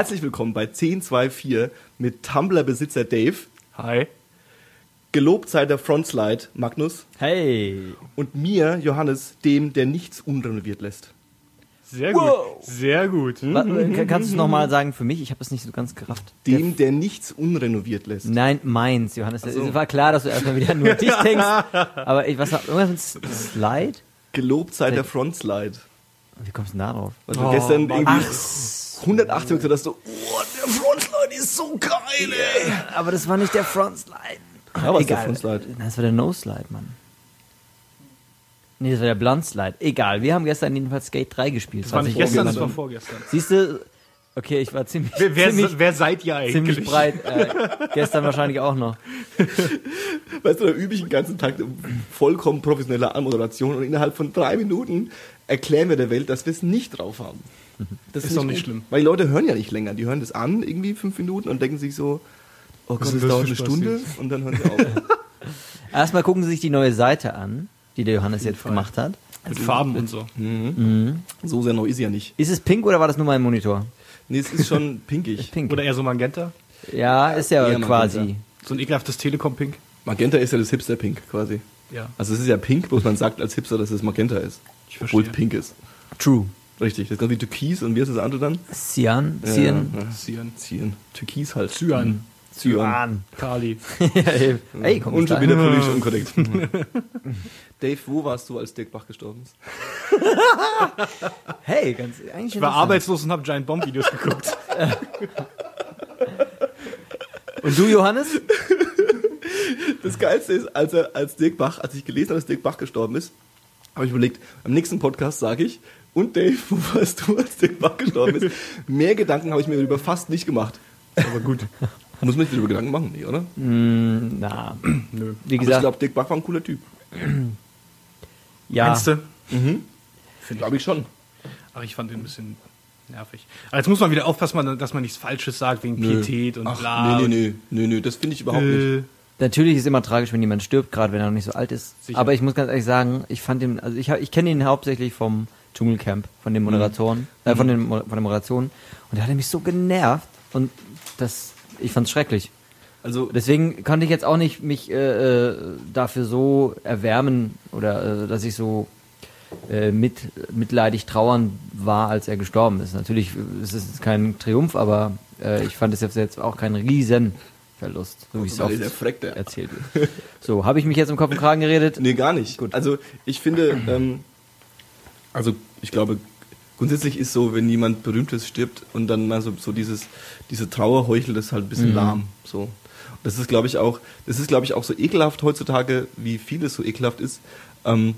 Herzlich willkommen bei 1024 mit Tumblr-Besitzer Dave. Hi. Gelobt sei der Frontslide Magnus. Hey. Und mir, Johannes, dem, der nichts unrenoviert lässt. Sehr gut. Wow. Sehr gut. Wa- äh, Kannst du es nochmal sagen für mich? Ich habe es nicht so ganz gerafft. Dem, der nichts unrenoviert lässt. Nein, meins, Johannes. so. Es war klar, dass du erstmal wieder nur dich denkst. Aber ich, was, irgendwas mit Slide? Gelobt sei der Frontslide. Wie kommst du denn da drauf? Weil du Oh, gestern Mann. irgendwie Ach, 180 gesagt hast, so, oh, der Frontslide ist so geil, ey. aber das war nicht der Frontslide. Ja, was ist der Egal. Frontslide? Nein, das war der No-Slide, Mann. Nee, das war der Blunt-Slide. Egal, wir haben gestern jedenfalls Skate 3 gespielt. Das war nicht gestern, das war vorgestern. Siehst du, okay, ich war ziemlich, Wer, wer, ziemlich, wer seid ihr eigentlich? ziemlich breit. Äh, gestern wahrscheinlich auch noch. Weißt du, da übe ich den ganzen Tag eine vollkommen professionelle Anmoderation und innerhalb von drei Minuten erklären wir der Welt, dass wir es nicht drauf haben. Das Ist doch nicht gut. schlimm. Weil die Leute hören ja nicht länger. Die hören das an, irgendwie fünf Minuten und denken sich so, oh Gott, ist das dauert eine Stunde und dann hören sie auf. Erstmal gucken Sie sich die neue Seite an, die der Johannes jetzt Fall. gemacht hat. Mit Farben und so. so sehr neu ist sie ja nicht. Ist es pink oder war das nur mein Monitor? Nee, es ist schon pinkig. Pink. Oder eher so Magenta. ja, ist ja eher quasi. Magenta. So ein ekelhaftes Telekom-Pink. Magenta ist ja das Hipster-Pink quasi. Ja. Also es ist ja pink, bloß man sagt als Hipster, dass es Magenta ist. Ich Obwohl es verstehe. pink ist. True. Richtig. Das ist ganz wie Türkis und wie ist das andere dann? Cyan. Cyan. Ja. Cyan. Cyan. Türkis halt. Cyan. Cyan. Kali. Ja, eben. Ey, komm Und schon wieder politisch unkorrekt. Dave, wo warst du, als Dirk Bach gestorben ist? Hey, ganz eigentlich Ich war arbeitslos und habe Giant Bomb Videos geguckt. Und du, Johannes? Das Geilste ist, als, er, als Dirk Bach, als ich gelesen habe, dass Dirk Bach gestorben ist, habe ich überlegt, am nächsten Podcast sage ich, und Dave, wo warst du, als Dirk Bach gestorben ist? Mehr Gedanken habe ich mir über fast nicht gemacht. Aber gut. Muss man sich darüber Gedanken machen, nee, oder? Na, Nö. wie Aber ich gesagt, glaube, Dirk Bach war ein cooler Typ. ja. Meinst du? Glaube ich schon. Aber ich fand den ein bisschen nervig. Aber jetzt muss man wieder aufpassen, dass man nichts Falsches sagt wegen Nö. Pietät und Ach, bla. Nee, nee, nee, nee, das finde ich überhaupt nicht. Äh, Natürlich ist immer tragisch, wenn jemand stirbt, gerade wenn er noch nicht so alt ist. Sicher. Aber ich muss ganz ehrlich sagen, ich fand ihn, also ich, ich kenne ihn hauptsächlich vom Dschungelcamp, von den Moderatoren, äh, von, den, Mo- von der Moderation. Und der hat mich so genervt und das, ich fand's schrecklich. Also, Deswegen konnte ich jetzt auch nicht mich äh, äh, dafür so erwärmen oder äh, dass ich so äh, mit, mitleidig trauern war, als er gestorben ist. Natürlich ist es jetzt kein Triumph, aber äh, ich fand es jetzt, auch kein Riesenverlust, so wie es oft Freck, erzählt wird. So, habe ich mich jetzt im Kopf und Kragen geredet? nee, gar nicht. Gut. Also, ich finde, ähm, also, ich glaube, grundsätzlich ist so, wenn jemand Berühmtes stirbt und dann mal so, so dieses, diese Trauer heuchelt, das ist halt ein bisschen lahm, so. Das ist, glaube ich, auch, das ist, glaube ich, auch so ekelhaft heutzutage, wie vieles so ekelhaft ist. Ähm,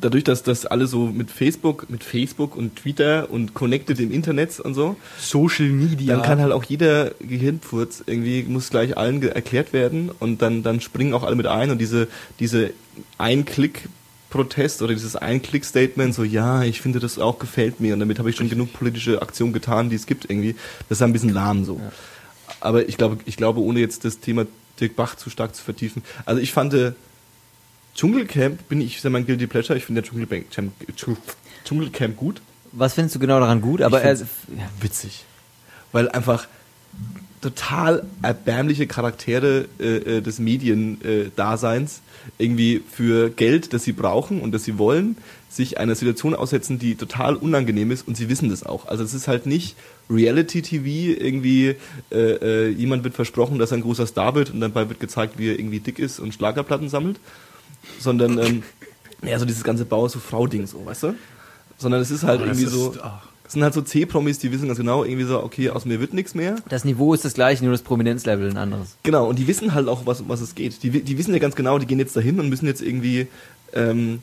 dadurch, dass das alle so mit Facebook, mit Facebook und Twitter und connected im Internet und so, Social Media. dann kann halt auch jeder Gehirnfurz irgendwie, muss gleich allen erklärt werden und dann, dann springen auch alle mit ein und diese, diese Ein-Klick-Protest oder dieses Ein-Klick-Statement, so, ja, ich finde das auch gefällt mir und damit habe ich schon genug politische Aktionen getan, die es gibt irgendwie, das ist ein bisschen lahm so. Aber ich glaube, ich glaube, ohne jetzt das Thema Dirk Bach zu stark zu vertiefen, also ich fand, äh, Dschungelcamp bin ich, ist ja mein Guilty Pleasure, ich finde der Dschungelcamp, Dschungelcamp gut. Was findest du genau daran gut? Aber Ich er, find's witzig. Weil einfach total erbärmliche Charaktere äh, äh, des Mediendaseins irgendwie für Geld, das sie brauchen und das sie wollen, sich einer Situation aussetzen, die total unangenehm ist und sie wissen das auch. Also es ist halt nicht Reality-TV, irgendwie äh, äh, jemand wird versprochen, dass er ein großer Star wird und dabei wird gezeigt, wie er irgendwie dick ist und Schlagerplatten sammelt, sondern ähm, ja, so dieses ganze Bauer so weißt du? Sondern es ist halt das irgendwie so, ist- es sind halt so C-Promis, die wissen ganz genau, irgendwie so, okay, aus mir wird nichts mehr. das Niveau ist das gleiche, nur das Prominenzlevel ein anderes. Genau, und die wissen halt auch, was, um was es geht. Die, die wissen ja ganz genau, die gehen jetzt dahin und müssen jetzt irgendwie ähm,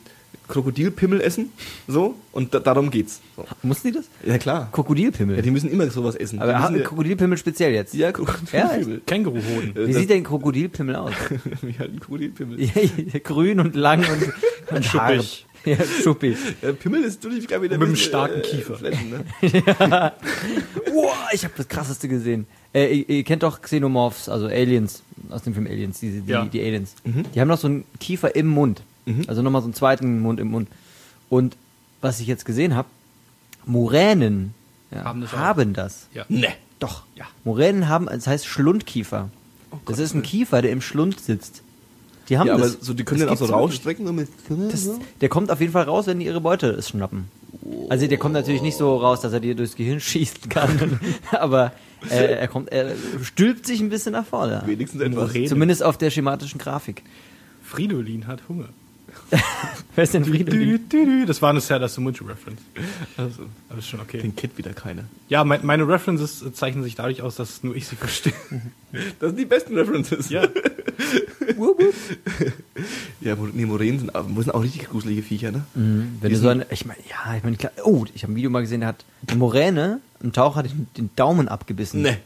Krokodilpimmel essen, so, und da, darum geht's. So. Mussten die das? Ja, klar. Krokodilpimmel. Ja, die müssen immer sowas essen. aber die ha- müssen ja, Krokodilpimmel speziell jetzt. ja, Krokodilpimmel. Känguruhoden. Äh, Wie das- sieht denn Krokodilpimmel aus? Wie halt ein Krokodilpimmel. Ja, Grün und lang und, und Schuppig. Ja, schuppig. Ja, Pimmel ist natürlich gar wieder mit einem starken Kiefer. Fletten, ne? Wow, ich habe das krasseste gesehen. Äh, ihr, ihr kennt doch Xenomorphs, also Aliens, aus dem Film Aliens, diese, die, Ja. die Aliens. Die haben noch so einen Kiefer im Mund. Also nochmal so einen zweiten Mund im Mund. Und was ich jetzt gesehen habe, Muränen, ja, Haben das haben das. Ja. Ne. Doch. Ja. Moränen haben, das heißt Schlundkiefer. das ist ein Kiefer, der im Schlund sitzt. Die haben Ja, aber das. so, die können Das den auch so rausstrecken. Mit, Das, der kommt auf jeden Fall raus, wenn die ihre Beute schnappen. Also der kommt natürlich nicht so raus, dass er dir durchs Gehirn schießen kann, aber äh, er kommt, er stülpt sich ein bisschen nach vorne. Wenigstens etwas. Zumindest auf der schematischen Grafik. Fridolin hat Hunger. Wer ist denn dü. Das war eine Sarah Sumunchu Reference. Also, Aber ist schon okay. den kennt wieder keiner. Ja, mein, meine References zeichnen sich dadurch aus, dass nur ich sie verstehe. Das sind die besten References. Ja. Ja, Mo- nee, Moränen sind, aber- sind auch richtig gruselige Viecher, ne? Mhm, Wenn Die du so eine, ich meine, ja, ich meine, klar, oh, ich habe ein Video mal gesehen, der hat eine Moräne, ein Taucher hat den, den Daumen abgebissen. Ne.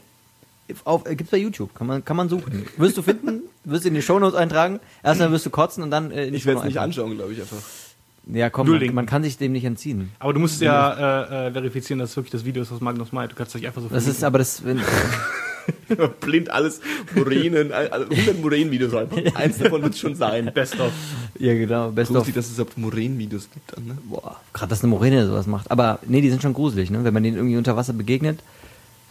Auf, äh, gibt's bei YouTube, kann man, kann man suchen. Wirst du finden, wirst du in die Shownotes eintragen, erstmal wirst du kotzen und dann äh, in die Ich werde es nicht anschauen, glaube ich einfach. Ja, komm, man, man kann sich dem nicht entziehen. Aber du musst ja äh, äh, verifizieren, dass es wirklich das Video ist aus Magnus Mai. Du kannst dich einfach so Das ist aber das, wenn, Blind alles all- 100 Moränen-Videos einfach. Eins davon wird es schon sein. Best of. ja genau, best of. Gruselig, dass es überhaupt Moränen-Videos gibt dann, ne? Boah, gerade dass eine Moräne sowas macht. Aber nee, die sind schon gruselig, ne? Wenn man denen irgendwie unter Wasser begegnet,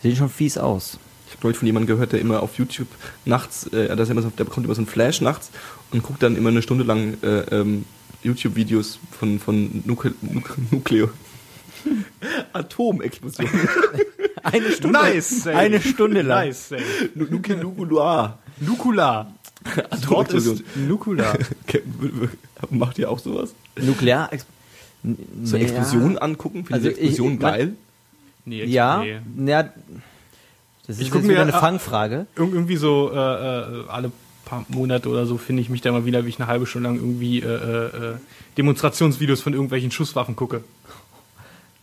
sehen schon fies aus. Ich habe neulich von jemandem gehört, der immer auf YouTube nachts, äh, das ist immer so, der bekommt immer so ein Flash nachts und guckt dann immer eine Stunde lang äh, ähm, YouTube-Videos von, von Nuke, Nuke, Nukleo. Atomexplosion. Eine Stunde. Nice. Eine Stunde lang. Nice, Nuke Nukular. Nukula. Das Wort ist Atomexplosion. Nukula. Macht ihr auch sowas? Nuklear. So Explosionen angucken? Findet Also ihr Explosionen ich- ich- geil? Nee, Ja, nee. ja. Das ist Ich jetzt mir- eine Fangfrage. Ir irgendwie so äh, äh, alle paar Monate oder so finde ich mich da mal wieder, wie ich eine halbe Stunde lang irgendwie äh, äh, Demonstrationsvideos von irgendwelchen Schusswaffen gucke.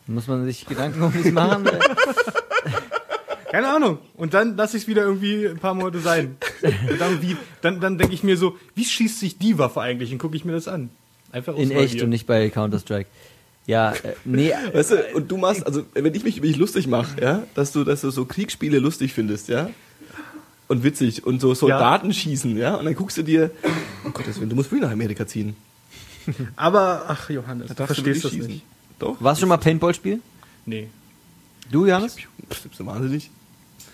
Muss man sich Gedanken um das machen? Keine Ahnung. Und dann lasse ich es wieder irgendwie ein paar Monate sein. Und dann, wie- dann, dann denke ich mir so, wie schießt sich die Waffe eigentlich? Und gucke ich mir das an. Einfach aus In echt Neugier. und nicht bei Counter-Strike. Ja, äh, nee, Weißt du, und du machst, also wenn ich mich über dich lustig mache, ja, dass du, dass du so Kriegsspiele lustig findest, ja, und witzig und so Soldaten schießen, ja, und dann guckst du dir, oh Gottes Willen, du musst wirklich nach Amerika ziehen. Aber, ach Johannes, du darfst verstehst du das wirklich nicht. Doch. warst du schon mal Paintball spielen? Nee. Du, Johannes? Pff, bist du wahnsinnig?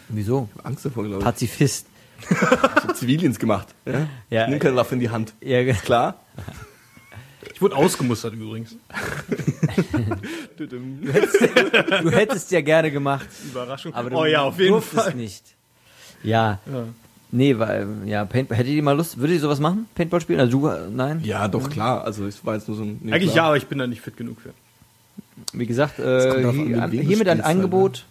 Wieso? Ich hab Angst davor, glaube ich. Pazifist. Ich hab Ziviliens gemacht. Ja? Ja, ich nimm keine Waffe in die Hand. Ja, ge- Klar? Ich wurde ausgemustert übrigens. du hättest ja gerne gemacht, Überraschung. aber du oh ja, auf jeden Fall. nicht. Ja, Ja. nee, weil, ja, Paintball, hättet ihr mal Lust, würdet ihr sowas machen? Paintball spielen? Also du, äh, nein? Ja, doch, klar. Also es war jetzt nur so ein. nee, Eigentlich ja, klar. aber ich bin da nicht fit genug für. Wie gesagt, äh, hier, mit an, du hiermit ein halt, Angebot,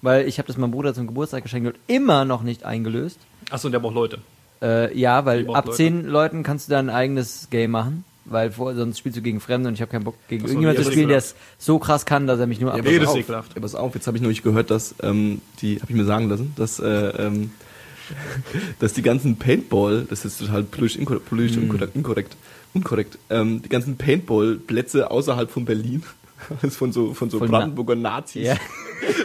weil ich habe das meinem Bruder zum Geburtstag geschenkt und immer noch nicht eingelöst. Achso, und der braucht Leute. Äh, ja, weil ab Leute. zehn Leuten kannst du dein eigenes Game machen, weil vor, sonst spielst du gegen Fremde und ich habe keinen Bock gegen Ach so, irgendjemand nee, zu spielen, der das es so krass kann, dass er mich nur Ja, ab. Nee, pass das ist auf. ekelhaft. Ja, pass auf, jetzt habe ich neulich gehört, dass ähm, die, habe ich mir sagen lassen, dass, äh, ähm, dass die ganzen Paintball, das ist total politisch inkorrekt, politisch Mhm. inkorrekt, inkorrekt, unkorrekt, ähm, die ganzen Paintball-Plätze außerhalb von Berlin, alles von so, von so Von Na- Brandenburger Nazis.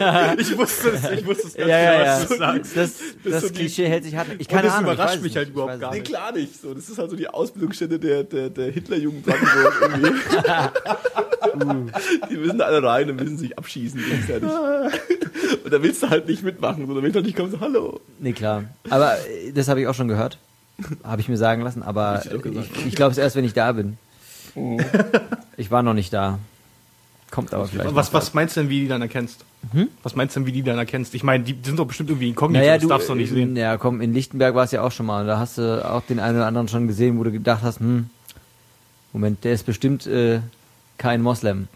Ja, Ich wusste es, ich wusste es ganz ja, genau, ja. was du sagst. Das, das, so die- Klischee hält sich hart. Ich Und keine das Ahnung, überrascht mich halt nicht, überhaupt gar es Nee, nicht. klar nicht. So, das ist halt so die Ausbildungsstätte der, der, der Hitlerjugend Brandenburg irgendwie. Die müssen da alle rein und müssen sich abschießen gegenseitig. Und da willst du halt nicht mitmachen, sondern willst halt nicht kommen so, hallo. Nee, klar. Aber äh, das habe ich auch schon gehört. Habe ich mir sagen lassen, aber ich ich, glaube es erst, wenn ich da bin. Ich war noch nicht da. Kommt aber vielleicht. Was, was meinst du denn, wie die dann erkennst? Was meinst du denn, wie die dann erkennst? Ich meine, die sind doch bestimmt irgendwie inkognito, Naja, das du, darfst du doch nicht äh, sehen. Ja, komm, in Lichtenberg war es ja auch schon mal. Da hast du auch den einen oder anderen schon gesehen, wo du gedacht hast, hm, Moment, der ist bestimmt äh, kein Moslem.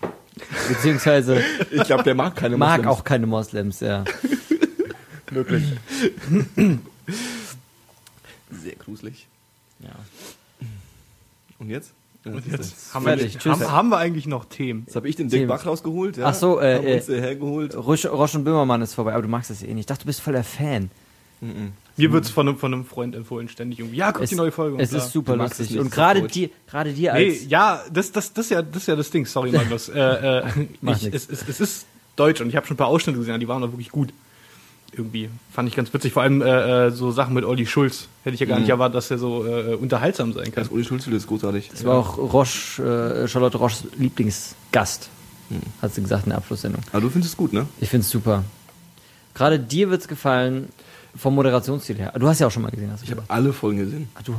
Beziehungsweise Ich glaube, der mag keine mag Moslems. auch keine Moslems, ja. Wirklich. Sehr gruselig. ja. Und jetzt? Und jetzt haben wir, Fertig, nicht, tschüss. haben, haben wir eigentlich noch Themen? Jetzt habe ich den Dick Themen. Bach rausgeholt. Ja? Ach so, äh, haben äh, uns hergeholt. Roche, Roche und Böhmermann ist vorbei, aber du magst das eh nicht. Ich dachte, du bist voll der Fan. Mhm. Mir wird's von einem, von einem Freund empfohlen, ständig irgendwie. Ja, guck Es, die neue Folge. es bla. ist super es lustig. Und gerade doch dir, gerade dir Nee, als ja, das, das, das, ist ja, das ist ja das Ding. Sorry, Magnus. äh, äh, ich, es, es, es ist deutsch und ich habe schon ein paar Ausschnitte gesehen, die waren auch wirklich gut. Irgendwie. Fand ich ganz witzig. Vor allem äh, äh, so Sachen mit Olli Schulz. Hätte ich ja gar nicht erwartet, dass er so äh, unterhaltsam sein kann. Das Uli Schulz ist großartig. Das war auch Roche, äh, Charlotte Roches Lieblingsgast. hat sie gesagt in der Abschlusssendung. Aber du findest es gut, ne? Ich finde es super. Gerade dir wird's gefallen vom Moderationsstil her. Du hast ja auch schon mal gesehen. Hast du Ich habe alle Folgen gesehen. Ach, du,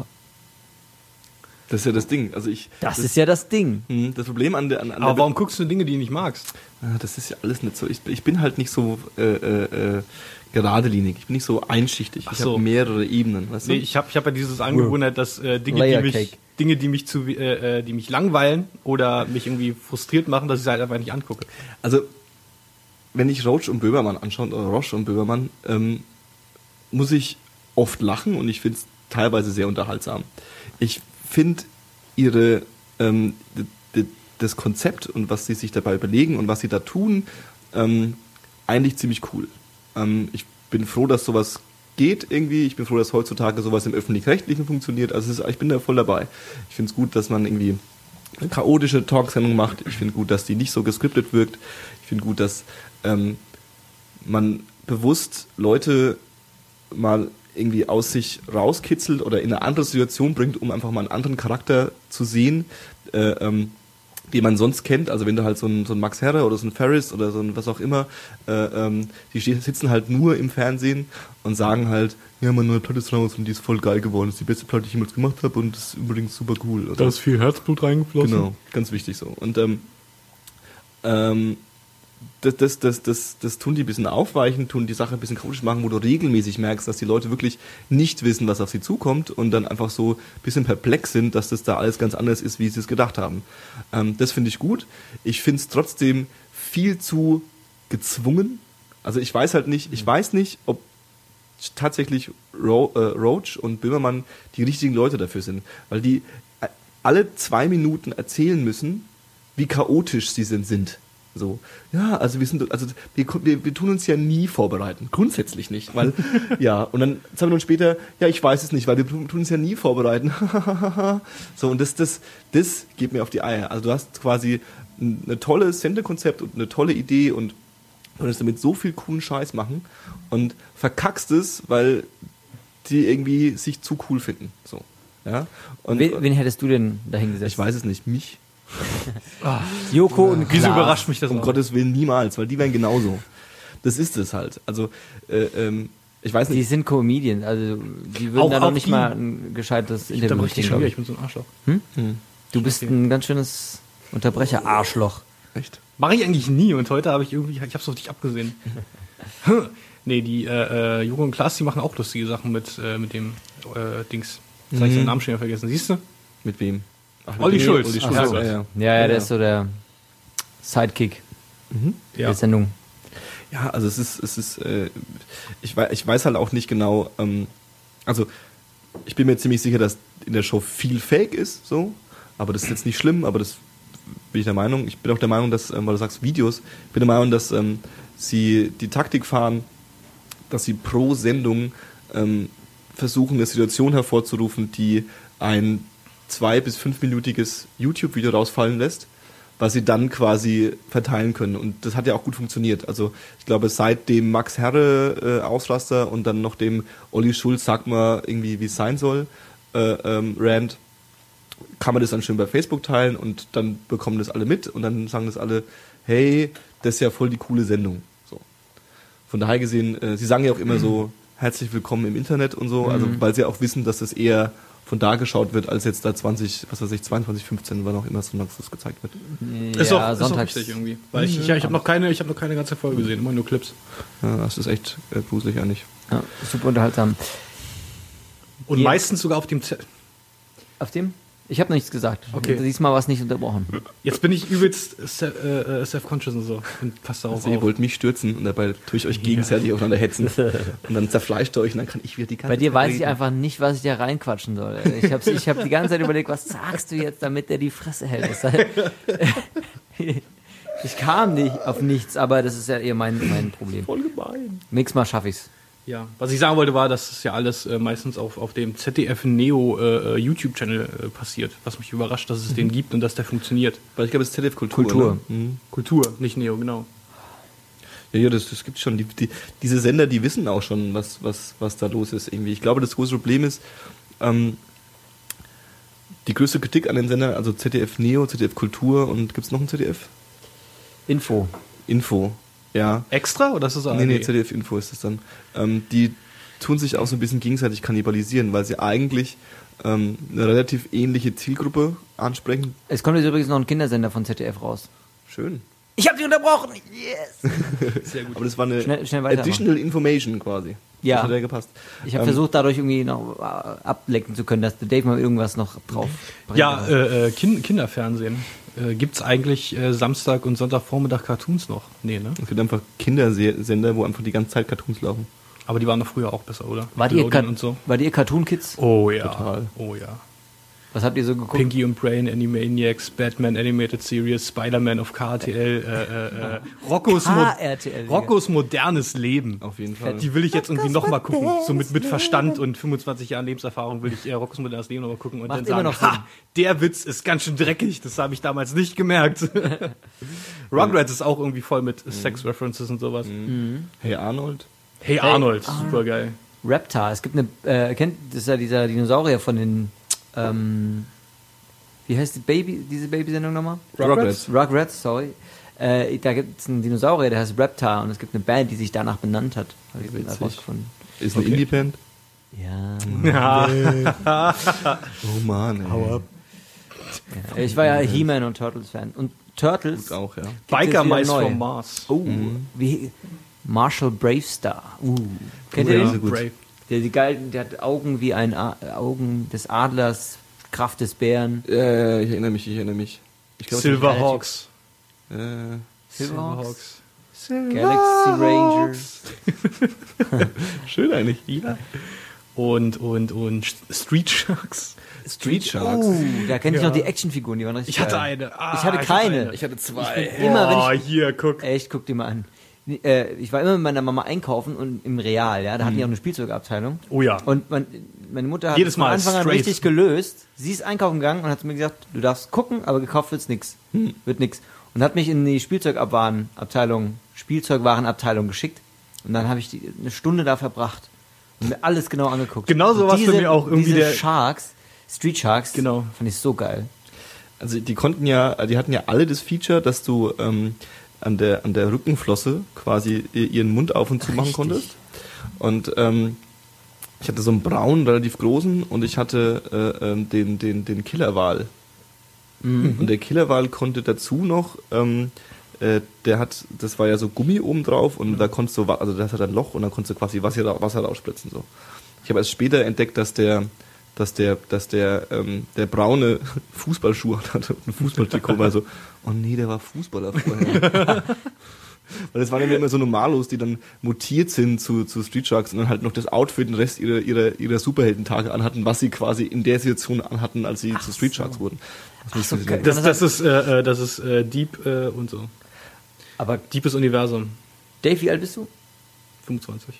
Das ist ja das Ding. Also ich. das, ist ja das Ding. Hm, Das Problem an der, an, an Aber der warum guckst du Dinge, die du nicht magst? Ah, Das ist ja alles nicht so. Ich, ich bin halt nicht so äh, äh, äh, geradelinig. Ich bin nicht so einschichtig. Ach ich so. habe mehrere Ebenen. Weißt Nee, du? ich habe ich hab ja dieses Angewohnheit, dass äh, Dinge, die mich. Dinge, die mich zu, äh, äh, die mich langweilen oder mich irgendwie frustriert machen, dass ich sie halt einfach nicht angucke. Also, wenn ich Roach und Böhmermann anschaue, oder Roche und Böhmermann, ähm, muss ich oft lachen und ich finde es teilweise sehr unterhaltsam. Ich finde ihre ähm, das Konzept und was sie sich dabei überlegen und was sie da tun, ähm, eigentlich ziemlich cool. Ähm, ich bin froh, dass sowas geht irgendwie. Ich bin froh, dass heutzutage sowas im öffentlich-rechtlichen funktioniert. Also ist, ich bin da voll dabei. Ich finde es gut, dass man irgendwie eine chaotische Talksendung macht. Ich finde gut, dass die nicht so geskriptet wirkt. Ich finde gut, dass ähm, man bewusst Leute mal irgendwie aus sich rauskitzelt oder in eine andere Situation bringt, um einfach mal einen anderen Charakter zu sehen, äh, ähm, den man sonst kennt. Also wenn du halt so ein, so ein Max Herre oder so ein Ferris oder so ein was auch immer, äh, ähm, die sitzen halt nur im Fernsehen und sagen halt, ja, meine neue Platte ist raus und die ist voll geil geworden. Das ist die beste Platte, die ich jemals gemacht habe und ist übrigens super cool. Oder? viel Herzblut reingeflossen. Genau, ganz wichtig so. Und ähm, ähm, das, das, das, das, das tun die ein bisschen aufweichen, tun die Sache ein bisschen chaotisch machen, wo du regelmäßig merkst, dass die Leute wirklich nicht wissen, was auf sie zukommt und dann einfach so ein bisschen perplex sind, dass das da alles ganz anders ist, wie sie es gedacht haben. Ähm, das finde ich gut. Ich finde es trotzdem viel zu gezwungen. Also ich weiß halt nicht, ich weiß nicht, ob tatsächlich Ro äh, Roach und Böhmermann die richtigen Leute dafür sind, weil die äh, alle zwei Minuten erzählen müssen, wie chaotisch sie sind. sind. So, ja, also wir sind, also wir, wir, wir tun uns ja nie vorbereiten, grundsätzlich nicht, weil, ja, und dann zwei Minuten später, ja, ich weiß es nicht, weil wir tun uns ja nie vorbereiten. so, und das, das, das geht mir auf die Eier. Also du hast quasi ein, ein tolles Sendekonzept und eine tolle Idee und konntest damit so viel coolen Scheiß machen und verkackst es, weil die irgendwie sich zu cool finden. So. Ja? Und, Wen, wen hättest du denn dahingesetzt? ich weiß es nicht, mich. Joko und Wieso Klaas. überrascht mich das Um auch? Gottes Willen niemals, weil die wären genauso. Das ist es halt. Also, äh, ähm, ich weiß Die nicht. sind Comedians, also die würden Auch- da noch nicht die- mal ein gescheites Ich Interview kriegen, schon wieder, ich. ich bin so ein Arschloch. Du bist ein ganz schönes Unterbrecher-Arschloch. Echt? Mache ich eigentlich nie und heute habe ich irgendwie, ich habe es auf dich abgesehen. Hm. nee, die äh, äh, Joko und Klaas, die machen auch lustige Sachen mit, äh, mit dem äh, Dings. Jetzt habe ich seinen Namen schon wieder vergessen. Siehst du? Mit wem? Ach, Olli mit- Schulz. Olli Ach Schulz, so. ja, ja. Ja, ja, der ist so der Sidekick der Sendung. Ja, also es ist, es ist, äh, ich, weiß, ich weiß halt auch nicht genau, ähm, also ich bin mir ziemlich sicher, dass in der Show viel Fake ist, so, aber das ist jetzt nicht schlimm, aber das bin ich der Meinung. Ich bin auch der Meinung, dass, ähm, weil du sagst Videos, ich bin der Meinung, dass ähm, sie die Taktik fahren, dass sie pro Sendung ähm, versuchen, eine Situation hervorzurufen, die ein zwei- bis fünfminütiges YouTube-Video rausfallen lässt, was sie dann quasi verteilen können. Und das hat ja auch gut funktioniert. Also ich glaube, seit dem Max Herre äh, Ausraster und dann noch dem Olli Schulz, sag mal irgendwie, wie es sein soll, äh, ähm, Rand, kann man das dann schön bei Facebook teilen und dann bekommen das alle mit und dann sagen das alle, hey, das ist ja voll die coole Sendung. So. Von daher gesehen, äh, sie sagen ja auch immer so, herzlich willkommen im Internet und so, also weil sie auch wissen, dass das eher von da geschaut wird, als jetzt da 20, was weiß ich, 22, 15, wann auch immer sonntags das gezeigt wird. Ist ja, auch, ist auch sonntags. wichtig irgendwie. Weil ich, ich, ja, ich habe noch keine, ich habe noch keine ganze Folge gesehen, immer nur Clips. Ja, das ist echt äh, gruselig eigentlich. Ja, super unterhaltsam. Und Ja. meistens sogar auf dem Z Auf dem? Ich habe noch nichts gesagt. Okay. Diesmal war es nicht unterbrochen. Jetzt bin ich übelst äh, äh, self-conscious und so. Und passt da auch Also ihr wollt mich stürzen und dabei tue ich euch gegenseitig aufeinander hetzen. Und dann zerfleischt ihr euch und dann kann ich wieder die ganze Bei dir Zeit weiß ich reden. einfach nicht, was ich da reinquatschen soll. Ich habe ich hab die ganze Zeit überlegt, was sagst du jetzt, damit der die Fresse hält. Ich kam nicht auf nichts, aber das ist ja eher mein, mein Problem. Voll gemein. Nächstes Mal schaffe ich's. Ja, was ich sagen wollte war, dass es ja alles äh, meistens auf, auf dem ZDF Neo äh, äh, YouTube-Channel äh, passiert. Was mich überrascht, dass es den gibt und dass der funktioniert. Weil ich glaube, es ist ZDF Kultur. Kultur. Ne? Mhm. Kultur, nicht Neo, genau. Ja, ja, das, das gibt schon. Die, die, diese Sender, die wissen auch schon, was, was, was da los ist irgendwie. Ich glaube, das große Problem ist, ähm, die größte Kritik an den Sendern, also ZDF Neo, ZDF Kultur und gibt es noch ein ZDF? Info. Info. Ja. Extra oder ist das ARD? Nee, nee, ZDF-Info ist das dann. Ähm, die tun sich auch so ein bisschen gegenseitig kannibalisieren, weil sie eigentlich ähm, eine relativ ähnliche Zielgruppe ansprechen. Es kommt jetzt übrigens noch ein Kindersender von ZDF raus. Schön. Ich habe dich unterbrochen. Yes. Sehr gut. Aber das war eine Schnell- schnell. Additional Information quasi. Ja. Das hat ja gepasst. Ich habe Ähm, versucht, dadurch irgendwie noch äh, ablenken zu können, dass der Dave mal irgendwas noch drauf bringt. Ja, äh, äh, kind Kinderfernsehen. Äh, Gibt es eigentlich äh, Samstag und Sonntagvormittag Cartoons noch? Nee, ne? Es gibt einfach Kindersender, wo einfach die ganze Zeit Cartoons laufen. Aber die waren doch früher auch besser, oder? Wart ihr, und so. wart ihr Cartoon Kids? Oh ja. Total. Oh ja. Was habt ihr so geguckt? Pinky und Brain, Animaniacs, Batman Animated Series, Spider-Man auf KRTL, äh, äh, äh, Roccos, Mo. Roccos modernes Leben. Auf jeden Fall. Die will ich jetzt irgendwie nochmal gucken. So mit, mit Verstand und 25 Jahren Lebenserfahrung will ich äh, Roccos modernes Leben nochmal gucken und Macht dann sagen, ha, der Witz ist ganz schön dreckig, das habe ich damals nicht gemerkt. Rugrats ist auch irgendwie voll mit Sex-References und sowas. Hey Arnold. Hey Arnold, super geil. Reptar. Es gibt eine, äh, kennt, das ist ja dieser Dinosaurier von den, ähm, wie heißt die Baby, diese Babysendung nochmal? Rugrats. Rugrats, sorry. Äh, da gibt es einen Dinosaurier, der heißt Reptar und es gibt eine Band, die sich danach benannt hat. Habe ich Witzig. rausgefunden. Ist eine Okay. Indie-Band. Ja. Ja. Oh Mann, ey. Hau ab. ja. Ich war ja He-Man und Turtles-Fan. Und Turtles. Gut auch, ja. Biker Mice from Mars. Oh, wie Marshall Bravestar. Uh. Kennt ihr ja. den? Brave. Der, die geil, der hat Augen wie ein A Augen des Adlers, Kraft des Bären. Äh, ich erinnere mich, ich erinnere mich. Ich glaub, Silverhawks. Äh, Silverhawks. Galaxy Rangers. schön eigentlich. Ja. Und, und, und Street Sharks. Street Sharks. Uh, da kenne ich Ja. noch die Actionfiguren, die waren richtig Ich hatte geil. eine. Ah, Ich hatte keine. eine. Ich hatte zwei. Immer wenn oh, ich, hier, guck. echt, guck dir mal an. Äh, ich war immer mit meiner Mama einkaufen und im Real, ja, da hatten die auch eine Spielzeugabteilung. Oh ja. Und mein, meine Mutter hat Jedes es von Mal Anfang an straight. richtig gelöst. Sie ist einkaufen gegangen und hat zu mir gesagt, du darfst gucken, aber gekauft wird's nix. Wird nix. Und hat mich in die Spielzeugwarenabteilung, Spielzeugwarenabteilung geschickt. Und dann habe ich die, eine Stunde da verbracht und mir alles genau angeguckt. Genau so war's für mir auch irgendwie diese der- Sharks, Street Sharks, Genau. fand ich so geil. Also die konnten ja, die hatten ja alle das Feature, dass du ähm, an der an der Rückenflosse quasi ihren Mund auf und zu machen konntest. Und ähm, ich hatte so einen braunen, relativ großen und ich hatte äh, ähm, den den den Killerwal. Und der Killerwal konnte dazu noch ähm, äh, der hat, das war ja so Gummi oben drauf und da konntest du, also das hat ein Loch und dann konntest du quasi Wasser, Wasser rausspritzen so. Ich habe erst später entdeckt, dass der, dass der, dass der, ähm, der braune Fußballschuh hatte und ein Fußballtrikot war so, oh nee, der war Fußballer vorher. Weil das waren ja immer so Normalos, die dann mutiert sind zu, zu Street Sharks und dann halt noch das Outfit den Rest ihrer, ihrer, ihrer Superheldentage anhatten, was sie quasi in der Situation anhatten, als sie zu Street Sharks wurden. Das so, geil. Das, das ist, äh, äh, das ist äh, Deep äh, und so. Aber Deepes Universum. Dave, wie alt bist du? 25.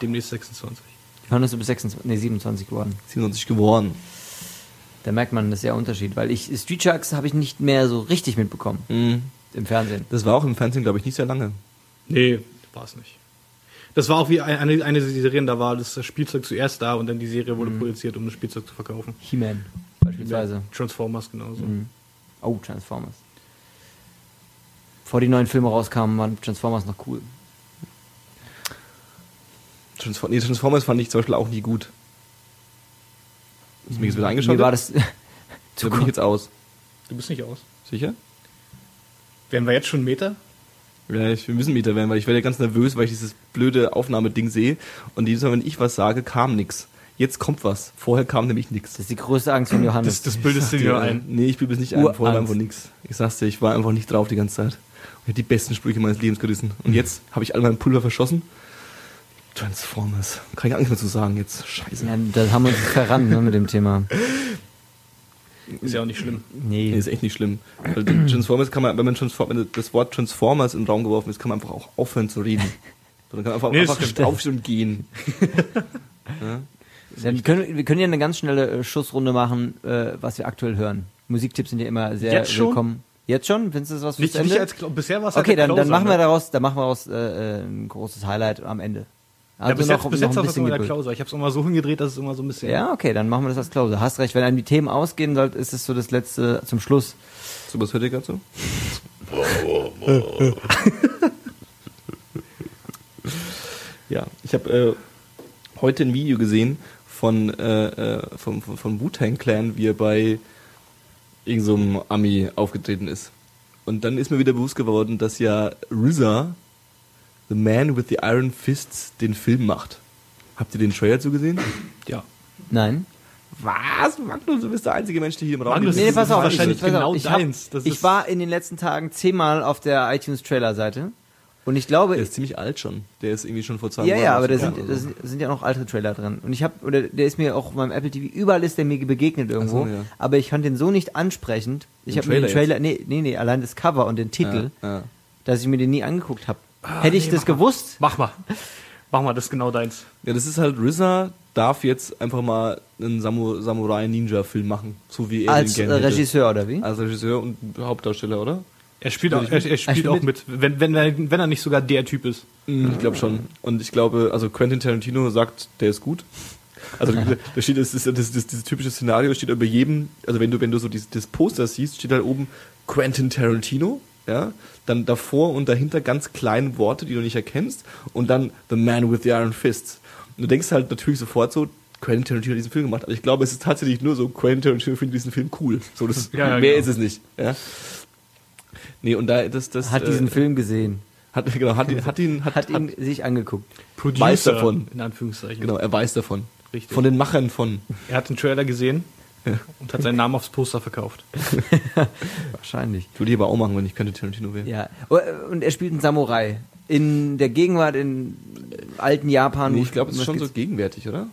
Demnächst 26. Wann bist du bis 26, nee, 27 geworden? 27 geworden. Da merkt man das ist ja Unterschied, weil ich Street Sharks habe ich nicht mehr so richtig mitbekommen Mhm. im Fernsehen. Das war auch im Fernsehen, glaube ich, nicht sehr lange. Nee, war es nicht. Das war auch wie eine, eine Serien, da war das Spielzeug zuerst da und dann die Serie wurde produziert, um das Spielzeug zu verkaufen. He-Man beispielsweise. Transformers genauso. Oh, Transformers. Bevor die neuen Filme rauskamen, waren Transformers noch cool. Transform nee, Transformers fand ich zum Beispiel auch nie gut. Hast du mir jetzt wieder eingeschaut? Mir war das da bin ich jetzt aus. Du bist nicht aus. Sicher? Wären wir jetzt schon Meter? Ja, ich, wir müssen Mieter werden, weil ich werde ja ganz nervös, weil ich dieses blöde Aufnahmeding sehe. Und jedes Mal, wenn ich was sage, kam nix. Jetzt kommt was. Vorher kam nämlich nix. Das ist die größte Angst von Johannes. Das, das bildest du dir ein. Nee, ich bilde es nicht ein. Vorher war einfach nix. Ich sag's dir, ich war einfach nicht drauf die ganze Zeit. Und ich hab die besten Sprüche meines Lebens gerissen. Und jetzt habe ich all mein Pulver verschossen. Transformers. Kann ich gar nichts mehr zu sagen jetzt. Scheiße. ja, da haben wir uns verrannt ne, mit dem Thema. Ist ja auch nicht schlimm. Nee, Nee. ist echt nicht schlimm. Weil Transformers kann man, wenn man Transform, wenn das Wort Transformers in den Raum geworfen ist, kann man einfach auch aufhören zu reden. Dann kann man einfach, Nee, das einfach aufstehen und gehen. Dann können, wir können ja eine ganz schnelle äh, Schussrunde machen, äh, was wir aktuell hören. Musiktipps sind ja immer sehr Jetzt schon? willkommen. Jetzt schon? Findest du das was fürs Nicht, Ende? nicht als bisher war es halt okay, der dann, dann machen wir ne? daraus, dann machen wir daraus äh, äh, ein großes Highlight am Ende. Ja, Also bis noch, jetzt, bis noch jetzt ein war das bisschen immer der. Closer. Ich habe es immer so hingedreht, dass es immer so ein bisschen. Ja, okay, dann machen wir das als Closer. Hast recht, wenn einem die Themen ausgehen sollten, ist es so das letzte zum Schluss. So, was hört ihr gerade so? Ja, ich habe äh, heute ein Video gesehen von, äh, äh, vom, vom, vom Wu-Tang Clan, wie er bei irgendeinem so Ami aufgetreten ist. Und dann ist mir wieder bewusst geworden, dass ja RZA, The Man with the Iron Fists, den Film macht. Habt ihr den Trailer zugesehen? Ja. Nein. Was? Magnus, du bist der einzige Mensch, der hier im Raum Magnus, ist. Nee, das pass auf, wahrscheinlich ich, pass genau auf, ich, hab, deins. Das ich war in den letzten Tagen zehnmal auf der iTunes Trailer Seite und ich glaube, Der ist ziemlich alt schon. Der ist irgendwie schon vor zwei ja, Monaten ja, aber da sind, so. sind, sind ja noch alte Trailer drin und ich habe oder der ist mir auch meinem Apple TV überall ist der mir begegnet irgendwo, so, ja. aber ich fand den so nicht ansprechend. Ich habe mir den Trailer Trailer, nee, nee, nee, allein das Cover und den Titel, Ja, ja. dass ich mir den nie angeguckt habe. Hätte ich nee, das mach mal. gewusst, Mach mal. Mach mal, das ist genau deins. Ja, das ist halt, RZA darf jetzt einfach mal einen Samu Samurai-Ninja-Film machen, so wie er als den gerne hätte. Regisseur oder wie? Als Regisseur und Hauptdarsteller, oder? Er spielt, auch, er, er spielt spielt auch mit, wenn, wenn, er, wenn er nicht sogar der Typ ist. Mhm, Ich glaube schon. Und ich glaube, also Quentin Tarantino sagt, der ist gut. Also da steht, das ist das, das, das, dieses typische Szenario steht über jedem, also wenn du, wenn du so dieses, das Poster siehst, steht halt oben Quentin Tarantino, ja, dann davor und dahinter ganz kleine Worte, die du nicht erkennst, und dann The Man with the Iron Fists. Und du denkst halt natürlich sofort so, Quentin Tarantino hat diesen Film gemacht, aber ich glaube, es ist tatsächlich nur so, Quentin Tarantino findet diesen Film cool. So, das, Ja, ja, mehr genau. ist es nicht, ja. Nee, und da, das, das, Hat äh, diesen Film gesehen, hat, genau, hat ihn, hat ihn, hat, hat ihn sich angeguckt. Producer, Weiß davon. in Anführungszeichen. Genau, er weiß davon. Richtig. Von den Machern von. Er hat den Trailer gesehen und hat seinen Namen aufs Poster verkauft. Wahrscheinlich. Ich würde die aber auch machen, wenn ich könnte Tarantino wäre. Ja. Oh, Und er spielt einen Samurai. In der Gegenwart, in alten Japan. Nee, ich glaube, es ist schon so geht's? gegenwärtig, oder?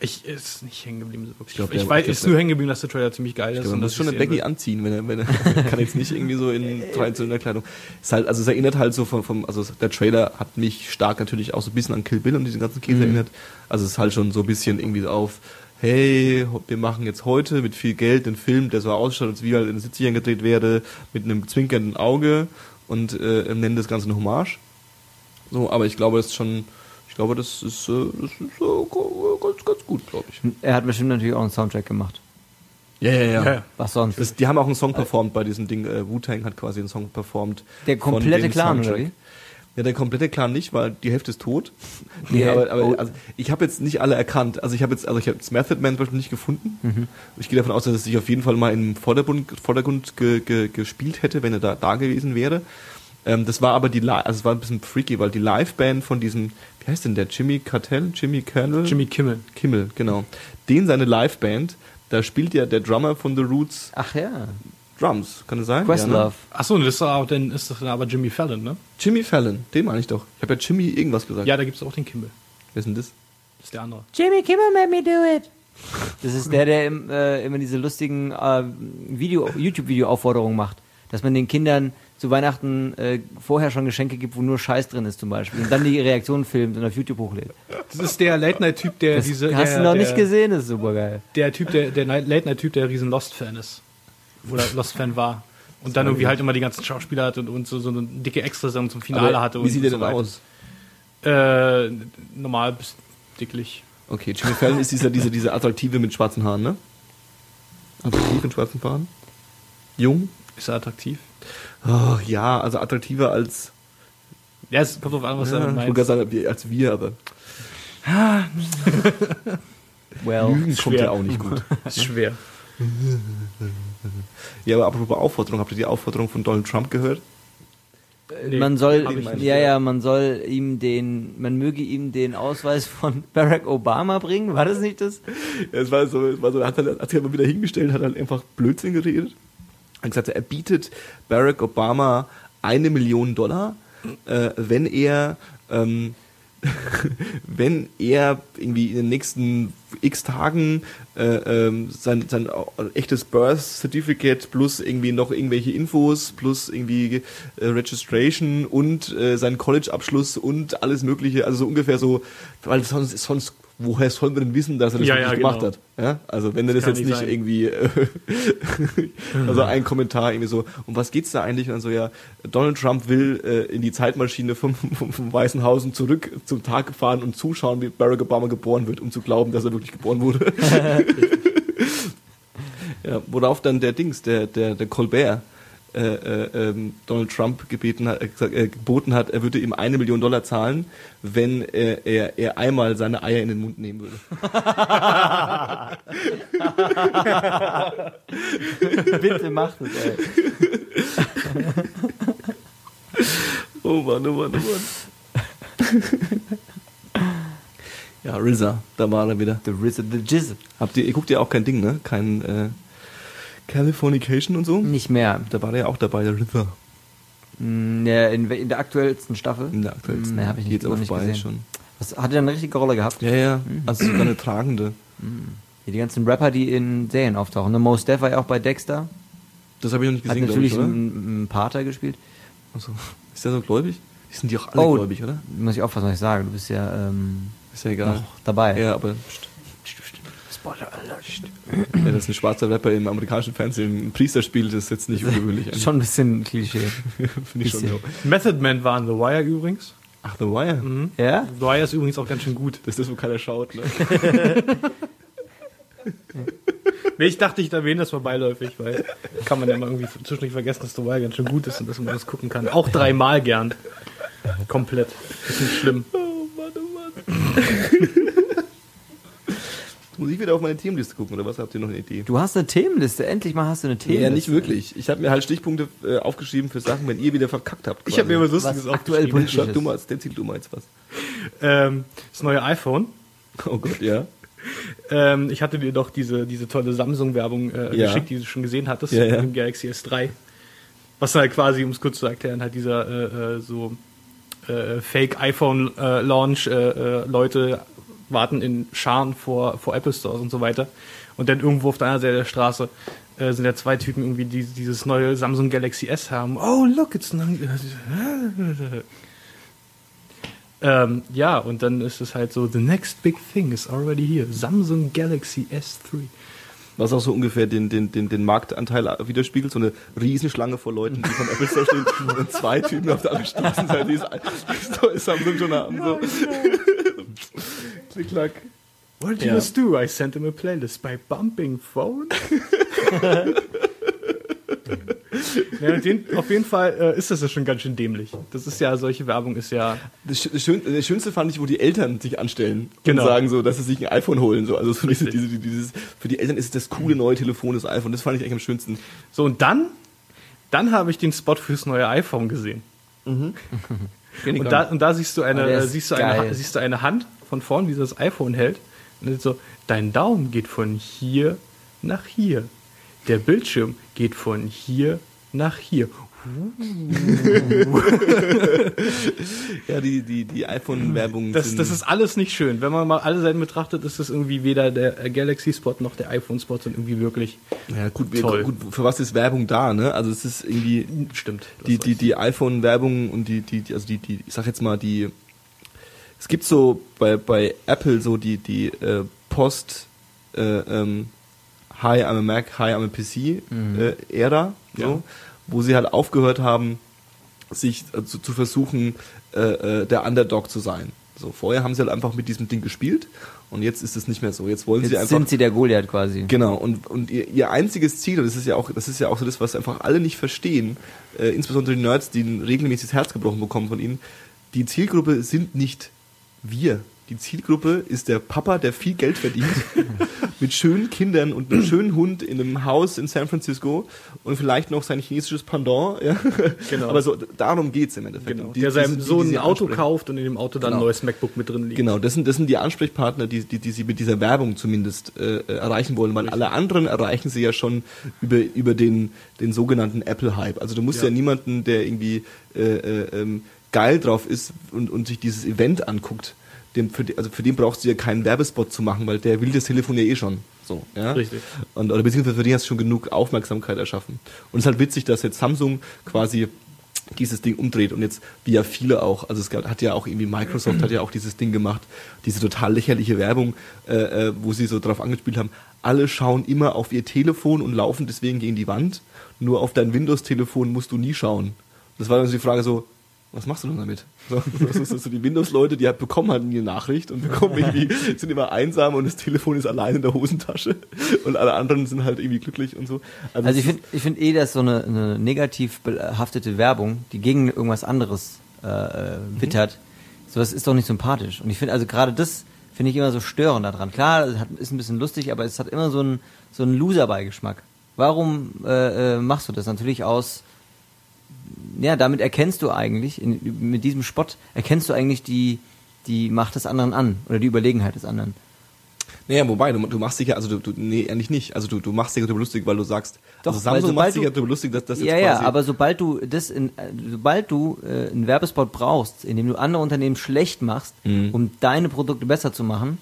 Ich ist nicht hängen geblieben. So wirklich. Ich glaub, ich der- weiß, ich glaub, ist nur hängen geblieben, dass der Trailer ziemlich geil ist. Ich und man muss schon ich eine Becky anziehen, wenn er, wenn er kann jetzt nicht irgendwie so in traditioneller Kleidung. Ist halt, also es erinnert halt so vom, vom, also der Trailer hat mich stark natürlich auch so ein bisschen an Kill Bill und diesen ganzen Käse erinnert. Also es ist halt schon so ein bisschen irgendwie so auf, hey, wir machen jetzt heute mit viel Geld einen Film, der so ausschaut, als wie halt in den 70ern gedreht werde, mit einem zwinkernden Auge und äh, nennen das Ganze eine Hommage. So, aber ich glaube, das ist schon, ich glaube, das ist, äh, das ist äh, ganz, ganz gut, glaube ich. Er hat bestimmt natürlich auch einen Soundtrack gemacht. Ja, ja, Ja. Was sonst? Das, die haben auch einen Song performt bei diesem Ding. Äh, Wu-Tang hat quasi einen Song performt. Der komplette Clan, oder wie? Ja, der komplette Clan nicht, weil die Hälfte ist tot. Nee, Ja. aber, aber Oh. also, ich habe jetzt nicht alle erkannt. Also ich habe jetzt, also ich habe Method Man zum Beispiel nicht gefunden. Mhm. Ich gehe davon aus, dass es sich auf jeden Fall mal im Vordergrund, Vordergrund ge, ge, gespielt hätte, wenn er da, da gewesen wäre. Ähm, das war aber die, also es war ein bisschen freaky, weil die Liveband von diesem, wie heißt denn der, Jimmy Cartell, Jimmy Kernel? Jimmy Kimmel. Kimmel, genau. Den seine Liveband, da spielt ja der Drummer von The Roots Ach ja. Drums, kann es sein? Questlove. Ja, ne? Achso, das ist aber, dann ist das aber Jimmy Fallon, ne? Jimmy Fallon, den meine ich doch. Ich habe ja Jimmy irgendwas gesagt. Ja, da gibt es auch den Kimmel. Wer ist denn das? Das ist der andere. Jimmy Kimmel made me do it. Das ist der, der im, äh, immer diese lustigen äh, Video, YouTube-Video-Aufforderungen macht. Dass man den Kindern zu Weihnachten äh, vorher schon Geschenke gibt, wo nur Scheiß drin ist zum Beispiel. Und dann die Reaktionen filmt und auf YouTube hochlädt. Das ist der Late-Night-Typ, der Das diese. hast der, du noch der, nicht gesehen, das ist super geil. Der Typ, der, der Late-Night-Typ, der riesen Lost-Fan ist. Oder Lost-Fan war. Und dann irgendwie halt immer die ganzen Schauspieler hat und, und so, so eine dicke Extrasendung zum Finale hatte. wie und sieht der so denn aus? Äh, normal bis dicklich. Okay, Jimmy Fallon ist dieser, diese, diese Attraktive mit schwarzen Haaren, ne? Attraktiv mit schwarzen Haaren? Jung? Ist er attraktiv? Oh, ja, also attraktiver als, Ja, es kommt drauf an, was ja, er ich meint. wollte gerade sagen, als wir, aber Well. Lügen kommt ja auch nicht gut. ist schwer. Ja, aber apropos Aufforderung, habt ihr die Aufforderung von Donald Trump gehört? Nee, man soll, ja, ja, man soll ihm den, man möge ihm den Ausweis von Barack Obama bringen. War das nicht das? Ja, es war so, es war so, er hat, halt, hat sich aber wieder hingestellt, hat halt einfach Blödsinn geredet. Hat gesagt, er bietet Barack Obama eine Million Dollar, äh, wenn er, ähm, wenn er irgendwie in den nächsten x Tagen äh, ähm, sein, sein echtes Birth Certificate plus irgendwie noch irgendwelche Infos plus irgendwie äh, Registration und äh, seinen College-Abschluss und alles mögliche, also so ungefähr so, weil sonst, sonst woher sollen wir denn wissen, dass er das Ja, wirklich ja, gemacht genau. hat? Ja? Also wenn er das, Das jetzt nicht nicht irgendwie, äh, also ein Kommentar irgendwie so, um was geht's da eigentlich? Und dann so, ja, Donald Trump will äh, in die Zeitmaschine vom, vom, vom Weißen Haus und zurück zum Tag fahren und zuschauen, wie Barack Obama geboren wird, um zu glauben, dass er wirklich geboren wurde. ja, worauf dann der Dings, der, der, der Colbert, äh, äh, ähm, Donald Trump gebeten hat, äh, äh, geboten hat, er würde ihm eine Million Dollar zahlen, wenn äh, er, er einmal seine Eier in den Mund nehmen würde. Bitte macht es, ey. Oh Mann, oh Mann, oh Mann. ja, RZA, da war er wieder. The Riz the Jizz. Habt ihr, ihr guckt ja auch kein Ding, ne? Kein äh, Californication und so? Nicht mehr. Da war der ja auch dabei, der RZA. Mm, ja, in, in der aktuellsten Staffel. In der aktuellsten. Nee, hab ich nicht, Geht's noch auch nicht gesehen. schon. Was, hat er eine richtige Rolle gehabt? Ja, ja. Also sogar eine tragende. Ja, die ganzen Rapper, die in Serien auftauchen. Ne, Mos Def war ja auch bei Dexter. Das habe ich noch nicht Hat gesehen, glaub natürlich ich, oder? einen, einen Pater gespielt. Also, ist der so gläubig? Die sind die auch alle Oh. gläubig, oder? Muss ich aufpassen, was ich sage. Du bist ja ähm, Ist ja egal. noch dabei. Ja, aber Spoiler Alert. ja, dass ein schwarzer Rapper im amerikanischen Fernsehen ein Priester spielt, ist jetzt nicht ungewöhnlich. eigentlich. Schon ein bisschen Klischee. Finde ich schon. bisschen. Ja. Method Man war in The Wire übrigens. Ach, The Wire. Mhm. Ja? The Wire ist übrigens auch ganz schön gut. Das ist das, wo keiner schaut, ne? Nee, ich dachte, ich erwähne das mal beiläufig, weil kann man ja mal irgendwie zwischendurch vergessen, dass The Wire ganz schön gut ist und dass man das gucken kann. Auch dreimal gern. Komplett. Ist nicht schlimm. Oh Mann, oh Mann. Muss ich wieder auf meine Themenliste gucken, oder was? Habt ihr noch eine Idee? Du hast eine Themenliste. Endlich mal hast du eine Themenliste. Ja, nicht wirklich. Ich habe mir halt Stichpunkte äh, aufgeschrieben für Sachen, wenn ihr wieder verkackt habt. Ich habe mir was Was Lustiges aktuell politisch Schreib ist. du mal, erzähl du mal jetzt was. Ähm, das neue iPhone. Oh Gott, ja. Ähm, ich hatte dir doch diese, diese tolle Samsung-Werbung äh, Ja. geschickt, die du schon gesehen hattest, Ja, ja. mit dem Galaxy S3. Was halt quasi, um es kurz zu erklären, halt dieser äh, äh, so äh, Äh, äh, warten in Scharen vor, vor Apple Stores und so weiter. Und dann irgendwo auf der anderen Seite der Straße äh, sind ja zwei Typen irgendwie, die dieses neue Samsung Galaxy S haben. Oh, look, it's not... Ähm, ja, und dann ist es halt so, the next big thing is already here. Samsung Galaxy S3. Was auch so ungefähr den, den, den, den Marktanteil widerspiegelt. So eine Riesenschlange vor Leuten, die vom Apple Store stehen und zwei Typen auf der anderen Straßenseite, die das neue Samsung schon haben. So. Klick, klack. What did you just do? I sent him a playlist by bumping phone. ja, den, auf jeden Fall äh, ist das ja schon ganz schön dämlich. Das ist ja, solche Werbung ist ja. Das, Sch- das, Schön, das Schönste fand ich, wo die Eltern sich anstellen Genau. und sagen so, dass sie sich ein iPhone holen. So. Also so diese, diese, dieses, für die Eltern ist es das coole neue Telefon, das iPhone. Das fand ich eigentlich am schönsten. So, und dann, dann habe ich den Spot fürs neue iPhone gesehen. Und da, und da siehst du eine, der äh, siehst du geil. eine, siehst du eine Hand von vorn, wie sie das iPhone hält. Und dann so, dein Daumen geht von hier nach hier. Der Bildschirm geht von hier nach hier. Ja, die, die, die iPhone-Werbung. Das, das ist alles nicht schön. Wenn man mal alle Seiten betrachtet, ist das irgendwie weder der äh, Galaxy-Spot noch der iPhone-Spot sind irgendwie wirklich ja, gut, toll. gut, für was ist Werbung da, ne? Also es ist irgendwie stimmt. die, die, die iPhone-Werbung und die, die, also die, die, ich sag jetzt mal, die, es gibt so bei, bei Apple so die, die äh, Post, äh, ähm, Hi, I'm a Mac, Hi, I'm a PC äh, Ära, so, Ja. Wo sie halt aufgehört haben, sich äh, zu, zu versuchen, äh, äh, der Underdog zu sein. So, vorher haben sie halt einfach mit diesem Ding gespielt und jetzt ist es nicht mehr so. Jetzt wollen sie Jetzt einfach sind sie der Goliath quasi. Genau, und, und ihr, ihr einziges Ziel, und das ist ja auch, das ist ja auch so das, was einfach alle nicht verstehen, äh, insbesondere die Nerds, die ein regelmäßiges Herz gebrochen bekommen von ihnen, die Zielgruppe sind nicht wir. Die Zielgruppe ist der Papa, der viel Geld verdient, mit schönen Kindern und einem schönen Hund in einem Haus in San Francisco und vielleicht noch sein chinesisches Pendant. Ja? Genau. Aber so, darum geht's im Endeffekt. Genau. Die- der seinem Sohn ein Auto kauft und in dem Auto dann Genau. ein neues MacBook mit drin liegt. Genau, das sind, das sind die Ansprechpartner, die, die, die sie mit dieser Werbung zumindest äh, äh, erreichen wollen, weil alle anderen erreichen sie ja schon über, über den, den sogenannten Apple-Hype. Also du musst ja, Ja. niemanden, der irgendwie äh, äh, ähm, geil drauf ist und, und sich dieses Event anguckt, dem, für also für den brauchst du ja keinen Werbespot zu machen, weil der will das Telefon ja eh schon. So, ja? Richtig. Und, oder beziehungsweise für den hast du schon genug Aufmerksamkeit erschaffen. Und es ist halt witzig, dass jetzt Samsung quasi dieses Ding umdreht und jetzt, wie ja viele auch, also es gab, hat ja auch irgendwie Microsoft hat ja auch dieses Ding gemacht, diese total lächerliche Werbung, äh, äh, wo sie so drauf angespielt haben, alle schauen immer auf ihr Telefon und laufen deswegen gegen die Wand, nur auf dein Windows-Telefon musst du nie schauen. Das war dann so die Frage so, was machst du denn damit? So, das ist so die Windows-Leute, die halt bekommen halt nie eine Nachricht und bekommen irgendwie, sind immer einsam und das Telefon ist allein in der Hosentasche und alle anderen sind halt irgendwie glücklich und so. Also ich es finde, ich finde eh, dass so eine, eine negativ behaftete Werbung, die gegen irgendwas anderes äh, äh, wittert, sowas ist doch nicht sympathisch. Und ich finde, also gerade das finde ich immer so störend daran. Klar, es hat, ist ein bisschen lustig, aber es hat immer so einen, so einen Loser-Beigeschmack. Warum äh, äh, machst du das? Natürlich aus, ja, damit erkennst du eigentlich, in, mit diesem Spott erkennst du eigentlich die, die Macht des anderen an oder die Überlegenheit des anderen. Naja, wobei, du, du machst dich ja, also du, du, nee, eigentlich nicht. Also du, du machst dich darüber lustig, weil du sagst, Doch, also Samsung sobald macht sich du- ja darüber lustig, dass das jetzt ja, ja, aber sobald du das in, sobald du äh, einen Werbespot brauchst, in dem du andere Unternehmen schlecht machst, Mhm. um deine Produkte besser zu machen,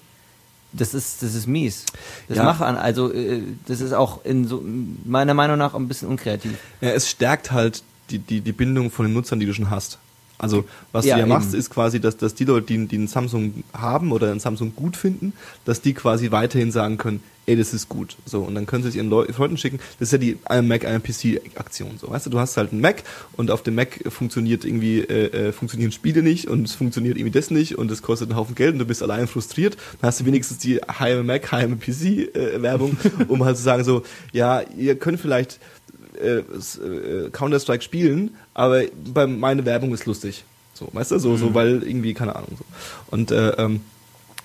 das ist, das ist mies. Das Ja. macht an, also äh, das ist auch in so meiner Meinung nach ein bisschen unkreativ. ja, es stärkt halt die, die, die Bindung von den Nutzern, die du schon hast. Also was Ja, du ja machst, eben. ist quasi, dass, dass die Leute, die, die einen Samsung haben oder einen Samsung gut finden, dass die quasi weiterhin sagen können, ey, das ist gut. So, und dann können sie es ihren Leu Freunden schicken. Das ist ja die I'm Mac, I'm PC-Aktion. So, weißt du, du hast halt einen Mac und auf dem Mac funktioniert irgendwie, äh, äh, funktionieren Spiele nicht und es funktioniert irgendwie das nicht und es kostet einen Haufen Geld und du bist allein frustriert. Dann hast du wenigstens die Hi I'm Mac, Hi I'm PC-Werbung, um halt zu sagen so, ja, ihr könnt vielleicht äh, äh, Counter-Strike spielen, aber bei meine Werbung ist lustig. So, weißt du, so, so, weil irgendwie, keine Ahnung, so. Und äh, ähm,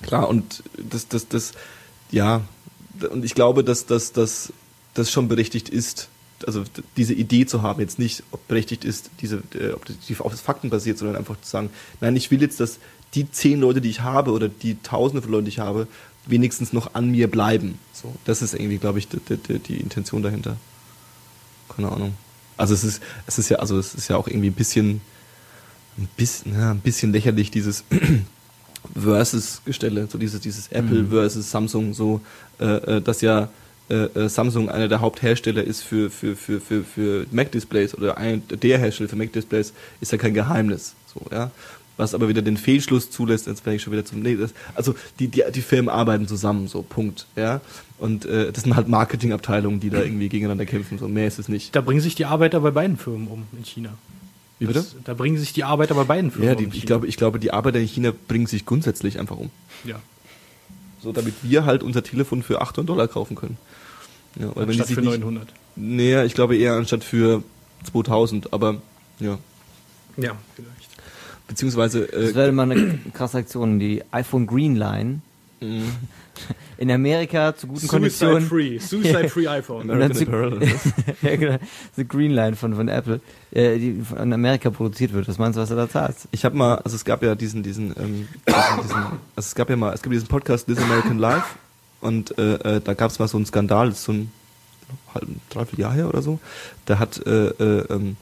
klar, und das, das, das, ja, und ich glaube, dass dass dass das schon berechtigt ist, also diese Idee zu haben, jetzt nicht, ob berechtigt ist, diese, äh, ob die auf Fakten basiert, sondern einfach zu sagen, nein, ich will jetzt, dass die zehn Leute, die ich habe, oder die Tausende von Leuten, die ich habe, wenigstens noch an mir bleiben. So, das ist irgendwie, glaube ich, die, die, die Intention dahinter. Keine Ahnung. Also es ist, es ist ja, also es ist ja auch irgendwie ein bisschen, ein bisschen, ja, ein bisschen lächerlich, dieses Versus-Gestelle, so dieses, dieses Apple versus Samsung, so, äh, äh, dass ja äh, äh, Samsung einer der Haupthersteller ist für, für, für, für, für Mac-Displays oder ein, der Hersteller für Mac-Displays, ist ja kein Geheimnis. So, ja. Was aber wieder den Fehlschluss zulässt, jetzt wäre ich schon wieder zum. Nee, das, also die, die, die Firmen arbeiten zusammen, so Punkt. Ja. Und äh, das sind halt Marketingabteilungen, die da irgendwie gegeneinander kämpfen. So mehr ist es nicht. Da bringen sich die Arbeiter bei beiden Firmen um in China. Wie bitte? Das, da bringen sich die Arbeiter bei beiden Firmen Ja, um. die, in ich, China. glaube, ich glaube, die Arbeiter in China bringen sich grundsätzlich einfach um. Ja. So, damit wir halt unser Telefon für 800 Dollar kaufen können. Ja, weil wenn die Anstatt für nicht, 900. Nee, ich glaube eher anstatt für 2000, aber ja. Ja, vielleicht. Beziehungsweise, Das äh, wäre mal eine krasse Aktion, die iPhone Green Line mh, in Amerika zu guten Suicide Konditionen. Free. Suicide Free iPhone. American zu- Apparel. ja, genau. The Green Line von, von Apple, äh, die in Amerika produziert wird. Was meinst du, was du da zahlst? ich habe mal, also es gab ja diesen, diesen, ähm, diesen, diesen also es gab ja mal, es gibt diesen Podcast This American Life und äh, äh, da gab es mal so einen Skandal, das ist so ein halb, ein Dreivierteljahr her oder so. Da hat äh, äh, ähm,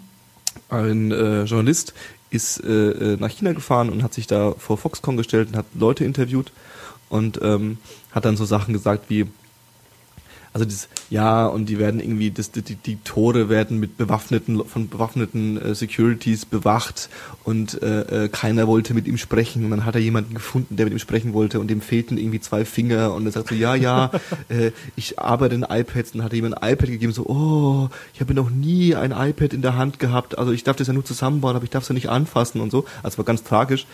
ein äh, Journalist ist äh, äh, nach China gefahren und hat sich da vor Foxconn gestellt und hat Leute interviewt und ähm, hat dann so Sachen gesagt wie also das ja und die werden irgendwie das, die, die, Tore werden mit bewaffneten von bewaffneten äh, Securities bewacht und äh, äh, keiner wollte mit ihm sprechen. Und dann hat er jemanden gefunden, der mit ihm sprechen wollte und dem fehlten irgendwie zwei Finger. Und er sagt so ja ja äh, ich arbeite in iPads. Und dann hat er ihm ein iPad gegeben so oh ich habe noch nie ein iPad in der Hand gehabt. Also ich darf das ja nur zusammenbauen aber ich darf es ja nicht anfassen und so. Also war ganz tragisch.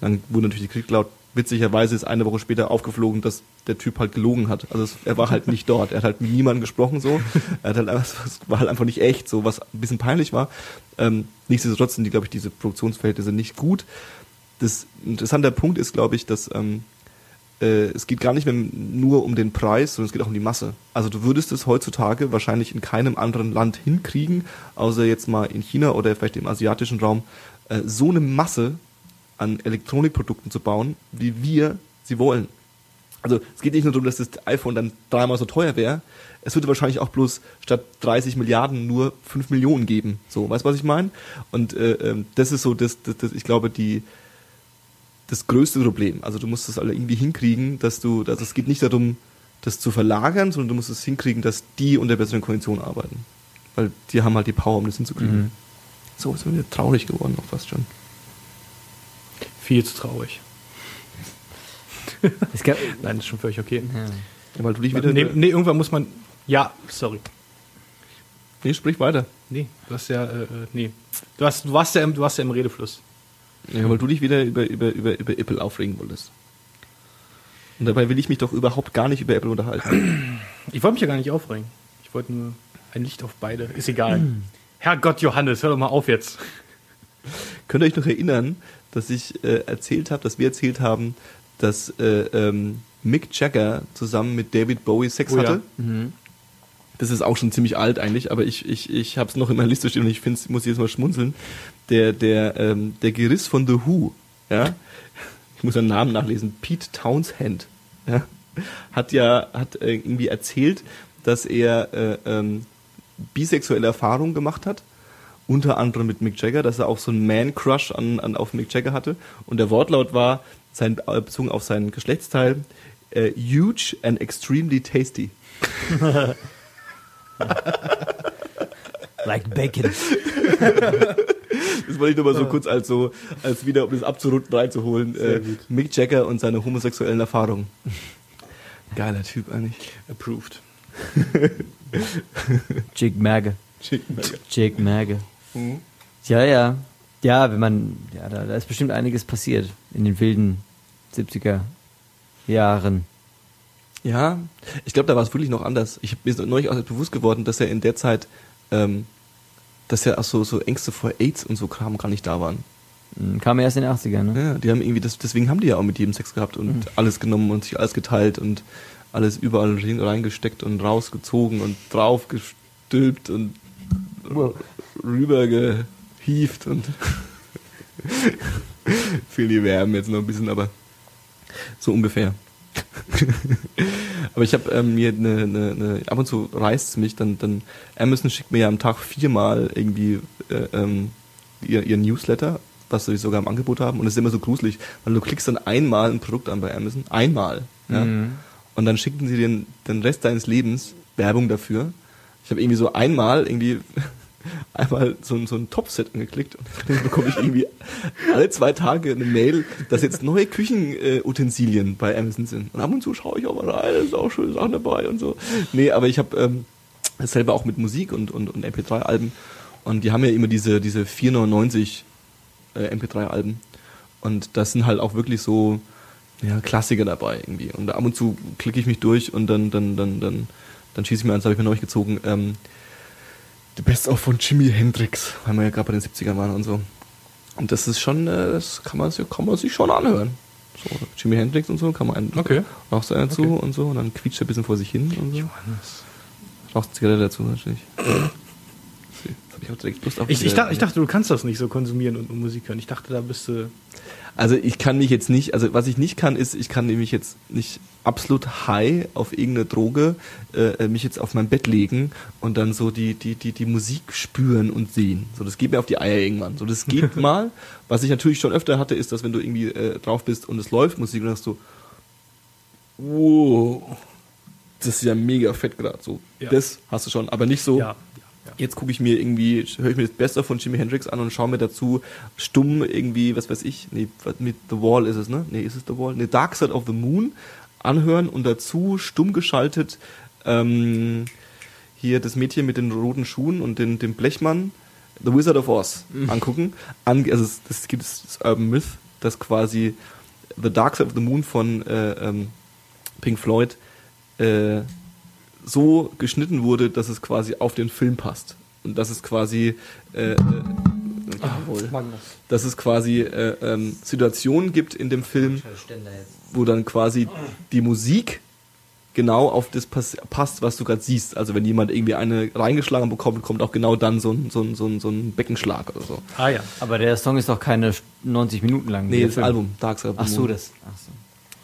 Dann wurde natürlich die Krieg laut witzigerweise ist eine Woche später aufgeflogen, dass der Typ halt gelogen hat. Also es, er war halt nicht dort. Er hat halt mit niemandem gesprochen so. Er hat halt es war halt einfach nicht echt, so was ein bisschen peinlich war. Ähm, nichtsdestotrotz sind die, glaube ich, diese Produktionsverhältnisse nicht gut. Das interessante Punkt ist, glaube ich, dass ähm, äh, es geht gar nicht mehr nur um den Preis, sondern es geht auch um die Masse. Also du würdest es heutzutage wahrscheinlich in keinem anderen Land hinkriegen, außer jetzt mal in China oder vielleicht im asiatischen Raum, äh, so eine Masse an Elektronikprodukten zu bauen, wie wir sie wollen. Also es geht nicht nur darum, dass das iPhone dann dreimal so teuer wäre. Es würde wahrscheinlich auch bloß statt 30 Milliarden nur 5 Millionen geben. So, weißt du, was ich meine? Und äh, ähm, das ist so, das, das, das, ich glaube, die das größte Problem. Also du musst das alle irgendwie hinkriegen, dass du, also es geht nicht darum, das zu verlagern, sondern du musst es hinkriegen, dass die unter besseren Konditionen arbeiten. Weil die haben halt die Power, um das hinzukriegen. Mhm. So, ist wieder traurig geworden, auch fast schon. Viel zu traurig. Nein, ist schon völlig okay. ja. Ja, weil du dich wieder. Nee, nee, irgendwann muss man. Ja, sorry. nee, sprich weiter. Nee, du hast ja. Äh, äh, nee. Du, hast, du, warst ja im, du warst ja im Redefluss. Ja, weil du dich wieder über, über, über, über Apple aufregen wolltest. Und dabei will ich mich doch überhaupt gar nicht über Apple unterhalten. Ich wollte mich ja gar nicht aufregen. Ich wollte nur ein Licht auf beide. Ist egal. Herrgott, Johannes, hör doch mal auf jetzt. Könnt ihr euch noch erinnern, dass ich äh, erzählt habe, dass wir erzählt haben, dass äh, ähm, Mick Jagger zusammen mit David Bowie Sex Oh ja. hatte? Das ist auch schon ziemlich alt eigentlich, aber ich, ich, ich habe es noch in meiner Liste stehen und ich finde, muss jetzt mal schmunzeln. Der, der, ähm, der Geriss von The Who, ja, ich muss seinen Namen nachlesen, Pete Townsend, ja, hat ja, hat äh, irgendwie erzählt, dass er äh, ähm, bisexuelle Erfahrungen gemacht hat, unter anderem mit Mick Jagger, dass er auch so einen Man-Crush an, an, auf Mick Jagger hatte. Und der Wortlaut war, sein, äh, bezogen auf seinen Geschlechtsteil, äh, huge and extremely tasty. Like bacon. Das wollte ich nur mal so kurz als so, als wieder, um das abzurunden, reinzuholen. Äh, Mick Jagger und seine homosexuellen Erfahrungen. Geiler Typ eigentlich. Approved. Jig Merge. Chicken Nugget. Jig Merge. Mhm. Ja, ja. Ja, wenn man, ja, da, da ist bestimmt einiges passiert in den wilden 70er Jahren. Ja, ich glaube, da war es wirklich noch anders. Ich mir ist neulich auch bewusst geworden, dass er in der Zeit, ähm, dass ja auch so, so Ängste vor AIDS und so Kram gar nicht da waren. Hm, Kam erst in den 80ern, ne? Ja, die haben irgendwie, das, deswegen haben die ja auch mit jedem Sex gehabt und alles genommen und sich alles geteilt und alles überall rein- reingesteckt und rausgezogen und draufgestülpt und rübergehieft und fehlen die Verben jetzt noch ein bisschen, aber so ungefähr. aber ich habe ähm, mir eine, eine, eine, ab und zu reißt es mich, dann, dann Amazon schickt mir ja am Tag viermal irgendwie äh, ähm, ihr, ihr Newsletter, was sie sogar im Angebot haben und es ist immer so gruselig, weil du klickst dann einmal ein Produkt an bei Amazon, einmal, ja, Mhm. und dann schicken sie dir den, den Rest deines Lebens Werbung dafür. Ich habe irgendwie so einmal irgendwie einmal so, so ein Topset angeklickt und dann bekomme ich irgendwie alle zwei Tage eine Mail, dass jetzt neue Küchenutensilien äh, bei Amazon sind. Und ab und zu schaue ich auch mal rein, da ist auch schöne Sachen dabei und so. Nee, aber ich habe ähm, selber auch mit Musik und, und, und MP3-Alben und die haben ja immer diese, diese 4,99 äh, MP3-Alben und das sind halt auch wirklich so ja, Klassiker dabei irgendwie. Und ab und zu klicke ich mich durch und dann, dann, dann, dann, dann schieße ich mir eins, habe ich mir neulich gezogen, ähm, The Best of von Jimi Hendrix, weil wir ja gerade bei den 70ern waren und so. Und das ist schon, äh, das kann man, sich- kann man sich schon anhören. So, Jimi Hendrix und so, kann man einen Okay. rauchst du einen dazu Okay. und so und dann quietscht er ein bisschen vor sich hin und so. Johannes. Rauchst Zigarette dazu natürlich. Ich auch direkt Lust auf Ich, ich, dachte, ich dachte, du kannst das nicht so konsumieren und, Musik hören. Ich dachte, da bist du. Also ich kann mich jetzt nicht, also was ich nicht kann, ist, ich kann nämlich jetzt nicht absolut high auf irgendeine Droge äh, mich jetzt auf mein Bett legen und dann so die, die, die, die Musik spüren und sehen. So, das geht mir auf die Eier irgendwann. So, das geht mal. Was ich natürlich schon öfter hatte, ist, dass wenn du irgendwie äh, drauf bist und es läuft Musik und dann hast du, wow, das ist ja mega fett gerade. So, Ja. das hast du schon, aber nicht so. Ja. Jetzt gucke ich mir irgendwie, höre ich mir das Beste von Jimi Hendrix an und schaue mir dazu stumm irgendwie, was weiß ich, nee, mit The Wall ist es, ne? Nee, ist es The Wall? Nee, Dark Side of the Moon anhören und dazu stumm geschaltet ähm, hier das Mädchen mit den roten Schuhen und den, dem Blechmann, The Wizard of Oz, angucken. An, also es, es gibt das Urban Myth, dass quasi The Dark Side of the Moon von äh, ähm, Pink Floyd äh, so geschnitten wurde, dass es quasi auf den Film passt. Und dass es quasi äh, äh, jawohl, dass es quasi äh, ähm, Situationen gibt in dem Film, wo dann quasi die Musik genau auf das pass passt, was du gerade siehst. Also wenn jemand irgendwie eine reingeschlagen bekommt, kommt auch genau dann so ein, so ein, so ein, so ein Beckenschlag oder so. Ah ja. Aber der Song ist doch keine 90 Minuten lang. Nee, das Film. Album, Dark Side of the Ach so, das. Ach so.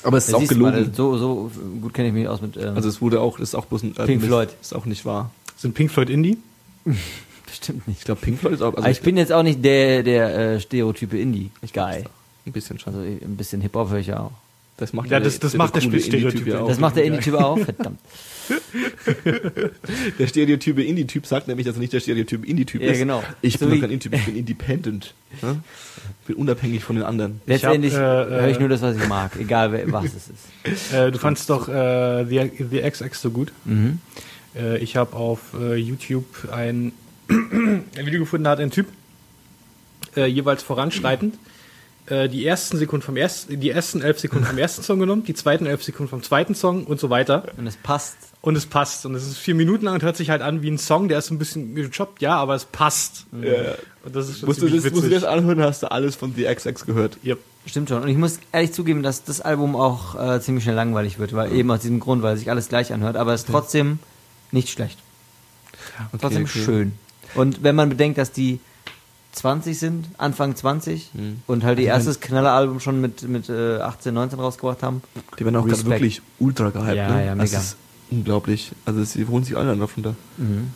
Aber es ist auch du mal, gelogen. So, so gut kenne ich mich aus mit. Ähm, Also es wurde auch, ist auch bloß ein Urban Pink. Floyd. Ist auch nicht wahr. Sind Pink Floyd Indie? bestimmt nicht. Ich glaube, Pink Floyd ist auch, also Aber ich bin jetzt auch nicht der, der äh, Stereotype Indie-Guy. ein bisschen schon. Also ein bisschen Hip-Hop höre ich ja auch. Das macht Ja, das- das macht der coole Stereotyp auch. Das macht der Indie-Typ auch, verdammt. Der stereotype Indie-Typ sagt nämlich, dass er nicht der stereotype Indie-Typ Ja, ist. genau. Ich So bin doch kein Indie-Typ, ich bin independent. Ne? Ich bin unabhängig von den anderen. Letztendlich äh, höre ich äh, nur das, was ich mag, egal wer, was es ist. Äh, du fandst doch äh, The, The XX so gut. Mhm. Äh, ich habe auf äh, YouTube ein, ein Video gefunden, da hat ein Typ äh, jeweils voranschreitend äh, die ersten Sekunden vom ersten, die ersten elf Sekunden vom ersten Song genommen, die zweiten elf Sekunden vom zweiten Song und so weiter. Und es passt. Und es passt. Und es ist vier Minuten lang und hört sich halt an wie ein Song, der ist ein bisschen gechoppt, ja, aber es passt. Ja. Und das ist schon Musst du, das, musst du witzig. das anhören, hast du alles von The XX gehört. Yep. Stimmt schon. Und ich muss ehrlich zugeben, dass das Album auch äh, ziemlich schnell langweilig wird, weil eben aus diesem Grund, weil sich alles gleich anhört, aber es ist trotzdem nicht schlecht. trotzdem okay. schön. Und wenn man bedenkt, dass die 20 sind, Anfang 20 Mhm. und halt die Also erstes Knalleralbum schon mit, mit äh, 18, 19 rausgebracht haben. Die werden auch gerade wirklich ultra gehypt. Ja, ne? ja, Das mega. ist unglaublich. Also sie holen sich alle davon da. Mhm.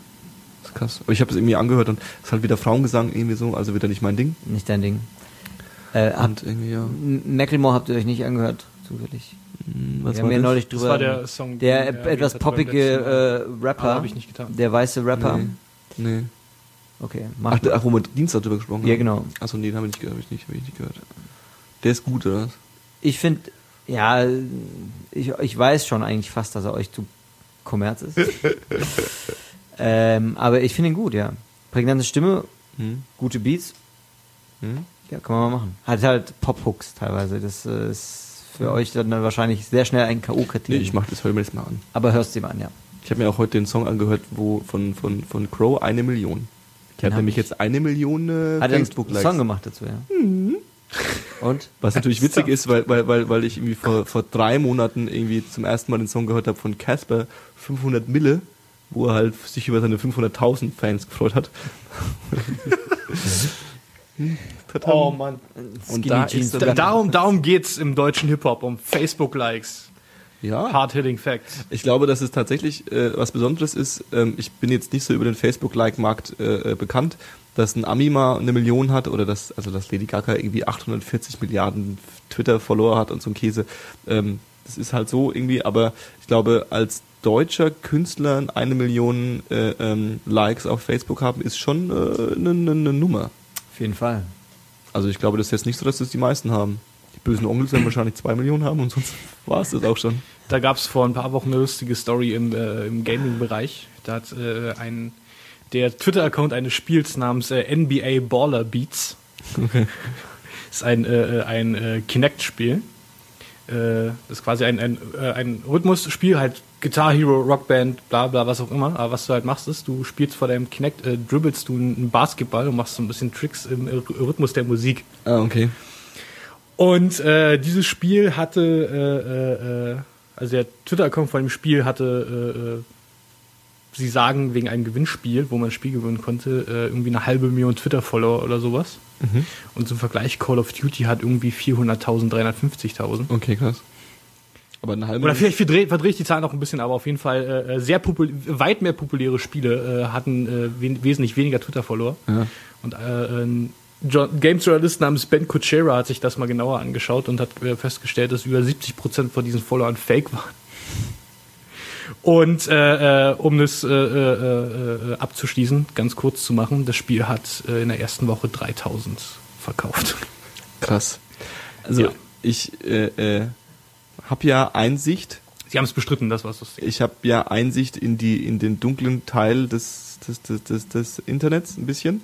Das ist krass. Aber ich habe es irgendwie angehört und es ist halt wieder Frauengesang irgendwie so, also wieder nicht mein Ding. Nicht dein Ding. Äh, habt, Und irgendwie, ja. Macklemore habt ihr euch nicht angehört, zufällig. Hm, Was Wir war haben ja das? neulich Das drüber. war der Song, der er äh, etwas poppige äh, Rapper, Aber hab ich nicht getan. der weiße Rapper. Nee. Nee. Okay, Ach, der- ach, wo wir Dienstag drüber gesprochen Ja, haben. genau. Achso, nee, den habe ich nicht gehört. Hab ich nicht, hab ich nicht gehört. Der ist gut, oder? Ich finde, ja, ich, ich weiß schon eigentlich fast, dass er euch zu Kommerz ist. ähm, aber ich finde ihn gut, ja. Prägnante Stimme, Hm? gute Beats, Hm? ja, kann man mal machen. Hat halt Pop-Hooks teilweise. Das äh, ist für euch dann wahrscheinlich sehr schnell ein Nee, K.O.-Kriterium. ich mach das, hör mir das mal an. aber hörst du ihm an, ja. Ich habe mir auch heute den Song angehört, wo von, von, von Crow eine Million. Habe hab nämlich ich- jetzt eine Million äh, Hat er einen. Song gemacht dazu, ja. Und? Was natürlich witzig ist, weil, weil, weil, weil ich irgendwie vor, vor drei Monaten irgendwie zum ersten Mal den Song gehört habe von Casper, 500 Mille, wo er halt sich über seine 500.000 Fans gefreut hat. Total. Oh Mann. Und da ist Da, dann- darum, darum geht's im deutschen Hip-Hop, um Facebook-Likes. Ja, Hard-hitting Facts. ich glaube, dass es tatsächlich äh, was Besonderes ist. Ähm, ich bin jetzt nicht so über den Facebook-Like-Markt äh, äh, bekannt, dass ein Ami mal eine Million hat oder dass, also dass Lady Gaga irgendwie 840 Milliarden Twitter-Follower hat und so ein Käse. Ähm, das ist halt so irgendwie, aber ich glaube, als deutscher Künstler eine Million äh, ähm, Likes auf Facebook haben, ist schon äh, eine ne, ne Nummer. Auf jeden Fall. Also ich glaube, das ist jetzt nicht so, dass das die meisten haben. Bösen Onkels werden wahrscheinlich zwei Millionen haben und sonst war es das auch schon. Da gab's vor ein paar Wochen eine lustige Story im, äh, im Gaming-Bereich. Da hat äh, ein, der Twitter-Account eines Spiels namens äh, NBA Baller Beats. Okay. Das ist ein, äh, ein äh, Kinect-Spiel. Äh, das ist quasi ein, ein, äh, ein Rhythmusspiel, halt Guitar Hero, Rockband, bla bla, was auch immer. Aber was du halt machst, ist, du spielst vor deinem Kinect, äh, dribbelst du einen Basketball und machst so ein bisschen Tricks im äh, Rhythmus der Musik. Ah, okay. Und äh, dieses Spiel hatte, äh, äh, äh, also der Twitter-Account von dem Spiel hatte, äh, sie sagen, wegen einem Gewinnspiel, wo man ein Spiel gewinnen konnte, irgendwie eine halbe Million Twitter-Follower oder sowas. Und zum Vergleich, Call of Duty hat irgendwie 400.000, 350.000. Okay, krass. Aber eine halbe Oder vielleicht verdrehe verdreh ich die Zahlen noch ein bisschen, aber auf jeden Fall äh, sehr weit mehr populäre Spiele äh, hatten äh, wen wesentlich weniger Twitter-Follower. Ja. Und Games-Journalist namens Ben Kuchera hat sich das mal genauer angeschaut und hat äh, festgestellt, dass über 70% von diesen Followern fake waren. Und äh, äh, um das äh, äh, abzuschließen, ganz kurz zu machen, das Spiel hat in der ersten Woche 3000 verkauft. Krass. Also Ja. ich habe ja Einsicht, Sie haben es bestritten, das war's ich habe ja Einsicht in die in den dunklen Teil des des, des, des, des Internets ein bisschen.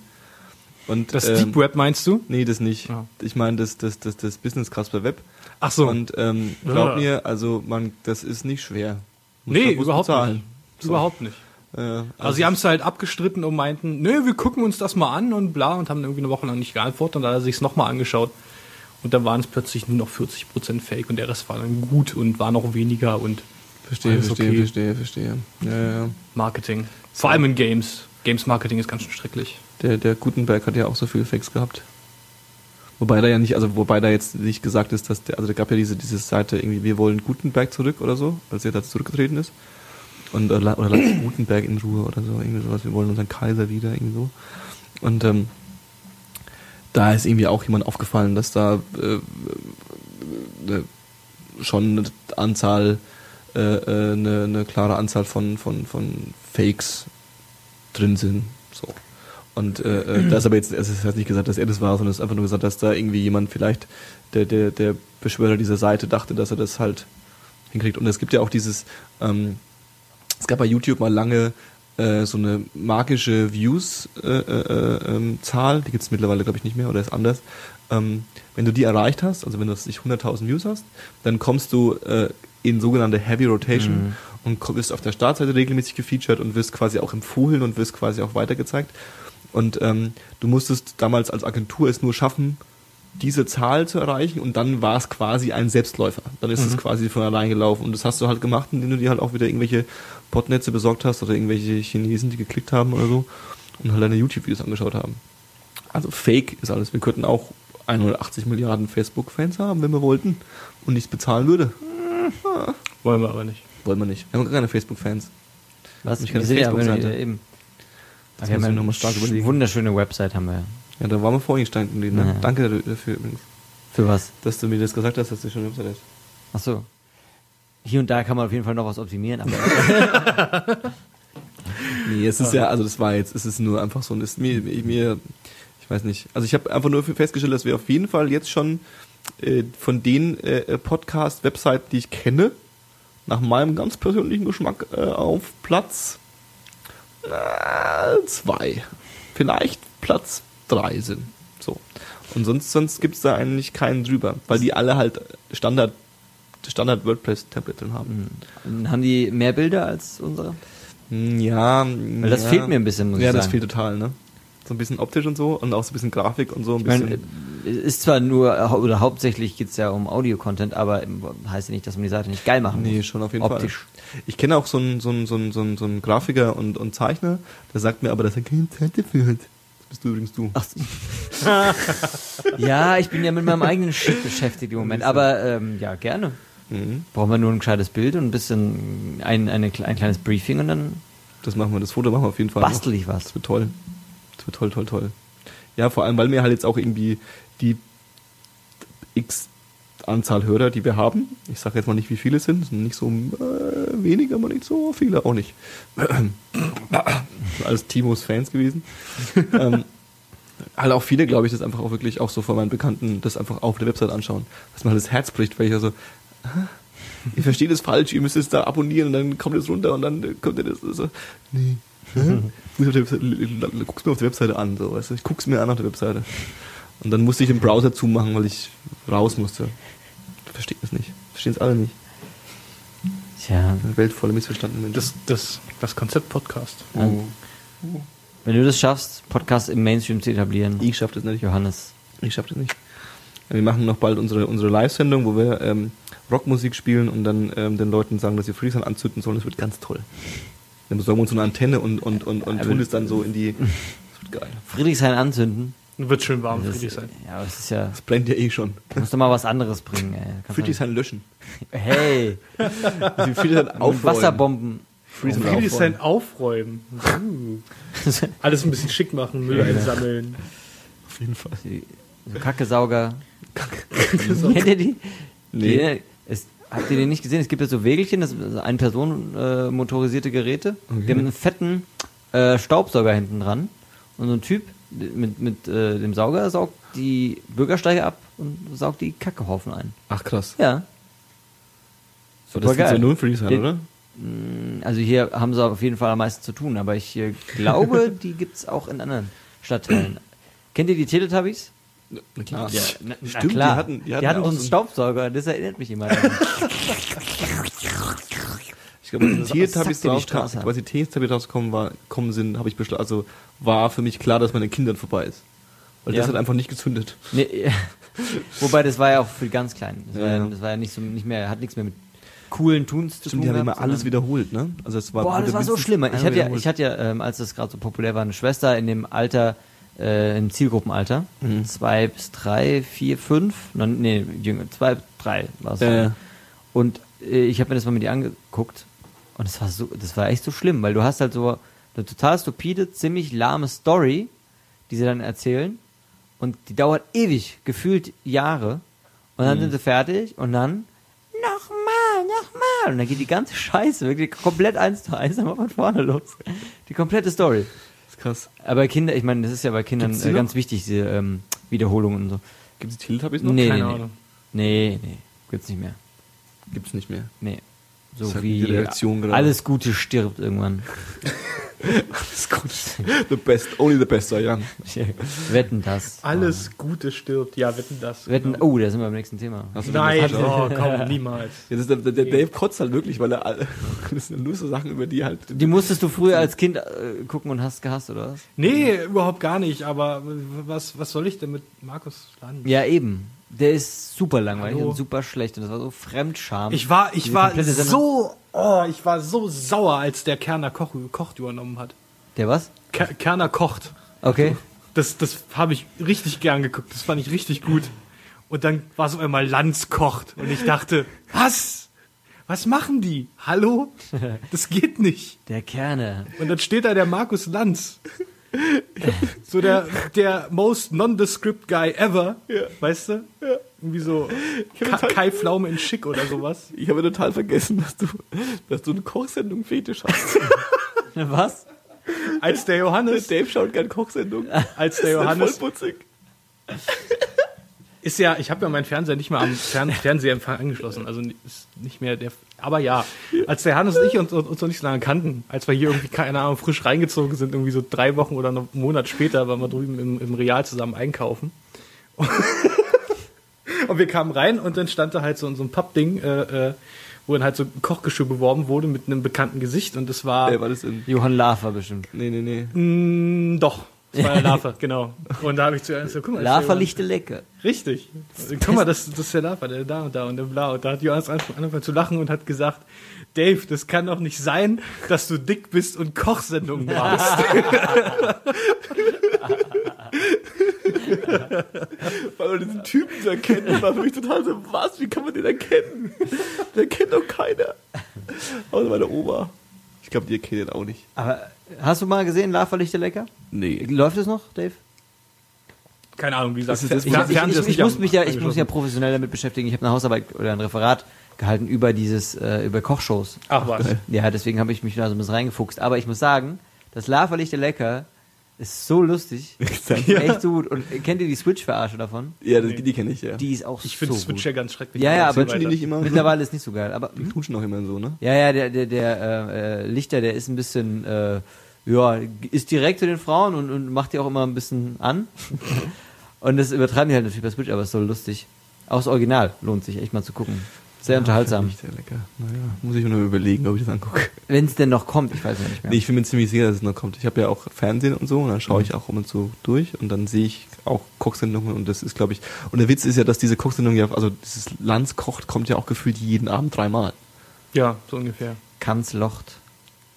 Und Das ähm, Deep Web meinst du? Nee, das nicht. Ja. Ich meine das das das das Business Casper Web. Ach so. Und ähm, glaub Ja. mir, also man das ist nicht schwer. Muss nee, überhaupt bezahlen. nicht. Überhaupt nicht. Äh, also Also sie haben es halt abgestritten und meinten, nö, wir gucken uns das mal an und bla und haben irgendwie eine Woche lang nicht geantwortet und dann hat er sich es nochmal angeschaut und dann waren es plötzlich nur noch 40% Fake und der Rest war dann gut und war noch weniger und verstehe, verstehe, okay. verstehe, verstehe. Ja, ja. Marketing. Vor allem in Games. Games Marketing ist ganz schön schrecklich. Der, der Gutenberg hat ja auch so viele Fakes gehabt. Wobei da ja nicht, also wobei da jetzt nicht gesagt ist, dass der, also da gab ja diese, diese Seite irgendwie, wir wollen Gutenberg zurück oder so, als er da zurückgetreten ist. Und, oder, oder lasst Gutenberg in Ruhe oder so, irgendwie sowas, wir wollen unseren Kaiser wieder, irgendwie so. Und, ähm, da ist irgendwie auch jemand aufgefallen, dass da, äh, äh, schon eine Anzahl, äh, äh, eine, eine klare Anzahl von, von, von Fakes drin sind, so. Und äh, äh, da ist aber jetzt, es ist halt nicht gesagt, dass er das war, sondern es ist einfach nur gesagt, dass da irgendwie jemand vielleicht, der, der, der Beschwörer dieser Seite dachte, dass er das halt hinkriegt. Und es gibt ja auch dieses, ähm, es gab bei YouTube mal lange äh, so eine magische Views-Zahl, äh, äh, ähm, Zahl. die gibt es mittlerweile, glaube ich, nicht mehr oder ist anders. Ähm, wenn du die erreicht hast, also wenn du nicht 100.000 Views hast, dann kommst du äh, in sogenannte Heavy Rotation Mhm. Und wirst auf der Startseite regelmäßig gefeatured und wirst quasi auch empfohlen und wirst quasi auch weitergezeigt. Und ähm, du musstest damals als Agentur es nur schaffen, diese Zahl zu erreichen und dann war es quasi ein Selbstläufer. Dann ist es quasi von allein gelaufen und das hast du halt gemacht, indem du dir halt auch wieder irgendwelche Botnetze besorgt hast oder irgendwelche Chinesen, die geklickt haben oder so und halt deine YouTube-Videos angeschaut haben. Also Fake ist alles. Wir könnten auch 180 Milliarden Facebook-Fans haben, wenn wir wollten und nichts bezahlen würde. Wollen wir aber nicht. Wollen wir nicht. Wir haben gar keine Facebook-Fans. Was? Ich kann ja Facebook-Seite. wenn wir- eben. Das wir haben wir ja noch mal stark überlegen. wunderschöne Website haben wir. Ja, da waren wir vorhin gestanden. Ne? Ja. Danke dafür übrigens, Für was? dass du mir das gesagt hast, dass du schon eine Website hast. Ach so. Hier und da kann man auf jeden Fall noch was optimieren, aber Nee, es ist ja, also das war jetzt, es ist nur einfach so, ist mir, mir, ich weiß nicht. Also ich habe einfach nur festgestellt, dass wir auf jeden Fall jetzt schon äh, von den äh, Podcast-Webseiten, die ich kenne, nach meinem ganz persönlichen Geschmack äh, auf Platz äh, zwei, vielleicht Platz drei sind. So. Und sonst, sonst gibt's da eigentlich keinen drüber, weil die alle halt Standard, Standard WordPress-Template drin haben. haben die mehr Bilder als unsere? Hm, Ja, Weil das ja. fehlt mir ein bisschen, muss ja, ich das sagen. fehlt total, ne? So ein bisschen optisch und so und auch so ein bisschen Grafik und so ein Ich bisschen. meine, es ist zwar nur, oder hauptsächlich geht's ja um Audio-Content, aber heißt ja nicht, dass man die Seite nicht geil machen nee, muss. schon auf jeden Optisch. Fall. Ich kenne auch so einen, so einen, so einen, so einen, so einen Grafiker und, und Zeichner, der sagt mir aber, dass er keine Zeit dafür hat. Das bist du übrigens du. Ach, ja, ich bin ja mit meinem eigenen Shit beschäftigt im Moment, aber ähm, ja, gerne. Mhm. Brauchen wir nur ein gescheites Bild und ein bisschen ein, eine, ein kleines Briefing und dann Das machen wir, das Foto machen wir auf jeden Fall. bastel noch. ich was. Das wird toll. Das wird toll, toll, toll. Ja, vor allem, weil wir halt jetzt auch irgendwie die X Anzahl Hörer, die wir haben, ich sage jetzt mal nicht, wie viele es sind, es sind nicht so äh, wenige, aber nicht so viele, auch nicht. Alles Timos Fans gewesen. ähm, halt auch viele, glaube ich, das einfach auch wirklich auch so von meinen Bekannten das einfach auf der Website anschauen, dass man halt das Herz bricht, weil ich also "Ah, ihr versteht es falsch, ihr müsst es da abonnieren und dann kommt es runter und dann kommt ihr das so, nee. L- guck's mir auf der Webseite an, so, weißt du, ich guck's mir an auf der Webseite. Und dann musste ich den Browser zumachen, weil ich raus musste. Versteht es nicht. Verstehen es alle nicht. Tja, Eine Welt voller missverstandenen Menschen. Das, das, das Konzept Podcast. Oh. wenn du das schaffst, Podcast im Mainstream zu etablieren, Ich schaff das nicht. Johannes. Ich schaff das nicht. Wir machen noch bald unsere, unsere Live-Sendung, wo wir ähm, Rockmusik spielen und dann ähm, den Leuten sagen, dass sie Freestyle anzünden sollen. Das wird ganz toll. Dann besorgen wir uns so eine Antenne und, und, und, und tun es dann so in die. Das wird geil. Friedrichshain anzünden. Wird schön warm für Das, dich sein. ja, aber es ist ja, Das blendet ja eh schon. du musst doch mal was anderes bringen, ey. Kannst Friedrichshain löschen. Hey, Friedrichshain aufräumen. Wasserbomben. Friedrichshain ist aufräumen. aufräumen? Uh. Alles ein bisschen schick machen, Müll einsammeln. Auf jeden Fall. So Kackesauger. Kennt ihr die? Nee. Die, es, habt ihr den nicht gesehen? Es gibt ja so Wägelchen, das sind ein Person äh, motorisierte Geräte. Die haben einen fetten äh, Staubsauger hinten dran. Und so ein Typ mit, mit äh, dem Sauger saugt die Bürgersteige ab und saugt die Kackehaufen ein. Ach krass. Ja. So, das Supergeil. ist ja nur in Friedrichshain, Den- oder? Mm, Also hier haben sie auf jeden Fall am meisten zu tun, aber ich äh, glaube, die gibt's auch in anderen Stadtteilen. Kennt ihr die Teletubbies? Na klar. Ja, na, na Stimmt, klar. die hatten, die hatten, die hatten ja so einen Staubsauger, das erinnert mich immer daran. Ich glaube, als Teletubbies Straße? als die Teletubbies rausgekommen war, kommen sind, habe ich beschl- also war für mich klar, dass meine Kindern vorbei ist. Weil Ja. das hat einfach nicht gezündet. nee, wobei, das war ja auch für die ganz Kleinen. Das, Ja, war, ja, das war ja nicht so, nicht mehr, hat nichts mehr mit coolen Tuns zu Stimmt, tun. die haben immer alles wiederholt, ne? Also es war Boah, das war so schlimm. Ich hatte ja, ich hatte ja, ähm, als das gerade so populär war, eine Schwester in dem Alter, äh, im Zielgruppenalter. Mhm. Zwei bis drei, vier, fünf. Nein, nee, jünger. Zwei, drei war es. Ja. Und äh, ich habe mir das mal mit ihr angeguckt. Und das war so, das war echt so schlimm, weil du hast halt so eine total stupide, ziemlich lahme Story, die sie dann erzählen. Und die dauert ewig, gefühlt Jahre. Und dann sind sie fertig und dann nochmal, nochmal. Und dann geht die ganze Scheiße wirklich komplett eins zu eins nochmal von vorne los. Die komplette Story. Krass. Aber Kinder, ich meine, das ist ja bei Kindern die äh, ganz wichtig, diese ähm, Wiederholungen und so. Gibt es Teletubbies noch? Nee, Keine nee, nee. Ahnung. Nee, nee. Gibt's nicht mehr. Gibt's nicht mehr. Nee. So halt wie die Reaktion gerade. alles Gute stirbt irgendwann. ist gut. The best, only the best are young. Wetten das. Alles Gute stirbt. Ja, wetten das. Wetten, genau. oh, da sind wir beim nächsten Thema. Nein, oh, komm, niemals. Ja, das ist der, der, der Dave kotzt halt wirklich, weil er alle, das sind nur so Sachen, über die halt. Die musstest du früher als Kind äh, gucken und hast gehasst, oder was? Nee, überhaupt gar nicht. Aber was, was soll ich denn mit Markus Land? Ja, eben. Der ist super langweilig Hallo. und super schlecht und das war so Fremdscham. Ich war, ich war so, oh, ich war so sauer, als der Kerner Koch, kocht übernommen hat. Der was? Ker Kerner kocht. Okay. Das, das habe ich richtig gern geguckt. Das fand ich richtig gut. Und dann war es auf einmal Lanz kocht. Und ich dachte, was? Was machen die? Hallo? Das geht nicht. Der Kerne. Und dann steht da der Markus Lanz. So der, der most nondescript guy ever. Weißt du? Irgendwie so Ka Kai Pflaume in Schick oder sowas. Ich habe total vergessen, dass du, dass du eine Kochsendung Fetisch hast. Was? Als der Johannes, Dave schaut gern Kochsendungen. als der Johannes Voll putzig. ist ja, ich habe ja meinen Fernseher nicht mehr am Fern Fernsehempfang angeschlossen, also ist nicht mehr der. Aber ja, als der Hannes und ich uns, uns noch nicht so lange kannten, als wir hier irgendwie keine Ahnung frisch reingezogen sind, irgendwie so drei Wochen oder einen Monat später, waren wir drüben im, im Real zusammen einkaufen. Und wir kamen rein und dann stand da halt so, so ein Pappding, äh, äh, wo dann halt so Kochgeschirr beworben wurde mit einem bekannten Gesicht und das war. Ey, war das in. Johann Lafer bestimmt. Nee, nee, nee. Mm, doch. Das war der Lava, genau. Und da habe ich zuerst so, guck mal. der Johannes- lichte lecker. Richtig. Guck mal, das, das ist der Lava, der da und da und der bla. Und da hat Johannes angefangen zu lachen und hat gesagt, Dave, das kann doch nicht sein, dass du dick bist und Kochsendungen machst. Weil man diesen Typen zu erkennen, war für mich total so, was? Wie kann man den erkennen? Den kennt doch keiner. Außer meine Oma. Ich glaube, die kennt ihn auch nicht. Aber hast du mal gesehen, Lafer lichte lecker? Nee. Läuft es noch, Dave? Keine Ahnung, wie gesagt, Das ist das- Ich, ich, ich, ich, muss mich ja, ich muss angeschlossen. ja professionell damit beschäftigen. Ich habe eine Hausarbeit oder ein Referat gehalten über dieses, äh, über Kochshows. Ach was. Ja, deswegen habe ich mich da so ein bisschen reingefuchst. Aber ich muss sagen, das Lava lichte lecker ist so lustig. Ja. Echt so gut. Und kennt ihr die Switch-Verarsche davon? Ja, das, die kenne ich, ja. Die ist auch Ich finde so Switch gut. ja ganz schrecklich. Ja, ja, aber die nicht immer so? Mittlerweile ist nicht so geil. Aber Die knutschen auch immer so, ne? ja, ja, der, der, der äh, äh, Lichter, der ist ein bisschen, äh, ja, ist direkt zu den Frauen und, und macht die auch immer ein bisschen an. und das übertreiben die halt natürlich bei Switch, aber ist so lustig. Auch das Original lohnt sich echt mal zu gucken. Sehr unterhaltsam. Nicht sehr lecker. Naja, muss ich mir nur überlegen, ob ich das angucke. Wenn es denn noch kommt, ich weiß ja nicht mehr. Nee, ich bin mir ziemlich sicher, dass es noch kommt. Ich habe ja auch Fernsehen und so und dann schaue ich auch um und so durch und dann sehe ich auch Kochsendungen und das ist, glaube ich, und der Witz ist ja, dass diese Kochsendung ja, also dieses Lanz kocht, kommt ja auch gefühlt jeden Abend dreimal. Ja, so ungefähr.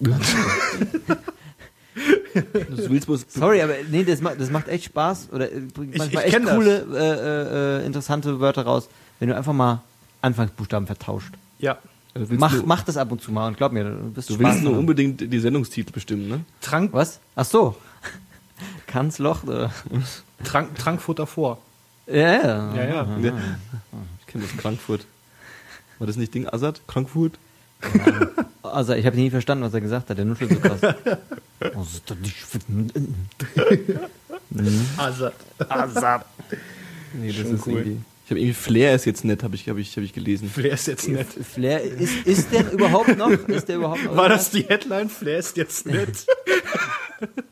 Willst bloß Sorry, aber nee, das macht, das macht echt Spaß oder äh, bringt Ich- manchmal ich echt kenn das. coole, äh, äh, interessante Wörter raus, wenn du einfach mal Anfangsbuchstaben vertauscht. Ja. willst Mach, mach das ab und zu mal und glaub mir, du wirst du willst nur haben. unbedingt die Sendungstitel bestimmen, ne? Trank, Was? Ach so. Kanzlocht oder? Trank, Trankfutter vor. Ja, ja. Ja, ja. Ja. Ich kenne das Frankfurt. War das nicht Ding Assad? Frankfurt? Also ich habe nie verstanden, was er gesagt hat. Der nuschelt so krass. Ist doch nicht für- Azad. Azad. Nee, das Schon ist cool. irgendwie. Ich habe irgendwie Flair ist jetzt nett, habe ich, hab ich, hab ich gelesen. Flair ist jetzt nett. Flair, ist, ist der überhaupt noch? Ist der überhaupt noch? War das die Headline? Flair ist jetzt nett.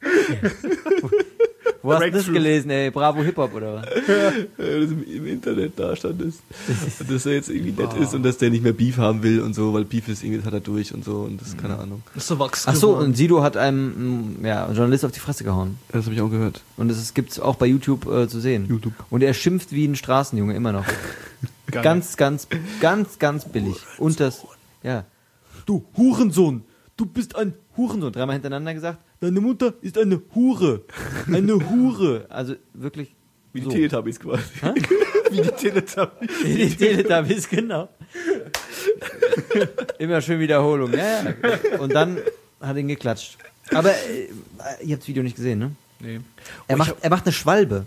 Wo hast du das gelesen, ey? Bravo Hip Hop oder was? Äh, das im, im Internet da stand es. Und dass er jetzt irgendwie nett ist und dass der nicht mehr Beef haben will und so, weil Beef ist irgendwie, das hat er durch und so und das ist keine Ahnung. Ist so Wachs Ach so, geworden. und Sido hat einem ja, Journalist auf die Fresse gehauen. Das habe ich auch gehört. Und das gibt es auch bei YouTube äh, zu sehen. YouTube. Und er schimpft wie ein Straßenjunge immer noch. Ganz, ganz, ganz, ganz billig. Und das, ja. Du Hurensohn, du bist ein Hurensohn. Dreimal hintereinander gesagt, deine Mutter ist eine Hure. Eine Hure. Also wirklich. Wie die so. Teletubbies quasi. wie die Teletubbies. Die Teletubbies, genau. Immer schön Wiederholung. Ja, ja. Und dann hat ihn geklatscht. Aber äh, ihr habt das Video nicht gesehen, ne? Nee. Er Oh, macht, er macht eine Schwalbe.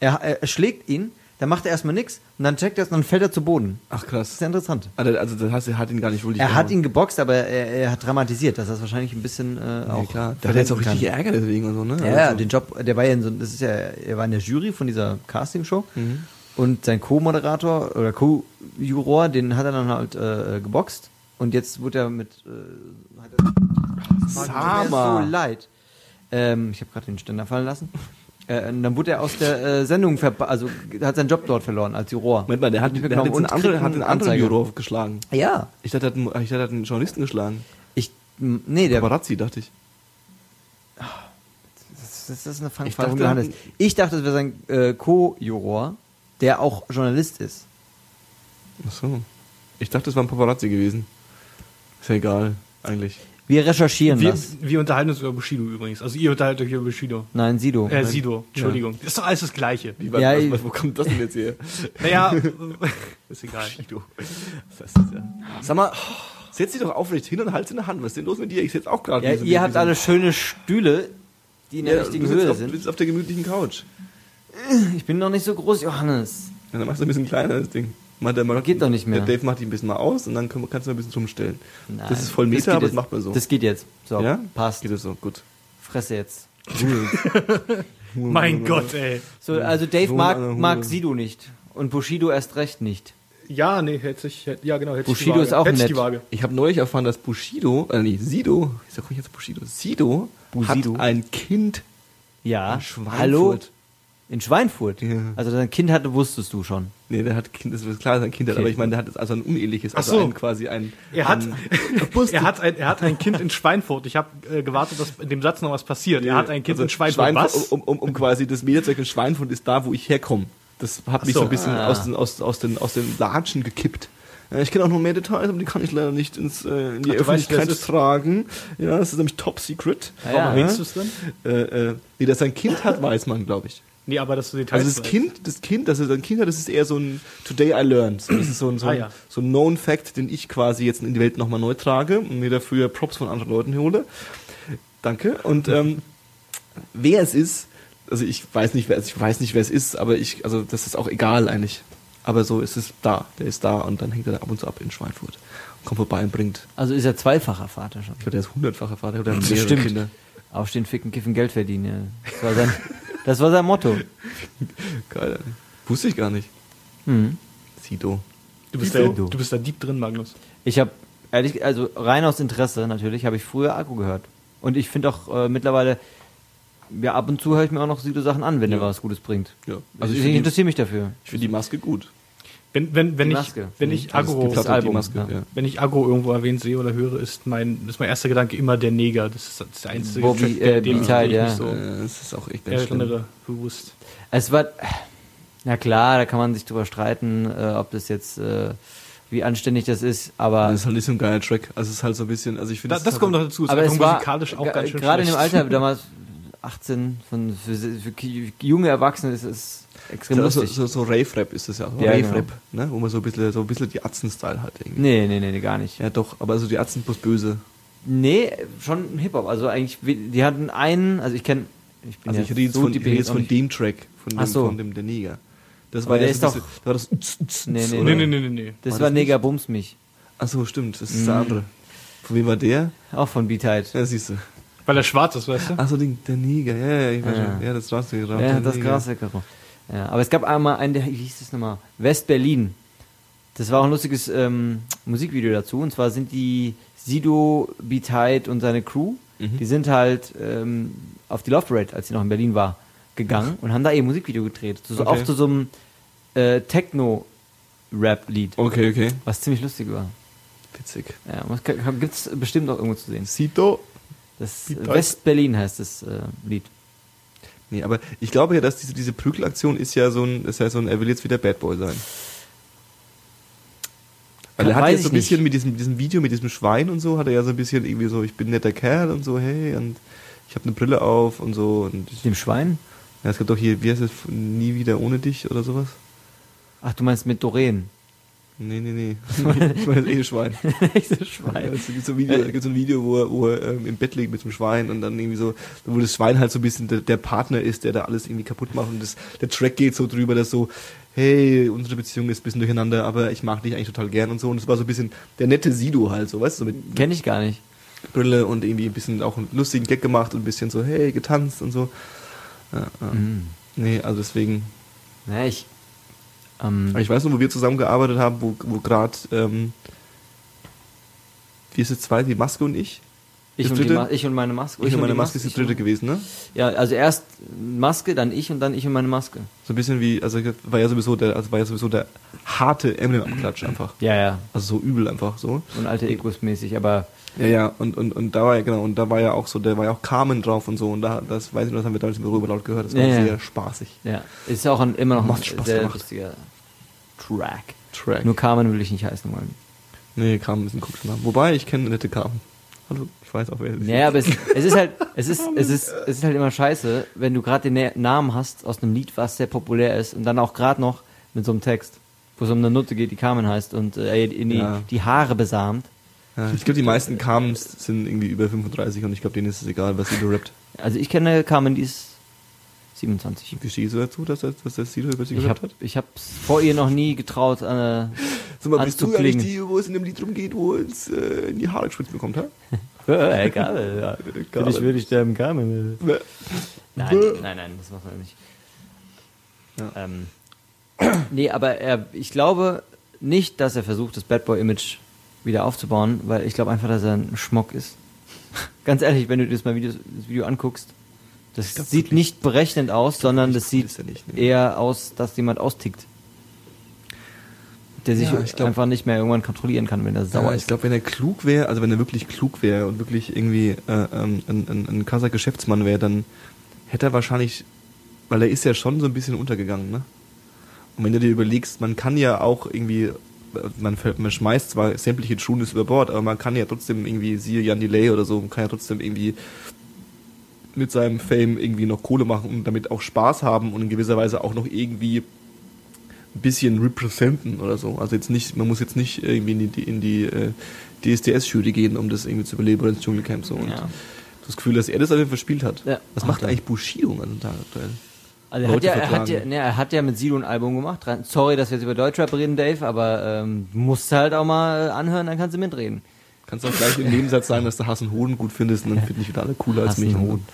Er, er schlägt ihn, dann macht er erstmal nichts und dann checkt er es und dann fällt er zu Boden. Ach Das ist krass. sehr interessant. Also, also das heißt, er hat ihn gar nicht wirklich Er hat ihn geboxt, aber er, er hat dramatisiert, dass er es wahrscheinlich ein bisschen äh, ja, auch. klar. Der hat jetzt auch richtig. Ärger deswegen und so, ne? Ja, ja, also, den Job, der war ja in so, das ist ja, er war in der Jury von dieser Castingshow Mhm. Und sein Co-Moderator oder Co-Juror, den hat er dann halt äh, geboxt. Und jetzt wurde er mit. Äh, hat er, tut mir Sama. so leid. Ähm, ich habe gerade den Ständer fallen lassen. Äh, dann wurde er aus der äh, Sendung, verba- also hat seinen Job dort verloren als Juror. Moment mal, der hat, der hat jetzt einen anderen, hat einen eine anderen. Juror geschlagen. Ja. Ich dachte, er hat einen, ich dachte, hat einen Journalisten geschlagen. Ich, nee, der, Paparazzi, dachte ich. das, das ist eine Fangfrage von Johannes. Ich dachte, das wäre sein äh, Co-Juror, der auch Journalist ist. Ach so. Ich dachte, es war ein Paparazzi gewesen. Ist ja egal, eigentlich. Wir recherchieren Wir, das. wir unterhalten uns über Bushido übrigens. Also ihr unterhaltet euch über Bushido. Nein, Sido. Äh, Sido, Entschuldigung. Das ist doch alles das Gleiche. Wie, Ja, was, was, wo kommt das denn jetzt her? Naja, ist egal. Bushido. Das ja? Sag mal, setz dich doch aufrecht hin und halt in der Hand. Was ist denn los mit dir? Ich sitze auch gerade. Ja, ihr habt alle schöne Stühle, die in der ja, richtigen Höhe auf, Du sind. sitzt auf der gemütlichen Couch. Ich bin noch nicht so groß, Johannes. Ja, dann machst du ein bisschen kleiner, das Ding. Der, mal, Geht doch nicht mehr. Der Dave macht dich ein bisschen mal aus und dann kann, kannst du mal ein bisschen rumstellen. Nein, das ist voll Meter, aber das macht man so. Das geht jetzt. So, ja? passt. Geht das so, gut. Fresse jetzt. Mein Gott, ey. So, also Dave So mag, mag Sido nicht. Und Bushido erst recht nicht. Ja, nee, hätte ich, hätte, ja genau, hätte Bushido ich die Waage. ist auch hätte ich nett. die Waage. Ich habe neulich erfahren, dass Bushido, äh nee, Sido, wieso komme ich jetzt Bushido? Sido Busido. hat ein Kind Ja. in Schweinfurt. Hallo? In Schweinfurt? Ja. Also dein Kind hatte, wusstest du schon. Nee, der hat Kind, das ist klar, dass er ein Kind hat, Okay. aber ich meine, der hat jetzt also ein uneheliches, also so. ein quasi ein. Er hat, ein, er, hat ein, er hat ein Kind in Schweinfurt. Ich habe äh, gewartet, dass in dem Satz noch was passiert. Er hat ein Kind also in Schweinfurt. was? Um, um, um quasi das Mediazeug in Schweinfurt ist da, wo ich herkomme. Das hat mich so. so ein bisschen Ah. aus, den, aus, aus, den, aus den Latschen gekippt. Ja, Ich kenne auch noch mehr Details, aber die kann ich leider nicht ins, äh, in die Ach, weißt, Öffentlichkeit ist? tragen. Ja, das ist nämlich top secret. Ja, Warum ja. du es denn? Äh, äh, nee, dass er ein Kind hat, weiß man, glaube ich. Nee, aber dass du Details Also das weißt. Kind, das Kind, dass er ein Kind das ist eher so ein Today I learned. Das ist so ein, so Ah, ein, ja. so ein Known Fact, den ich quasi jetzt in die Welt nochmal neu trage und mir dafür Props von anderen Leuten hole. Danke. Und ähm, wer es ist, also ich weiß nicht, wer also ich weiß nicht, wer es ist, aber ich, also das ist auch egal eigentlich. Aber so ist es da. Der ist da und dann hängt er da ab und zu ab in Schweinfurt. Und kommt vorbei und bringt. Also ist er zweifacher Vater schon. Ich glaube, der ist hundertfacher Vater oder hat mehrere Bestimmt. Kinder. Aufstehen, ficken, kiffen, Geld verdienen. Ja. Das, war sein, das war sein Motto. Geil. Wusste ich gar nicht. Hm. Sido. Du bist, Wieso? da, du bist da deep drin, Magnus. Ich habe, ehrlich, also rein aus Interesse natürlich, habe ich früher Akku gehört. Und ich finde auch äh, mittlerweile, ja, ab und zu höre ich mir auch noch Sido-Sachen an, wenn Ja. er was Gutes bringt. Ja. Also Also ich, ich finde interessiere mich dafür. ich find die Maske gut. Wenn, wenn, wenn Die ich, wenn ich Also es Agro, das halt Album, Maske, ja. wenn ich Agro irgendwo erwähnt sehe oder höre, ist mein, ist mein erster Gedanke immer der Neger. Das ist, das ist der einzige Bobby, Track, der, äh, den ich B-Tide, mich ja. so das ist auch echt ganz schlimm. erinnere, bewusst. Es war, na klar, da kann man sich drüber streiten, äh, ob das jetzt, äh, wie anständig das ist, aber, Das ist halt nicht so ein geiler Track. Also es ist halt so ein bisschen, also ich finde Da, das kommt noch dazu. Ist aber einfach es war musikalisch auch ganz schön gerade in dem. Alter, damals 18, von, für, für junge Erwachsene ist es extrem so, so, lustig. so, so Rave-Rap ist das ja. So Ja, Rave-Rap, ne? Wo man so ein bisschen, so ein bisschen die Atzen-Style hat irgendwie. Nee, nee, nee, nee, gar nicht. Ja doch, aber also die Atzen plus böse. Nee, schon Hip-Hop. Also eigentlich, die hatten einen, also ich kenne, ich bin Also ja ich rede jetzt so von, deep ich rede jetzt von dem Track, von dem, so. von dem der Neger. Das war der ist doch- bisschen- da war das Nee, nee? Nee, nee, nee, nee, nee. Das War war das Neger Bums mich. Ach so, stimmt, das ist Mhm. der andere. Von wem war der? Auch von B-Tide. Ja, siehst du. Weil er schwarz ist, weißt du? Ach so, den- der Neger, ja, ja, ich weiß Ja. schon. Ja, das Gras, der Gras, Ja, der das Neger. Ja, aber es gab einmal einen, der, wie hieß das nochmal? West-Berlin. Das war auch ein lustiges ähm, Musikvideo dazu. Und zwar sind die Sido, B-Tide und seine Crew, Mhm. die sind halt ähm, auf die Love Parade, als sie noch in Berlin war, gegangen und haben da ihr Musikvideo gedreht. So, so Okay. Auch zu so einem äh, Techno-Rap-Lied, Okay, okay. was ziemlich lustig war. Witzig. Ja, gibt es bestimmt auch irgendwo zu sehen. Sito. Das. West-Berlin heißt das äh, Lied. Nee, aber ich glaube ja, dass diese, diese Prügelaktion ist ja so ein, ist ja so ein, er will jetzt wieder Bad Boy sein. Weil er hat jetzt so ein bisschen nicht. mit diesem, diesem Video, mit diesem Schwein und so, hat er ja so ein bisschen irgendwie so, ich bin netter Kerl und so, hey, und ich habe eine Brille auf und so. Und ich, Dem Schwein? ja, es gibt doch hier, wie heißt es, nie wieder ohne dich oder sowas? Ach, du meinst mit Doreen. Nee, nee, nee. ich meine das Eheschwein. Echtes Ja, Schwein. es gibt so ein Video, so ein Video, wo er, wo er ähm, im Bett liegt mit dem Schwein und dann irgendwie so, wo das Schwein halt so ein bisschen der, der Partner ist, der da alles irgendwie kaputt macht und das, der Track geht so drüber, dass so, hey, unsere Beziehung ist ein bisschen durcheinander, aber ich mag dich eigentlich total gern und so und es war so ein bisschen der nette Sido halt, so, weißt du, so mit Kenn ich gar nicht. Brille und irgendwie ein bisschen auch einen lustigen Gag gemacht und ein bisschen so, hey, getanzt und so. Ja, ja. Mhm. Nee, also deswegen, Na, ich. Ähm, ich weiß noch, wo wir zusammengearbeitet haben, wo, wo gerade, ähm, wie ist es zwei, die Maske und ich? ich, und? Ma ich und meine Maske. Ich und meine die Maske ist die ich dritte und- gewesen, ne? Ja, also erst Maske, dann ich und dann ich und meine Maske. So ein bisschen wie, also war ja sowieso der, also war ja sowieso der harte Eminem-Abklatsch einfach. Ja, ja. Also so übel einfach so. So ein alter Ecos mäßig, aber Ja, ja, und, und, und da war ja, genau, und da war ja auch so, da war ja auch Carmen drauf und so, und da, das weiß ich noch, das haben wir damals im Büro laut gehört, das war Ja, ja. sehr spaßig. ja. Ist auch ein, immer noch ein Macht Spaß sehr gemacht. lustiger Track. Track. Nur Carmen will ich nicht heißen wollen. nee, Carmen ist ein komischer Name. Wobei, ich kenne nette Carmen. Hallo, ich weiß auch, wer sie Naja, aber es, es ist halt, es ist, es ist, es ist halt immer scheiße, wenn du gerade den Na- Namen hast aus einem Lied, was sehr populär ist und dann auch gerade noch mit so einem Text, wo es um eine Nutte geht, die Carmen heißt und äh, in die, Ja. die Haare besamt. Ja, ich glaube, die meisten Carmens sind irgendwie über 35 und ich glaube, denen ist es egal, was Sido rappt. Also ich kenne Carmen, die ist 27. Wie stehst du dazu, dass, das- dass der Sido über sie gerappt habe hat? ich hab's vor ihr noch nie getraut. Äh, Sag mal, bist du ja nicht die, wo es in dem Lied drum geht, wo es äh, in die Haare gespritzt bekommt, hä? Carmen, ja. Will ich, will ich sterben, Carmen. Nein, nein, nein, das macht er nicht. Ja. Ähm, nee, aber er, ich glaube nicht, dass er versucht, das Bad Boy-Image wieder aufzubauen, weil ich glaube einfach, dass er ein Schmock ist. Ganz ehrlich, wenn du dir das mal Video, das Video anguckst, das glaub sieht wirklich- nicht berechnend aus, sondern das sieht nicht, ne? eher aus, dass jemand austickt. Der sich Ja, glaub- einfach nicht mehr irgendwann kontrollieren kann, wenn er sauer Ja, ist. ich glaube, wenn er klug wäre, also wenn er wirklich klug wäre und wirklich irgendwie äh, ähm, ein, ein, ein krasser Geschäftsmann wäre, dann hätte er wahrscheinlich, weil er ist ja schon so ein bisschen untergegangen, ne? Und wenn du dir überlegst, man kann ja auch irgendwie, man, man schmeißt zwar sämtliche Tunes über Bord, aber man kann ja trotzdem irgendwie, siehe Jan Delay oder so, man kann ja trotzdem irgendwie mit seinem Fame irgendwie noch Kohle machen und damit auch Spaß haben und in gewisser Weise auch noch irgendwie ein bisschen representen oder so. Also jetzt nicht, man muss jetzt nicht irgendwie in die, in die äh, DSDS-Jury gehen, um das irgendwie zu überleben oder ins Dschungelcamp so. Und Ja. das Gefühl, dass er das einfach verspielt hat. Ja. Was Ach, macht eigentlich Bushido an dem Tag aktuell? Also er hat, ja, er, hat ja, ne, er hat ja mit Sido ein Album gemacht. Sorry, dass wir jetzt über Deutschrap reden, Dave, aber ähm, musst halt auch mal anhören, dann kannst du mitreden. Kannst auch gleich im Nebensatz sagen, dass du Hassen Hoden gut findest und dann finden dich wieder alle cooler als mich. Hassenhoden.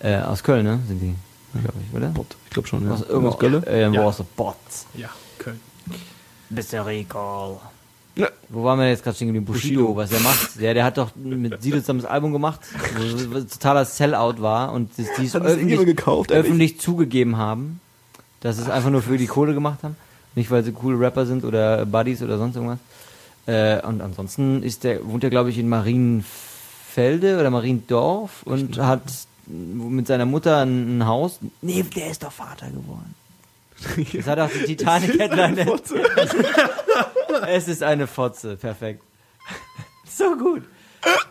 Äh, aus Köln, ne? Sind die, glaube ich, oder? Bot. Ich glaube schon, ja. Aus, irgendwo Aus Gölle? Äh, Ja. aus der Bots. Ja, Köln. Mr. Recall. Ja. Wo waren wir jetzt gerade stehen geblieben? Bushido, Bushido. was er macht. Der, der hat doch mit Sido zusammen das Album gemacht, wo totaler Sellout war und die die es öffentlich, gekauft, öffentlich zugegeben haben, dass es einfach nur für die Kohle gemacht haben. Nicht, weil sie coole Rapper sind oder Buddies oder sonst irgendwas. Äh, und ansonsten ist der, wohnt er, glaube ich, in Marienfelde oder Mariendorf und hat mit seiner Mutter ein, ein Haus. Nee, der ist doch Vater geworden. Das hat auch die Titanic-Headline. Es ist eine Fotze, perfekt. So gut.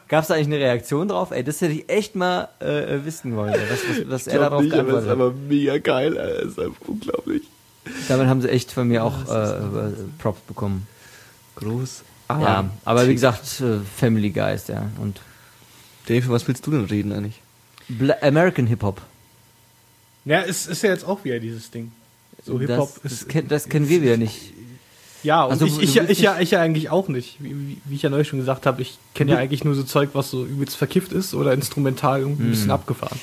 Gab es da eigentlich eine Reaktion drauf? Ey, das hätte ich echt mal äh, wissen wollen, ey, was, was, was Ich er darauf nicht, aber es geantwortet ist hat. aber mega geil. Alter. Es ist einfach unglaublich. Damit haben sie echt von mir auch äh, äh, Props bekommen. Groß. ja, aber wie gesagt, äh, Family Guys, ja. Und Dave, was willst du denn reden eigentlich? Bla American Hip-Hop. Ja, es ist ja jetzt auch wieder dieses Ding. So Hip-Hop das, ist. das, ken- das kennen wir wieder nicht. Ja, und Also, ich, ich, ja, ich, ja, ich ja eigentlich auch nicht. Wie, wie, wie ich ja neulich schon gesagt habe, ich kenne ja eigentlich nur so Zeug, was so übelst verkifft ist oder instrumental irgendwie ein Hm. bisschen abgefahren.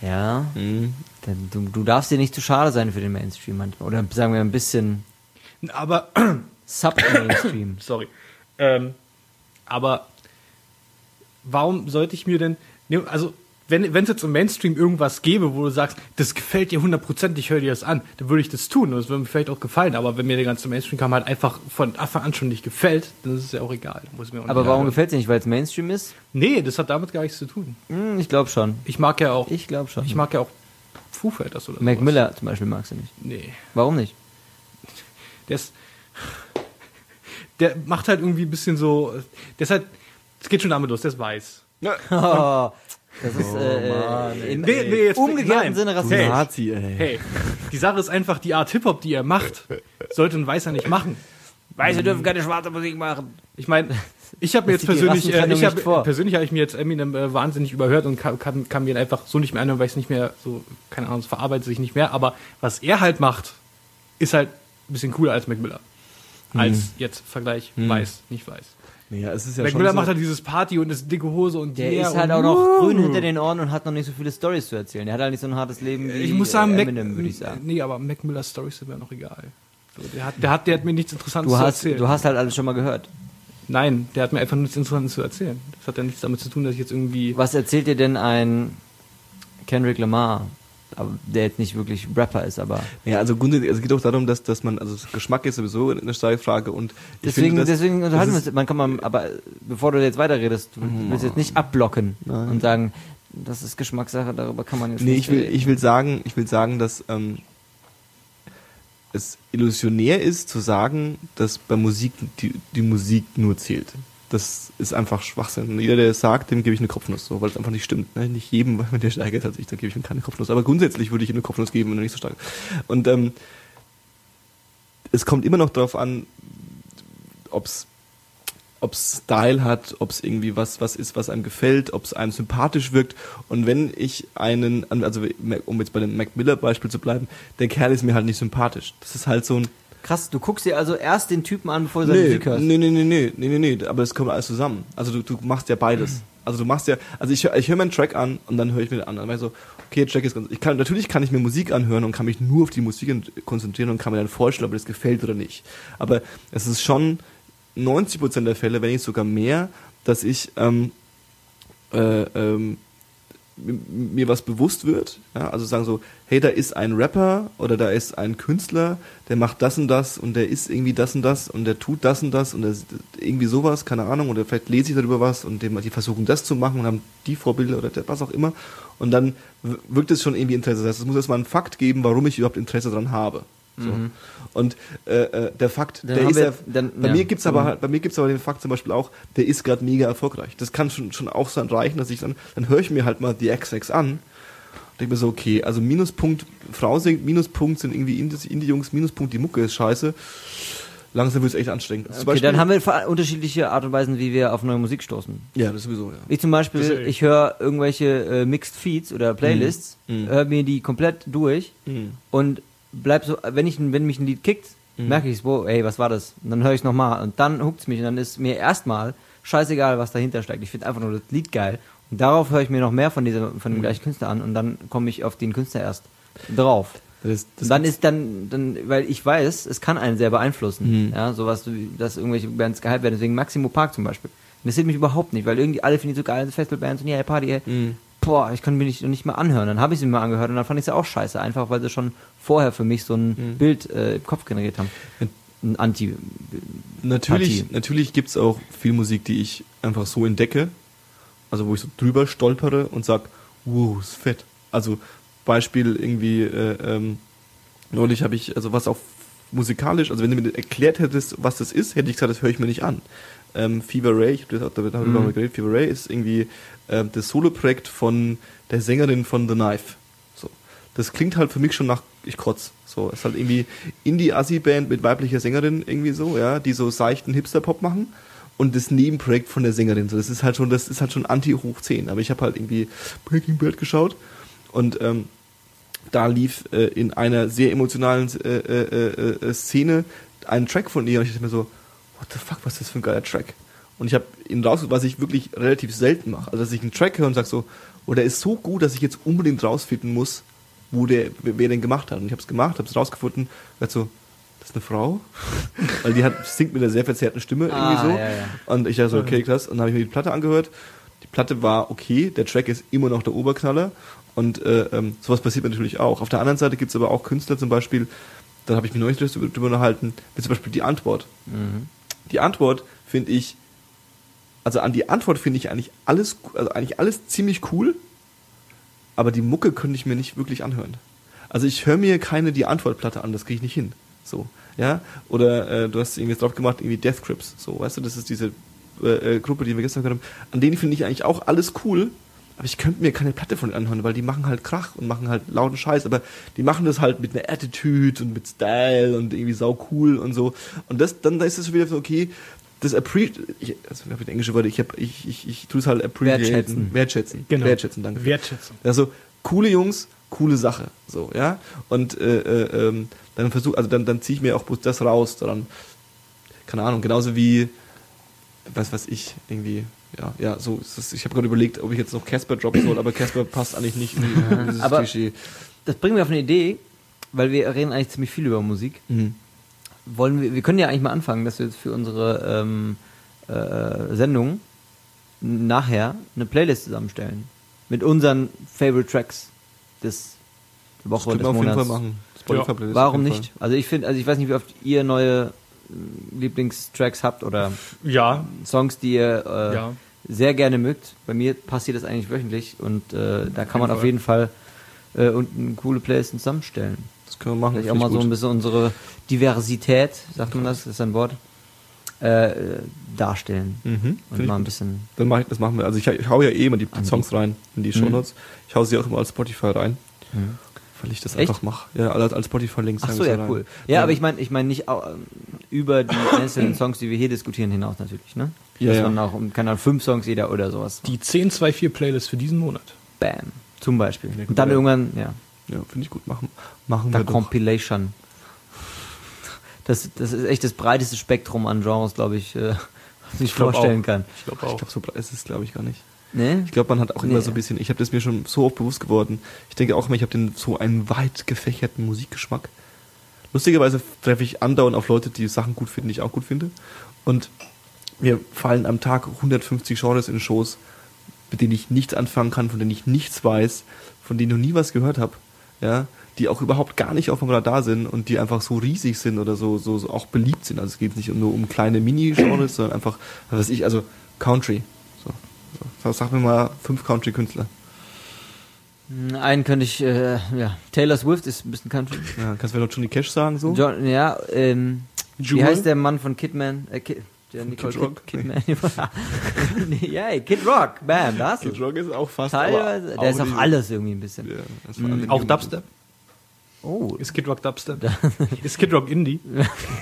Ja, Mhm. denn du, du darfst dir nicht zu schade sein für den Mainstream manchmal. Oder sagen wir ein bisschen Aber, Sub-Mainstream. sorry. Ähm, aber warum sollte ich mir denn, ne, also wenn es jetzt im Mainstream irgendwas gäbe, wo du sagst, das gefällt dir hundertprozentig, hör dir das an, dann würde ich das tun und das würde mir vielleicht auch gefallen. Aber wenn mir der ganze Mainstream-Kram halt einfach von Anfang an schon nicht gefällt, dann ist es ja auch egal. Muss mir auch Aber warum gefällt es dir nicht? Weil es Mainstream ist? Nee, das hat damit gar nichts zu tun. Hm, ich glaube schon. Ich mag ja auch, Ich glaube schon. ich mag ja auch Foo Fighters oder Mac sowas. Miller zum Beispiel magst du nicht. Nee. Warum nicht? Der ist. Der macht halt irgendwie ein bisschen so. Der ist halt. Es geht schon damit los, der ist weiß. Oh, das ist äh, Mann, äh, in Nee, nee, jetzt- umgekehrten nein. Sinne Du rassistisch. Nazi, ey. Hey, die Sache ist einfach, die Art Hip-Hop, die er macht, sollte ein Weißer nicht machen. Weiße dürfen keine schwarze Musik machen. Ich meine, ich habe mir jetzt persönlich, äh, ich hab, vor. persönlich habe ich mir jetzt Eminem äh, wahnsinnig überhört und kann, kann, kann mir ihn einfach so nicht mehr anhören, weil ich es nicht mehr so, keine Ahnung, es verarbeitet sich nicht mehr. Aber was er halt macht, ist halt ein bisschen cooler als Mac Miller. Als jetzt Vergleich weiß, nicht weiß. Naja, es ist ja Mac schon Miller so, macht halt dieses Party und ist dicke Hose und Der ist halt und auch noch grün hinter den Ohren und hat noch nicht so viele Stories zu erzählen. Der hat halt nicht so ein hartes Leben wie Ich muss sagen, äh, Mac, Eminem, würde ich sagen. Nee, aber Mac Millers Storys sind mir noch egal. Der, hat, der, hat, der hat mir nichts Interessantes Du zu hast, erzählen. du hast halt alles schon mal gehört. Nein, der hat mir einfach nichts Interessantes zu erzählen. Das hat ja nichts damit zu tun, dass ich jetzt irgendwie. Was erzählt dir denn ein Kendrick Lamar, der jetzt nicht wirklich Rapper ist, aber Ja, also grundsätzlich, also es geht auch darum, dass, dass man, also Geschmack ist sowieso eine starke Frage und deswegen, finde, dass- deswegen unterhalten wir uns. Man kann mal, aber bevor du jetzt weiterredest, du willst jetzt nicht abblocken Nein. und sagen, das ist Geschmackssache, darüber kann man jetzt Nee, nicht ich will, reden. ich will sagen, ich will sagen, dass ähm, es illusionär ist zu sagen, dass bei Musik die, die Musik nur zählt. Das ist einfach Schwachsinn. Und jeder, der es sagt, dem gebe ich eine Kopfnuss, so, weil es einfach nicht stimmt. Ne? Nicht jedem, wenn der steigert hat sich, dann gebe ich ihm keine Kopfnuss. Aber grundsätzlich würde ich ihm eine Kopfnuss geben, wenn er nicht so stark. Und ähm, es kommt immer noch darauf an, ob's ob's Style hat, ob's irgendwie was was ist, was einem gefällt, ob's einem sympathisch wirkt. Und wenn ich einen, also um jetzt bei dem Mac Miller Beispiel zu bleiben, der Kerl ist mir halt nicht sympathisch. Das ist halt so ein Krass, du guckst dir also erst den Typen an, bevor du seine nee, Musik hörst. nee, nee, nee, nee, nee, nee, nee, aber es kommt alles zusammen. Also du, du machst ja beides. Also du machst ja, also ich, ich höre mir einen Track an und dann höre ich mir den an. Dann weiß ich so, okay, Track ist ganz, ich kann, natürlich kann ich mir Musik anhören und kann mich nur auf die Musik konzentrieren und kann mir dann vorstellen, ob mir das gefällt oder nicht. Aber es ist schon 90% der Fälle, wenn nicht sogar mehr, dass ich ähm, äh, ähm, mir was bewusst wird, ja, also sagen so, hey, da ist ein Rapper oder da ist ein Künstler, der macht das und das und der ist irgendwie das und das und der tut das und das und der, irgendwie sowas, keine Ahnung, oder vielleicht lese ich darüber was und die versuchen das zu machen und haben die Vorbilder oder der- was auch immer und dann wirkt es schon irgendwie Interesse. Das heißt, es muss erstmal einen Fakt geben, warum ich überhaupt Interesse daran habe. So. Und äh, äh, der Fakt, Mhm. Dann der ist wir- ja, dann- bei ja. mir gibt's aber Mhm. halt, bei mir gibt's aber den Fakt zum Beispiel auch, der ist gerade mega erfolgreich. Das kann schon, schon auch so reichen, dass ich dann, dann höre ich mir halt mal die XX an und denke mir so, okay, also Minuspunkt, Frau singt, Minuspunkt sind irgendwie Indie- Indie-Jungs, Minuspunkt, die Mucke ist scheiße. Langsam wird's echt anstrengend. Okay, Beispiel- dann haben wir unterschiedliche Art und Weisen, wie wir auf neue Musik stoßen. Ja, das sowieso, ja. Ich zum Beispiel, ich höre irgendwelche äh, Mixed Feeds oder Playlists, Mhm. höre mir die komplett durch Mhm. und bleib so, wenn ich wenn mich ein Lied kickt, Mhm. merke ich wow, ey, was war das? Und dann höre ich es nochmal und dann huckt's mich und dann ist mir erstmal scheißegal, was dahinter steckt. Ich finde einfach nur das Lied geil und darauf höre ich mir noch mehr von dieser von dem Mhm. gleichen Künstler an und dann komme ich auf den Künstler erst drauf. Das, das dann ist dann, dann, weil ich weiß, es kann einen sehr beeinflussen. Mhm. Ja, sowas, dass irgendwelche Bands gehypt werden. Deswegen Maximo Park zum Beispiel. Interessiert mich überhaupt nicht, weil irgendwie alle finden die so geil, Festivalbands und ja, Party, ey. Mhm. Boah, ich kann mir nicht, nicht mal anhören. Dann habe ich sie mir angehört und dann fand ich sie auch scheiße. Einfach, weil sie schon vorher für mich so ein Mhm. Bild äh, im Kopf generiert haben. Ein Anti. Natürlich, Partie. natürlich gibt's auch viel Musik, die ich einfach so entdecke. Also wo ich so drüber stolpere und sag, wow, ist fett. Also Beispiel irgendwie, äh, ähm, neulich habe ich, also was auch musikalisch, also wenn du mir erklärt hättest, was das ist, hätte ich gesagt, das höre ich mir nicht an. Ähm, Fever Ray, ich habe darüber Mhm. mal geredet, Fever Ray ist irgendwie ähm, das Soloprojekt von der Sängerin von The Knife. So. Das klingt halt für mich schon nach, ich kotz. So, ist halt irgendwie Indie-Assi-Band mit weiblicher Sängerin irgendwie so, ja, die so seichten Hipster-Pop machen und das Nebenprojekt von der Sängerin. So, das ist halt schon, das ist halt schon anti-hoch 10. Aber ich habe halt irgendwie Breaking Bad geschaut und ähm, da lief äh, in einer sehr emotionalen äh, äh, äh, äh, Szene ein Track von ihr und ich dachte mir so, what the fuck, was ist das für ein geiler Track? Und ich habe ihn rausgesucht, was ich wirklich relativ selten mache. Also, dass ich einen Track höre und sage so, oh, der ist so gut, dass ich jetzt unbedingt rausfinden muss, wo der, wer den gemacht hat. Und ich habe es gemacht, habe es rausgefunden, dachte so, das ist eine Frau, weil die hat, singt mit einer sehr verzerrten Stimme irgendwie Ah, so. ja, ja. Und ich dachte so, okay, krass. Und dann habe ich mir die Platte angehört. Die Platte war okay, der Track ist immer noch der Oberknaller. Und äh, ähm, sowas passiert mir natürlich auch. Auf der anderen Seite gibt es aber auch Künstler zum Beispiel, da habe ich mich neulich drüber unterhalten, wie zum Beispiel die Antwort. Mhm. Die Antwort finde ich, also an die Antwort finde ich eigentlich alles, also eigentlich alles ziemlich cool, aber die Mucke könnte ich mir nicht wirklich anhören. Also ich höre mir keine die Antwortplatte an, das kriege ich nicht hin. So, ja? Oder äh, du hast irgendwie drauf gemacht, irgendwie Death Grips, so, weißt du, das ist diese äh, äh, Gruppe, die wir gestern gehört haben. An denen finde ich eigentlich auch alles cool, aber ich könnte mir keine Platte von anhören, weil die machen halt Krach und machen halt lauten Scheiß, aber die machen das halt mit einer Attitude und mit Style und irgendwie sau cool und so. Und das, dann ist es wieder so, okay, das appreciate, also ich habe englische Wörter, ich, hab, ich, ich, ich tue es halt appreciaten. Wertschätzen. Wertschätzen. Genau. Wertschätzen, danke. Wertschätzung. Also coole Jungs, coole Sache, so ja. Und äh, äh, ähm, dann versuch, also dann, dann ziehe ich mir auch bloß das raus, dann keine Ahnung, genauso wie was weiß ich irgendwie. Ja, ja, so ist es. Ich habe gerade überlegt, ob ich jetzt noch Casper droppen soll, aber Casper passt eigentlich nicht in in dieses aber- Klischee. Das bringt mir auf eine Idee, weil wir reden eigentlich ziemlich viel über Musik. Mhm. wollen wir, wir können ja eigentlich mal anfangen, dass wir jetzt für unsere ähm, äh, Sendung nachher eine Playlist zusammenstellen. Mit unseren Favorite Tracks des Woche können des wir auf jeden Monats. Fall machen. Auf Warum jeden nicht? Also ich finde, also ich weiß nicht, wie oft ihr neue Lieblingstracks habt oder Ja, Songs, die ihr äh, ja. sehr gerne mögt. Bei mir passiert das eigentlich wöchentlich und äh, da kann man auf jeden Fall äh, und eine coole Playlist zusammenstellen. Das können wir machen. Vielleicht auch mal ich so ein gut. bisschen unsere Diversität, sagt man das, ist ein Wort, äh, äh, darstellen. Mhm, Und mal ein gut. bisschen. Dann mach ich, das machen wir. Also ich, ich hau ja eh immer die Anbieten. Songs rein in die Mhm. Shownotes. Ich hau sie auch immer als Spotify rein, Mhm. Weil ich das Echt? einfach mache. Ja, als, als Spotify-Links. Ach so, ich ja, cool. Ja, aber ich meine, ich meine nicht au- ähm, über die einzelnen Songs, die wir hier diskutieren, hinaus natürlich, ne? Ja, Dass ja. man auch, keine Ahnung, fünf Songs jeder oder sowas. Die 1024-Playlist für diesen Monat. Bam. Zum Beispiel. Ja, Und dann ja. irgendwann, ja, Ja, finde ich gut. Machen, machen da wir. Compilation. Das, das ist echt das breiteste Spektrum an Genres, glaube ich, äh, was ich glaub vorstellen auch. kann. Ich glaube Ich auch. glaube, so breit ist es, glaube ich, gar nicht. Ne? Ich glaube, man hat auch immer Nee. so ein bisschen, ich habe das mir schon so oft bewusst geworden. Ich denke auch immer, ich habe den so einen weit gefächerten Musikgeschmack. Lustigerweise treffe ich andauernd auf Leute, die Sachen gut finden, die ich auch gut finde. Und mir fallen am Tag 150 Genres in Schoß, mit denen ich nichts anfangen kann, von denen ich nichts weiß, von denen ich noch nie was gehört habe, ja, die auch überhaupt gar nicht auf dem Radar sind und die einfach so riesig sind oder so, so, so auch beliebt sind. Also es geht nicht nur um kleine Mini-Genres, sondern einfach, was weiß ich, also Country. Sag mir mal fünf Country-Künstler. Hm, Einen könnte ich, äh, ja, Taylor Swift ist ein bisschen Country. Ja, kannst du mir noch Johnny Cash sagen so? John, ja, ähm, wie Jewel? heißt der Mann von Kidman? Äh, Kid, der Nicole Kid Rock? Kid, Kidman. Nee, ja, ey, Kid Rock, bam, da hast Kid. Rock ist auch fast. Teilweise, aber der ist auch alles irgendwie ein bisschen. Ja, das Mhm. Auch Dubstep? Oh, Ist Kid Rock Dubstep? ist Kid Rock Indie?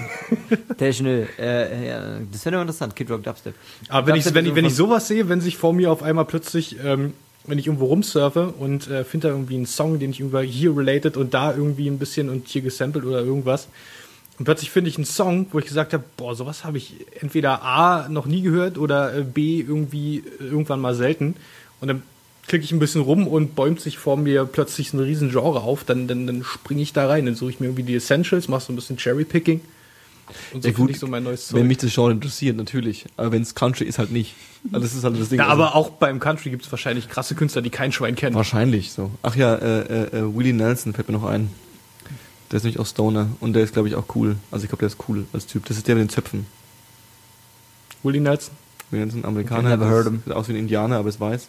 Techno, äh, ja, das wäre interessant, Kid Rock Dubstep. Aber wenn ich, Dubstep wenn, ist ich, wenn ich sowas sehe, wenn sich vor mir auf einmal plötzlich, ähm, wenn ich irgendwo rumsurfe und äh, finde da irgendwie einen Song, den ich irgendwie hier related und da irgendwie ein bisschen und hier gesampelt oder irgendwas. Und plötzlich finde ich einen Song, wo ich gesagt habe, boah, sowas habe ich entweder A noch nie gehört oder äh, B irgendwie äh, irgendwann mal selten. Und dann klicke ich ein bisschen rum und bäumt sich vor mir plötzlich ein riesen Genre auf, dann, dann, dann springe ich da rein, dann suche ich mir irgendwie die Essentials, mache so ein bisschen Cherry-Picking. Und so Ja, gut, finde ich so mein neues Zeug. Wenn mich das Genre interessiert, natürlich. Aber wenn es Country ist, halt nicht. Also das ist halt das Ding. Ja, Also aber auch beim Country gibt es wahrscheinlich krasse Künstler, die kein Schwein kennen. Wahrscheinlich so. Ach ja, äh, äh, äh, Willie Nelson fällt mir noch ein. Der ist nämlich auch Stoner und der ist, glaube ich, auch cool. Also ich glaube, der ist cool als Typ. Das ist der mit den Zöpfen. Willie Nelson. Willie Nelson, Amerikaner. Never das heard him. Sieht aus wie ein Indianer, aber es weiß.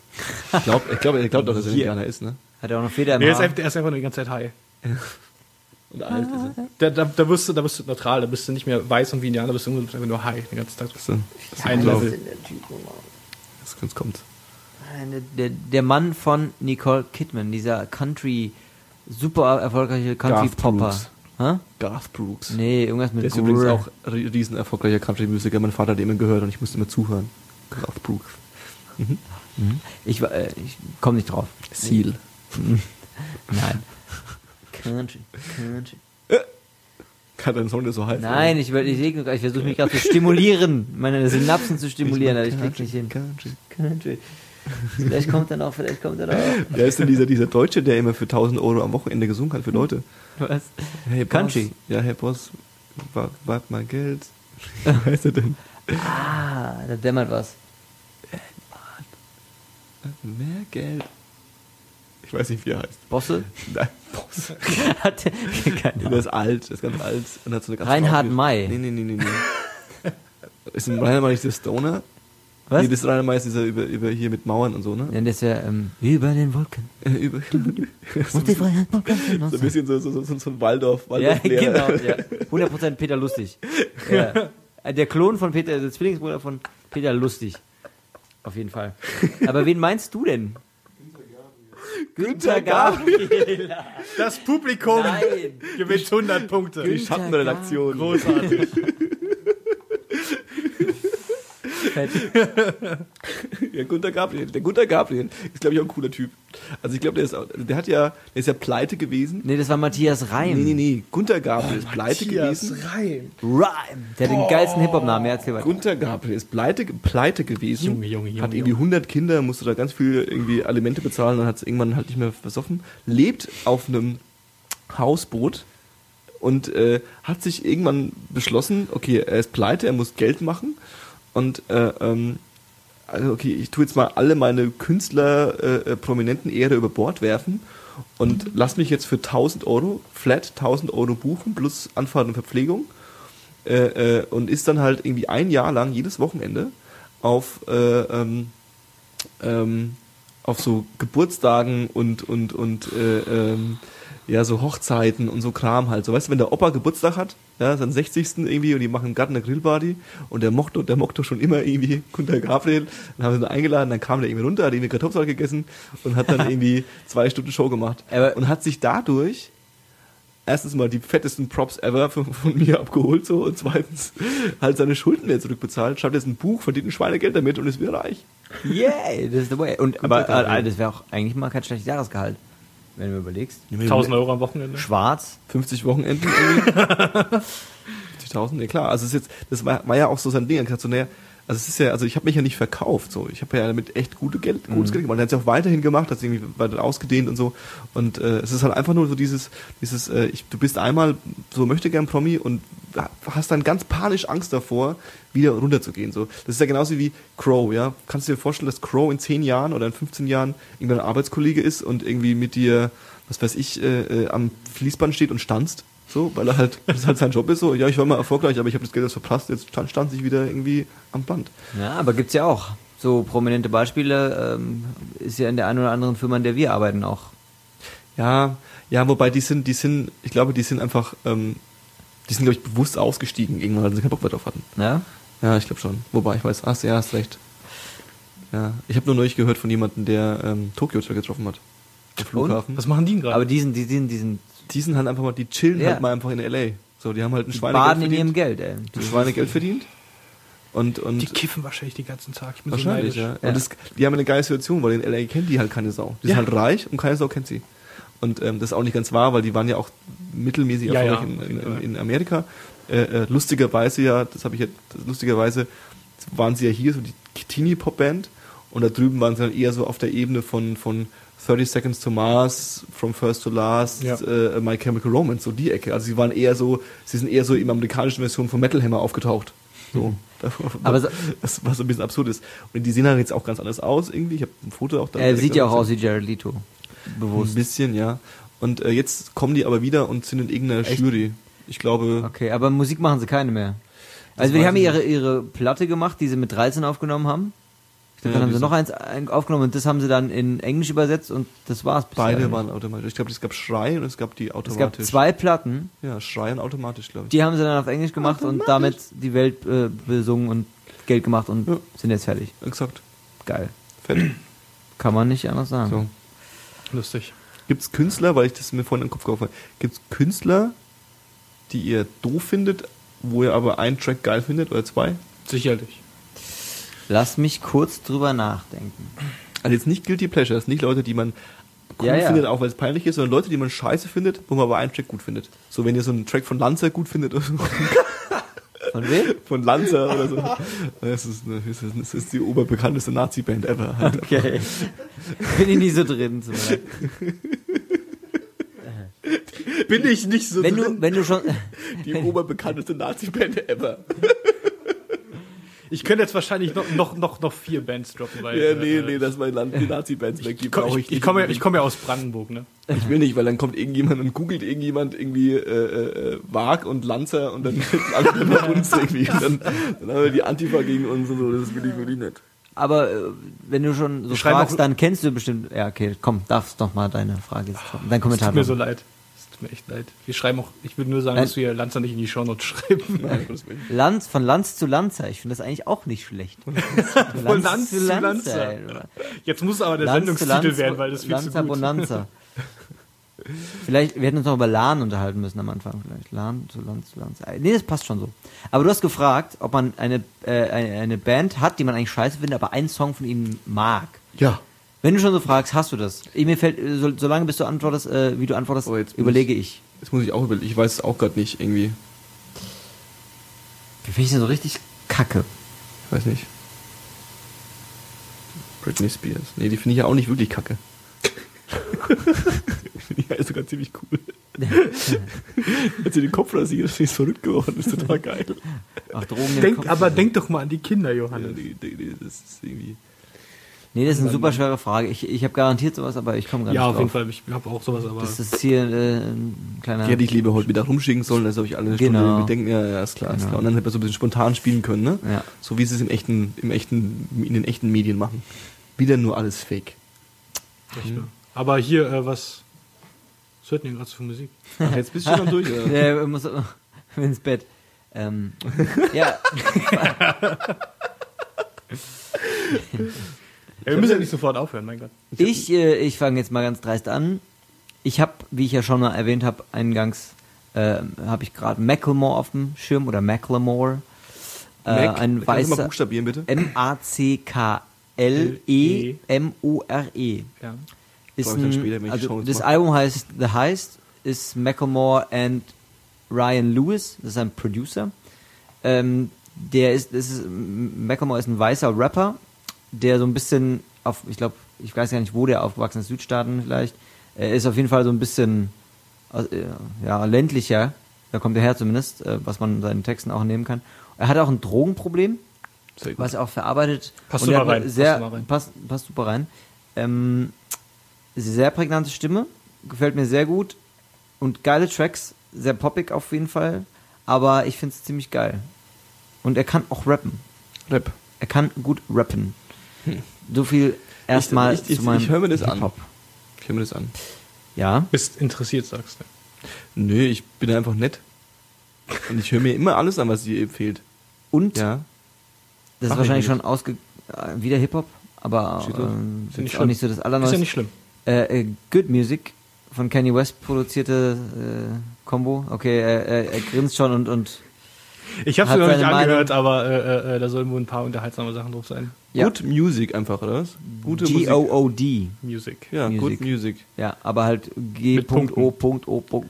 Ich glaube, ich glaub, er glaubt auch, dass er ein. Indianer ist, ne? Hat er auch noch Feder im Nee, der ist, Haar? einfach, der ist einfach nur die ganze Zeit high. Und alt ist er. Da, da, da, wirst du, da wirst du neutral, da bist du nicht mehr weiß und wie Indianer, bist du einfach nur high den ganzen Tag. Das ist, das Ein ist drauf. Level. Das kommt. Der, der Mann von Nicole Kidman, dieser Country, super erfolgreiche Country-Popper. Hä? Garth Brooks. Nee, irgendwas mit Der ist übrigens Grr. auch ri- riesen erfolgreicher Country-Musiker. Mein Vater hat immer gehört und ich musste immer zuhören. Garth Brooks. Ich, wa- äh, ich komme nicht drauf. Seal. Nein. Country, Country. Kann dein Song der so heißen? Nein, ich, ich, ich, ich versuche mich gerade zu stimulieren, meine Synapsen zu stimulieren, aber ich krieg's nicht hin. Country. Country. Vielleicht kommt er noch, vielleicht kommt er noch. Wer ist denn dieser, dieser Deutsche, der immer für 1000 Euro am Wochenende gesungen hat für Leute? Was? Hey, Country. Boss. Ja, hey Boss, wa- wart mal Geld. Wie heißt er denn? Ah, da dämmert was. Mehr Geld. Ich weiß nicht, wie er heißt. Bosse? Nein, Boss. Hat der, keine Der ist alt, der ist ganz alt und hat so eine ganz Reinhard May. Nee, nee, nee, nee, nee. ist ein Reinhard May nicht der Stoner? Was? Nee, das May ist dieser über, über hier mit Mauern und so, ne? Ja, der ist ja ähm, über den Wolken. Äh, über, so, Und die Freiheit so ein bisschen so, so, so, so ein Waldorf, Ja, Waldorf genau. Ja. 100% Peter Lustig. Ja. Äh, Der Klon von Peter, der Zwillingsbruder von Peter Lustig. Auf jeden Fall. Aber wen meinst du denn? Günther Gabriel. Das Publikum Nein. gewinnt 100 Punkte. Die Schattenredaktion. Großartig. Fett. Ja, Gunter Gabriel. Der Gunter Gabriel ist, glaube ich, auch ein cooler Typ. Also ich glaube, der ist auch, der hat ja, der ist ja pleite gewesen. Nee, das war Matthias Reim. Nee, nee, nee. Gunter Gabriel ist pleite Matthias gewesen. Reim. Reim. Der hat den geilsten Hip-Hop-Namen. Er erzählt weiter. Gunter Gabriel ist pleite, pleite gewesen. Junge, Junge, Junge, Hat irgendwie 100 Kinder, musste da ganz viel irgendwie Alimente bezahlen und hat es irgendwann halt nicht mehr versoffen. Lebt auf einem Hausboot und äh, hat sich irgendwann beschlossen, okay, er ist pleite, er muss Geld machen und äh, ähm, also okay, ich tue jetzt mal alle meine Künstler äh, äh, prominenten Ehre über Bord werfen und lass mich jetzt für 1000 Euro, flat 1000 Euro buchen, plus Anfahrt und Verpflegung äh, äh, und ist dann halt irgendwie ein Jahr lang jedes Wochenende auf äh, ähm, ähm, auf so Geburtstagen und und und äh, ähm, ja so Hochzeiten und so Kram halt. So weißt du, wenn der Opa Geburtstag hat, ja, seinen 60. irgendwie und die machen gerade eine Grillparty und der mochte der mochte schon immer irgendwie Gunter Gabriel, dann haben sie ihn eingeladen, dann kam der irgendwie runter, hat irgendwie Kartoffelsalat gegessen und hat dann irgendwie zwei Stunden Show gemacht Aber- und hat sich dadurch erstens mal die fettesten Props ever von, von mir abgeholt so und zweitens halt seine Schulden wieder zurückbezahlt, schreibt jetzt ein Buch, verdient ein Schweinegeld damit und ist wieder reich. Yay, das ist the way. Und, aber Gabriel. äh, das wäre auch eigentlich mal kein schlechtes Jahresgehalt, wenn du überlegst. 1000 Euro am Wochenende. Schwarz. 50 Wochenenden irgendwie. 50.000, nee, klar. Also es ist jetzt, das war, war ja auch so sein Ding. Er hat gesagt so, naja, also es ist ja, also ich habe mich ja nicht verkauft, so. Ich habe ja damit echt gute Geld, gutes Geld gemacht. Er hat es ja auch weiterhin gemacht, hat es irgendwie weiter ausgedehnt und so. Und äh, es ist halt einfach nur so dieses, dieses, äh, ich, du bist einmal so möchte gern Promi und hast dann ganz panisch Angst davor, wieder runterzugehen. So, das ist ja genauso wie Crow, ja. Kannst du dir vorstellen, dass Crow in 10 Jahren oder in 15 Jahren irgendwann ein Arbeitskollege ist und irgendwie mit dir, was weiß ich, äh, äh, am Fließband steht und stanzt? So, weil er halt, das halt sein Job ist, so, ja, ich war mal erfolgreich, aber ich habe das Geld jetzt verpasst, jetzt stand, stand ich wieder irgendwie am Band. Ja, aber gibt's ja auch. So prominente Beispiele ähm, ist ja in der einen oder anderen Firma, in der wir arbeiten, auch. Ja, ja, wobei die sind, die sind, ich glaube, die sind einfach, ähm, die sind, glaube ich, bewusst ausgestiegen irgendwann, weil sie keinen Bock mehr drauf hatten. Ja? Ja, ich glaube schon. Wobei, ich weiß, hast, ja, hast recht. Ja, ich habe nur neulich gehört von jemandem, der ähm, Tokio getroffen hat. Am Flughafen. Was machen die denn gerade? Aber die sind, die sind, die sind Die sind halt einfach mal, die chillen Ja. halt mal einfach in L.A. So, die haben halt ein die Schweinegeld baden in ihrem verdient. Geld, ey. Ein Schweinegeld verdient. Und, und die kiffen wahrscheinlich den ganzen Tag. Ich bin Wahrscheinlich, so ja. Ja. Und das, die haben eine geile Situation, weil in LA kennt die halt keine Sau. Die Ja. sind halt reich und keine Sau kennt sie. Und ähm, das ist auch nicht ganz wahr, weil die waren ja auch mittelmäßig Ja, erfolgreich ja, in, in, in Amerika. Äh, äh, lustigerweise ja, das habe ich jetzt, lustigerweise waren sie ja hier so die Teenie-Pop-Band und da drüben waren sie dann eher so auf der Ebene von, von 30 Seconds to Mars, From First to Last, Ja. äh, My Chemical Romance, so die Ecke. Also sie waren eher so, sie sind eher so im amerikanischen Version von Metal Hammer aufgetaucht. So. Aber so- das, was so ein bisschen absurd ist. Und die sehen halt jetzt auch ganz anders aus irgendwie. Ich habe ein Foto auch da. Er sieht ja auch aus wie Jared Leto. Ein Bewusst. bisschen, ja. Und äh, jetzt kommen die aber wieder und sind in irgendeiner Echt? Jury. Ich glaube, Okay, aber Musik machen sie keine mehr. Also wir haben ihre, ihre Platte gemacht, die sie mit 13 aufgenommen haben. Ich glaube, Ja, dann haben die sie noch eins ein- aufgenommen und das haben sie dann in Englisch übersetzt und das war's. beide eigentlich. waren automatisch. Ich glaube, es gab Schrei und es gab die Es automatisch. gab zwei Platten, Ja, Schrei und automatisch, glaube ich. die haben sie dann auf Englisch gemacht und damit die Welt äh, besungen und Geld gemacht und Ja. sind jetzt fertig. Exakt. Geil. Fett. Kann man nicht anders sagen. So. Lustig. Gibt es Künstler, weil ich das mir vorhin in den Kopf geworfen habe, gibt es Künstler, die ihr doof findet, wo ihr aber einen Track geil findet oder zwei? Sicherlich. Lass mich kurz drüber nachdenken. Also jetzt nicht Guilty Pleasures, nicht Leute, die man cool Ja, ja. findet, auch weil es peinlich ist, sondern Leute, die man scheiße findet, wo man aber einen Track gut findet. So, wenn ihr so einen Track von Lanza gut findet oder so, Von wem? von Lanza oder so. Das ist, eine, das ist, die oberbekannteste Nazi-Band ever. Halt. Okay. Bin ich nicht so drin. leid. Bin ich nicht so Wenn du, wenn du schon. Die oberbekannteste Nazi-Band ever. Ich könnte jetzt wahrscheinlich noch, noch, noch, noch vier Bands droppen, weil. Ja, nee, äh, nee, das war Land, die Nazi-Bands weg, die ich, komm- brauche ich, ich ich komme ja, ich komme ja aus Brandenburg, ne? Ich will nicht, weil dann kommt irgendjemand und googelt irgendjemand irgendwie äh, äh, Wag und Lanzer und dann landet er bei uns irgendwie. Dann, dann haben wir die Antifa gegen uns und so, das will ich wirklich nicht. Aber äh, wenn du schon so fragst, dann kennst du bestimmt. Ja, okay, komm, darfst doch mal deine Frage jetzt kommen. Dein Es Kommentar. tut mir so leid. Tut mir echt leid. Wir schreiben auch, ich würde nur sagen, Nein. dass wir Lanzer nicht in die Shownotes schreiben. Nein. Lanz, von Lanz zu Lanzer. Ich finde das eigentlich auch nicht schlecht. Von Lanz zu oder? Jetzt muss aber der Lanz Sendungstitel Lanz, werden, weil das viel Lanza zu gut Bonanza. Vielleicht, wir hätten uns noch über LAN unterhalten müssen am Anfang. Vielleicht LAN zu Lanz zu Lanza. Äh, Nee, das passt schon so. Aber du hast gefragt, ob man eine, äh, eine, eine Band hat, die man eigentlich scheiße findet, aber einen Song von ihnen mag. Ja. Wenn du schon so fragst, hast du das? Ich, mir fällt, so, solange bis du antwortest, äh, wie du antwortest, Oh, jetzt muss überlege ich. Jetzt muss ich auch überlegen. Ich weiß es auch gerade nicht irgendwie. Wie finde ich denn so richtig kacke? Ich weiß nicht. Britney Spears. Nee, die finde ich ja auch nicht wirklich kacke. die finde ich ja sogar ziemlich cool. Hat sie den Kopf rasiert, ist nicht verrückt geworden, ist total geil. Ach, Drogen Denk, Kopf. aber denk doch mal an die Kinder, Ja, Johannes. die, die, die, das ist irgendwie. Nee, das ist eine super schwere Frage. Ich, ich habe garantiert sowas, aber ich komme gar Ja, nicht auf jeden drauf. Fall. Ich habe auch sowas, aber Das ist hier äh, ein kleiner... Die hätte ich lieber heute wieder rumschicken sollen, als ob ich alle eine Stunde Genau. irgendwie denken, ja, ja, ist klar, ist Genau. klar. Und dann hätte man so ein bisschen spontan spielen können, ne? Ja. So wie sie es im echten, im echten, in den echten Medien machen. Wieder nur alles fake. Echt, ne? Aber hier, äh, was. Was hört denn ihr gerade so für Musik? Ach, jetzt bist du schon durch, oder? Der muss ins Bett. Ähm, ja, Ja, wir müssen ja nicht sofort aufhören, mein Gott. ich, äh, ich fange jetzt mal ganz dreist an. Ich habe, wie ich ja schon mal erwähnt habe, eingangs äh, habe ich gerade Macklemore auf dem Schirm oder Macklemore. Äh, Mac, ein kannst du mal weißer buchstabieren, bitte? M-A-C-K-L-E-M-O-R-E. Ja. Ist ein, später, wenn ich also das. Album heißt The Heist, ist Macklemore and Ryan Lewis, das ist ein Producer. Ähm, der ist, das ist, Macklemore ist ein weißer Rapper, der so ein bisschen auf, ich glaube, ich weiß gar nicht, wo der aufgewachsen ist, Südstaaten vielleicht. Er ist auf jeden Fall so ein bisschen, äh, ja, ländlicher, da kommt er her zumindest, äh, was man in seinen Texten auch nehmen kann. Er hat auch ein Drogenproblem, was er auch verarbeitet. Passt super er rein, passt Sehr, super rein. Passt, passt super rein. Ähm, sehr prägnante Stimme, gefällt mir sehr gut. Und geile Tracks, sehr poppig auf jeden Fall. Aber ich finde es ziemlich geil. Und er kann auch rappen. Rap. Er kann gut rappen. So viel erstmal ich, ich, zu meinem ich höre mir das an. Ich höre mir das an. Ja, Bist interessiert, sagst du. Nö, ich bin einfach nett. Und ich höre mir immer alles an, was ihr empfehlt. und Ja. das ist Mach ich wahrscheinlich schon ausge... äh, Wieder Hip-Hop, aber ähm, Ist nicht auch schlimm. nicht so das Ist Allerneueste. ja nicht schlimm. Äh, äh, Good Music von Kanye West produzierte äh, Combo. Okay, er, er, er grinst schon und, und Ich habe Hat sie noch nicht angehört, aber äh, äh, da sollen wohl ein paar unterhaltsame Sachen drauf sein. ja. Good Music einfach, oder was? Gute Musik. G-O-O-D. Music. Ja, Music. Good Music. Ja, aber halt Mit Punkten. G.O.O.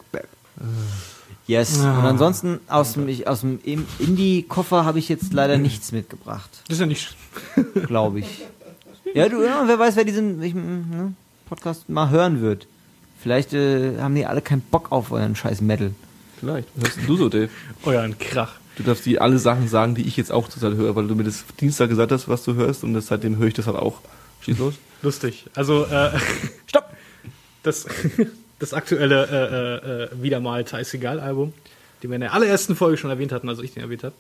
Yes. Und ansonsten aus dem, aus dem Indie-Koffer habe ich jetzt leider nichts mitgebracht, Das ist ja nicht. glaube ich. Ja, du, ja, wer weiß, wer diesen ich, ne, Podcast mal hören wird. Vielleicht äh, haben die alle keinen Bock auf euren scheiß Metal. Vielleicht. Was hörst denn du so, Dave? Euren Krach. Du darfst dir alle Sachen sagen, die ich jetzt auch zurzeit höre, weil du mir das Dienstag gesagt hast, was du hörst und das, seitdem höre ich das halt auch. Schieß los. Lustig. Also, äh, stopp! Das, das aktuelle äh, äh, äh, wieder mal Thais Egal-Album, den wir in der allerersten Folge schon erwähnt hatten, also ich den erwähnt habe,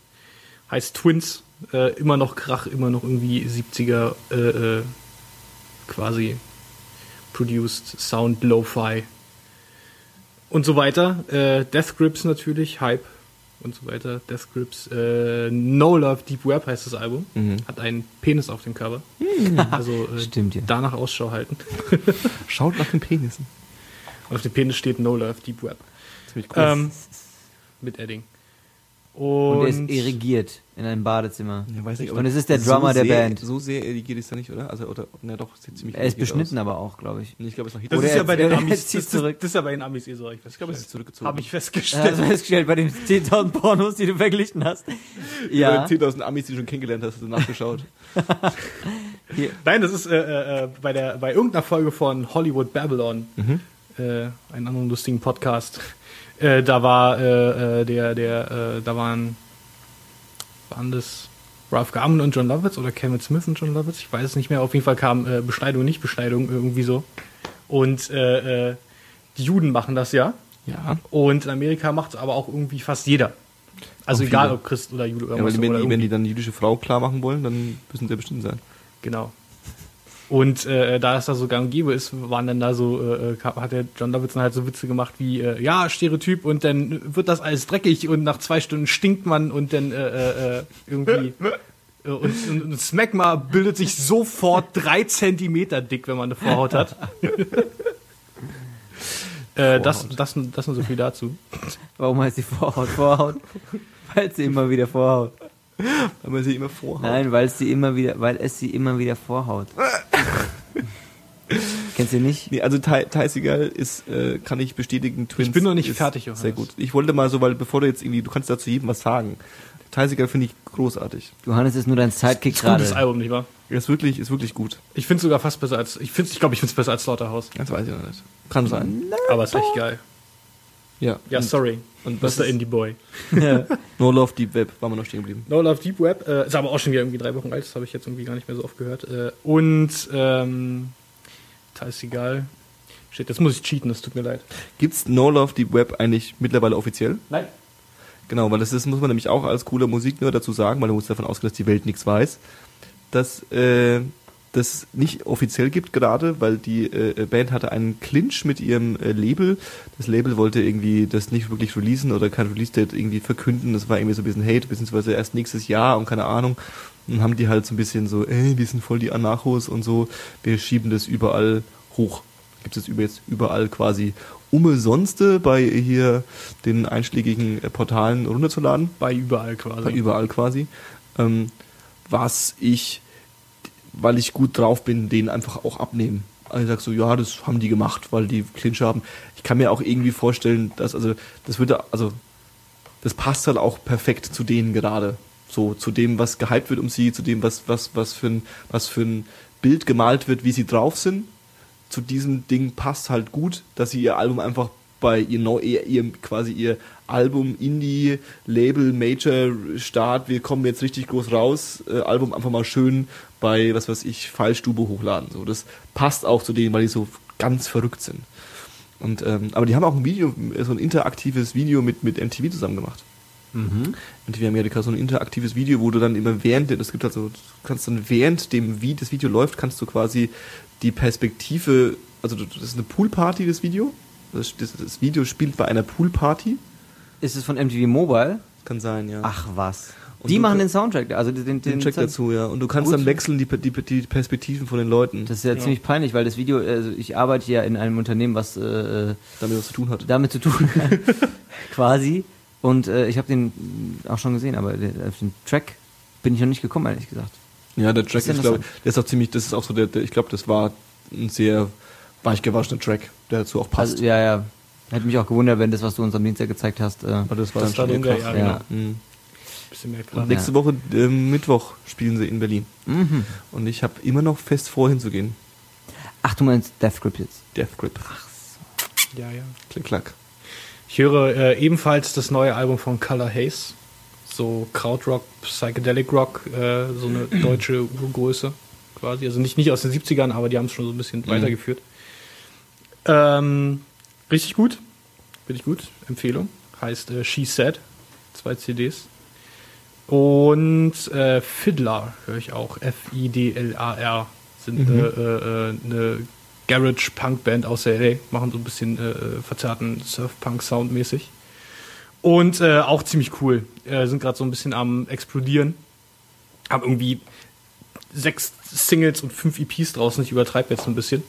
heißt Twins. Äh, immer noch Krach, immer noch irgendwie 70er äh, äh, quasi produced Sound Lo-Fi und so weiter. Äh, Death Grips natürlich, Hype und so weiter. Death Grips, äh, No Love Deep Web heißt das Album. Mhm. Hat einen Penis auf dem Cover. Also äh, Stimmt, ja. danach Ausschau halten. Schaut nach den Penissen. Und auf dem Penis steht No Love Deep Web. Ziemlich cool. Ähm, mit Edding. Und, Und er ist irrigiert in einem Badezimmer. ja, weiß nicht, Und es ist der Drummer der sehr, Band. So sehr irrigiert ist er nicht, oder? Also, oder, na doch, sieht ziemlich Er ist beschnitten aus. aber auch, glaube ich. Nee, Ich glaube, es ist noch das Oder ist ja bei den Amis. Das, zurück. das ist ja bei den Amis eh so. Ich, Ich glaube, es ist zurückgezogen. Habe ich festgestellt. du festgestellt bei den 10.000 Pornos, die du verglichen hast. ja. Ja. 10.000 Amis, die du schon kennengelernt hast, hast du nachgeschaut. Nein, das ist äh, äh, bei, der, bei irgendeiner Folge von Hollywood Babylon, äh, einen anderen lustigen Podcast. Äh, da war äh, äh, der, der, äh, da waren, waren das Ralph Garman und John Lovitz oder Kevin Smith und John Lovitz? Ich weiß es nicht mehr. Auf jeden Fall kam äh, Beschneidung, nicht Beschneidung irgendwie so. Und die Juden machen das ja. ja. Und in Amerika macht es aber auch irgendwie fast jeder. Also Auch egal viele. ob Christ oder Jude ja irgendwas weil wenn, oder die, wenn die dann eine jüdische Frau klar machen wollen, dann müssen sie ja bestimmt sein. Genau. Und äh, da es da so gang und gäbe ist, waren dann da so, äh, äh, hat der John Davidson halt so Witze gemacht wie, äh, ja, Stereotyp und dann wird das alles dreckig und nach zwei Stunden stinkt man und dann äh, äh, irgendwie äh, und, und, und Smegma bildet sich sofort drei Zentimeter dick, wenn man eine Vorhaut hat. äh, das, das, das nur so viel dazu. Warum heißt die Vorhaut Vorhaut? Weil sie immer wieder vorhaut. Weil man sie immer vorhaut. Nein, weil es sie immer wieder, weil es sie immer wieder vorhaut. Kennst du nicht? Nee, also egal ist, äh, kann ich bestätigen, Twins. Ich bin noch nicht fertig, Johannes. Sehr gut. Ich wollte mal so, weil bevor du jetzt irgendwie, du kannst dazu jedem was sagen. Egal finde ich großartig. Johannes ist nur dein Sidekick Ist ein gutes gerade. Album, nicht wahr? Ist wirklich, ist wirklich gut. Ich finde sogar fast besser als, ich finde, ich glaube, ich finde es besser als Slaughterhouse. Das weiß ich noch nicht. Kann sein. Aber ist echt geil. Ja. Ja, und, sorry. Und was Mr. Indie Boy. No Love Deep Web, waren wir noch stehen geblieben. No Love Deep Web, äh, ist aber auch schon wieder irgendwie drei Wochen alt, das habe ich jetzt irgendwie gar nicht mehr so oft gehört. Äh, und, ähm, da ist egal. Shit, jetzt muss ich cheaten, das tut mir leid. Gibt's No Love Deep Web eigentlich mittlerweile offiziell? Nein. Genau, weil das ist, muss man nämlich auch als cooler Musiknerd dazu sagen, weil du musst davon ausgehen, dass die Welt nichts weiß, dass äh, das nicht offiziell gibt gerade, weil die äh, Band hatte einen Clinch mit ihrem äh, Label. Das Label wollte irgendwie das nicht wirklich releasen oder kein Release-Date irgendwie verkünden. Das war irgendwie so ein bisschen Hate, beziehungsweise erst nächstes Jahr und keine Ahnung. Und dann haben die halt so ein bisschen so, ey, wir sind voll die Anarchos und so, wir schieben das überall hoch. Gibt es jetzt überall quasi umsonste bei hier den einschlägigen äh, Portalen runterzuladen Bei überall quasi. bei überall quasi, ähm, was ich, weil ich gut drauf bin, denen einfach auch abnehmen. Also ich sag so, ja, das haben die gemacht, weil die Clinch haben. Ich kann mir auch irgendwie vorstellen, dass, also, das würde, also, das passt halt auch perfekt zu denen gerade. So, zu dem, was gehypt wird um sie, zu dem, was, was, was für ein, was für ein Bild gemalt wird, wie sie drauf sind. Zu diesem Ding passt halt gut, dass sie ihr Album einfach bei ihr, ihr, ihr quasi ihr Album Indie Label Major Start, wir kommen jetzt richtig groß raus, äh, Album einfach mal schön bei was weiß ich Fallstube hochladen. So, das passt auch zu denen, weil die so ganz verrückt sind. Und ähm, aber die haben auch ein Video, so ein interaktives Video mit mit MTV zusammen gemacht. Mhm. MTV Amerika so ein interaktives Video, wo du dann immer während, es gibt halt so, du kannst dann während dem wie das Video läuft, kannst du quasi die Perspektive, also das ist eine Poolparty das Video. Das, das, das Video spielt bei einer Poolparty. Ist es von MTV Mobile? Kann sein, ja. Ach was. Und die machen den Soundtrack, also den, den, den Track dazu, ja. Und du kannst Gut. dann wechseln die, die, die Perspektiven von den Leuten, Das ist ja, Ja. ziemlich peinlich, weil das Video, also ich arbeite ja in einem Unternehmen, was äh, damit was zu tun hat. damit zu tun hat, quasi. Und äh, ich habe den auch schon gesehen, aber den, auf den Track bin ich noch nicht gekommen, ehrlich gesagt. Ja, der Track ist ist, glaube ich, der ist auch ziemlich, das ist auch so der, der ich glaube, das war ein sehr weich gewaschener Track, der dazu auch passt. Also, ja, ja. Hätte mich auch gewundert, wenn das, was du uns am Dienstag gezeigt hast, äh, Aber das war Das dann schon krass. ja, genau. Mhm. Bisschen mehr Und klar. nächste Woche ähm, Mittwoch spielen sie in Berlin. mhm. Und ich habe immer noch fest vor, hinzugehen. Ach, du meinst Death Grip jetzt? Death Grip. Ja, ja. Klick, klack. Ich höre äh, ebenfalls das neue Album von Color Haze. So Krautrock, Psychedelic Rock, äh, so eine deutsche Urgröße quasi. Also nicht, nicht aus den 70ern, aber die haben es schon so ein bisschen weitergeführt. Ähm, richtig gut. Richtig gut. Empfehlung. Heißt äh, She Said. Zwei CDs. Und äh, Fiddler höre ich auch. F-I-D-L-A-R. Sind Mhm. äh, äh, äh, eine Garage-Punk-Band aus LA. Machen so ein bisschen verzerrten Surf-Punk-Sound mäßig. Und auch ziemlich cool. Sind gerade so ein bisschen am explodieren. Haben irgendwie sechs Singles und fünf EPs draußen. Ich übertreibe jetzt ein bisschen.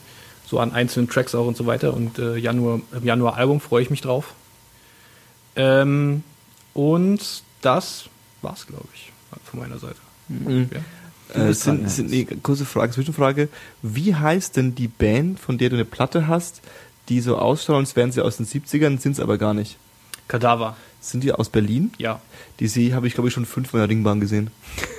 So an einzelnen Tracks auch und so weiter. Und äh, Januar, im Januar Album freue ich mich drauf. Ähm, und das war's, glaube ich, von meiner Seite. Mhm. Ja. Äh, sind, sind, nee, kurze Frage, Zwischenfrage. Wie heißt denn die Band, von der du eine Platte hast, die so ausschaut, als wären sie aus den 70ern, sind es aber gar nicht? Kadaver, Sind die aus Berlin? ja. Die see habe ich, glaube ich, schon fünfmal in der Ringbahn gesehen.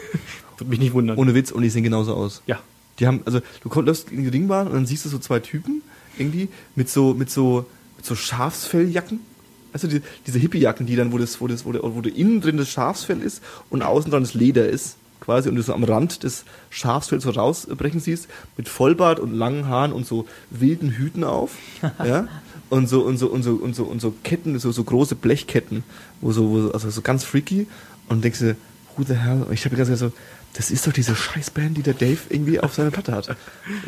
Würde mich nicht wundern. Ohne Witz, und die sehen genauso aus. ja. Die haben, also du läufst in die Ringbahn und dann siehst du so zwei Typen irgendwie mit so, mit so, mit so Schafsfelljacken. Also die, diese Hippiejacken, die dann, wo das, wo das, wo, der, wo der innen drin das Schafsfell ist und außen dran das Leder ist, quasi, und du so am Rand des Schafsfells so rausbrechen siehst, mit Vollbart und langen Haaren und so wilden Hüten auf, ja, und so, und so, und so, und so, und so Ketten, so, so große Blechketten, wo so, wo, also so ganz freaky, und denkst du, who the hell, Und ich habe ganz so, das ist doch diese Scheißband, die der Dave irgendwie auf seiner Platte hat.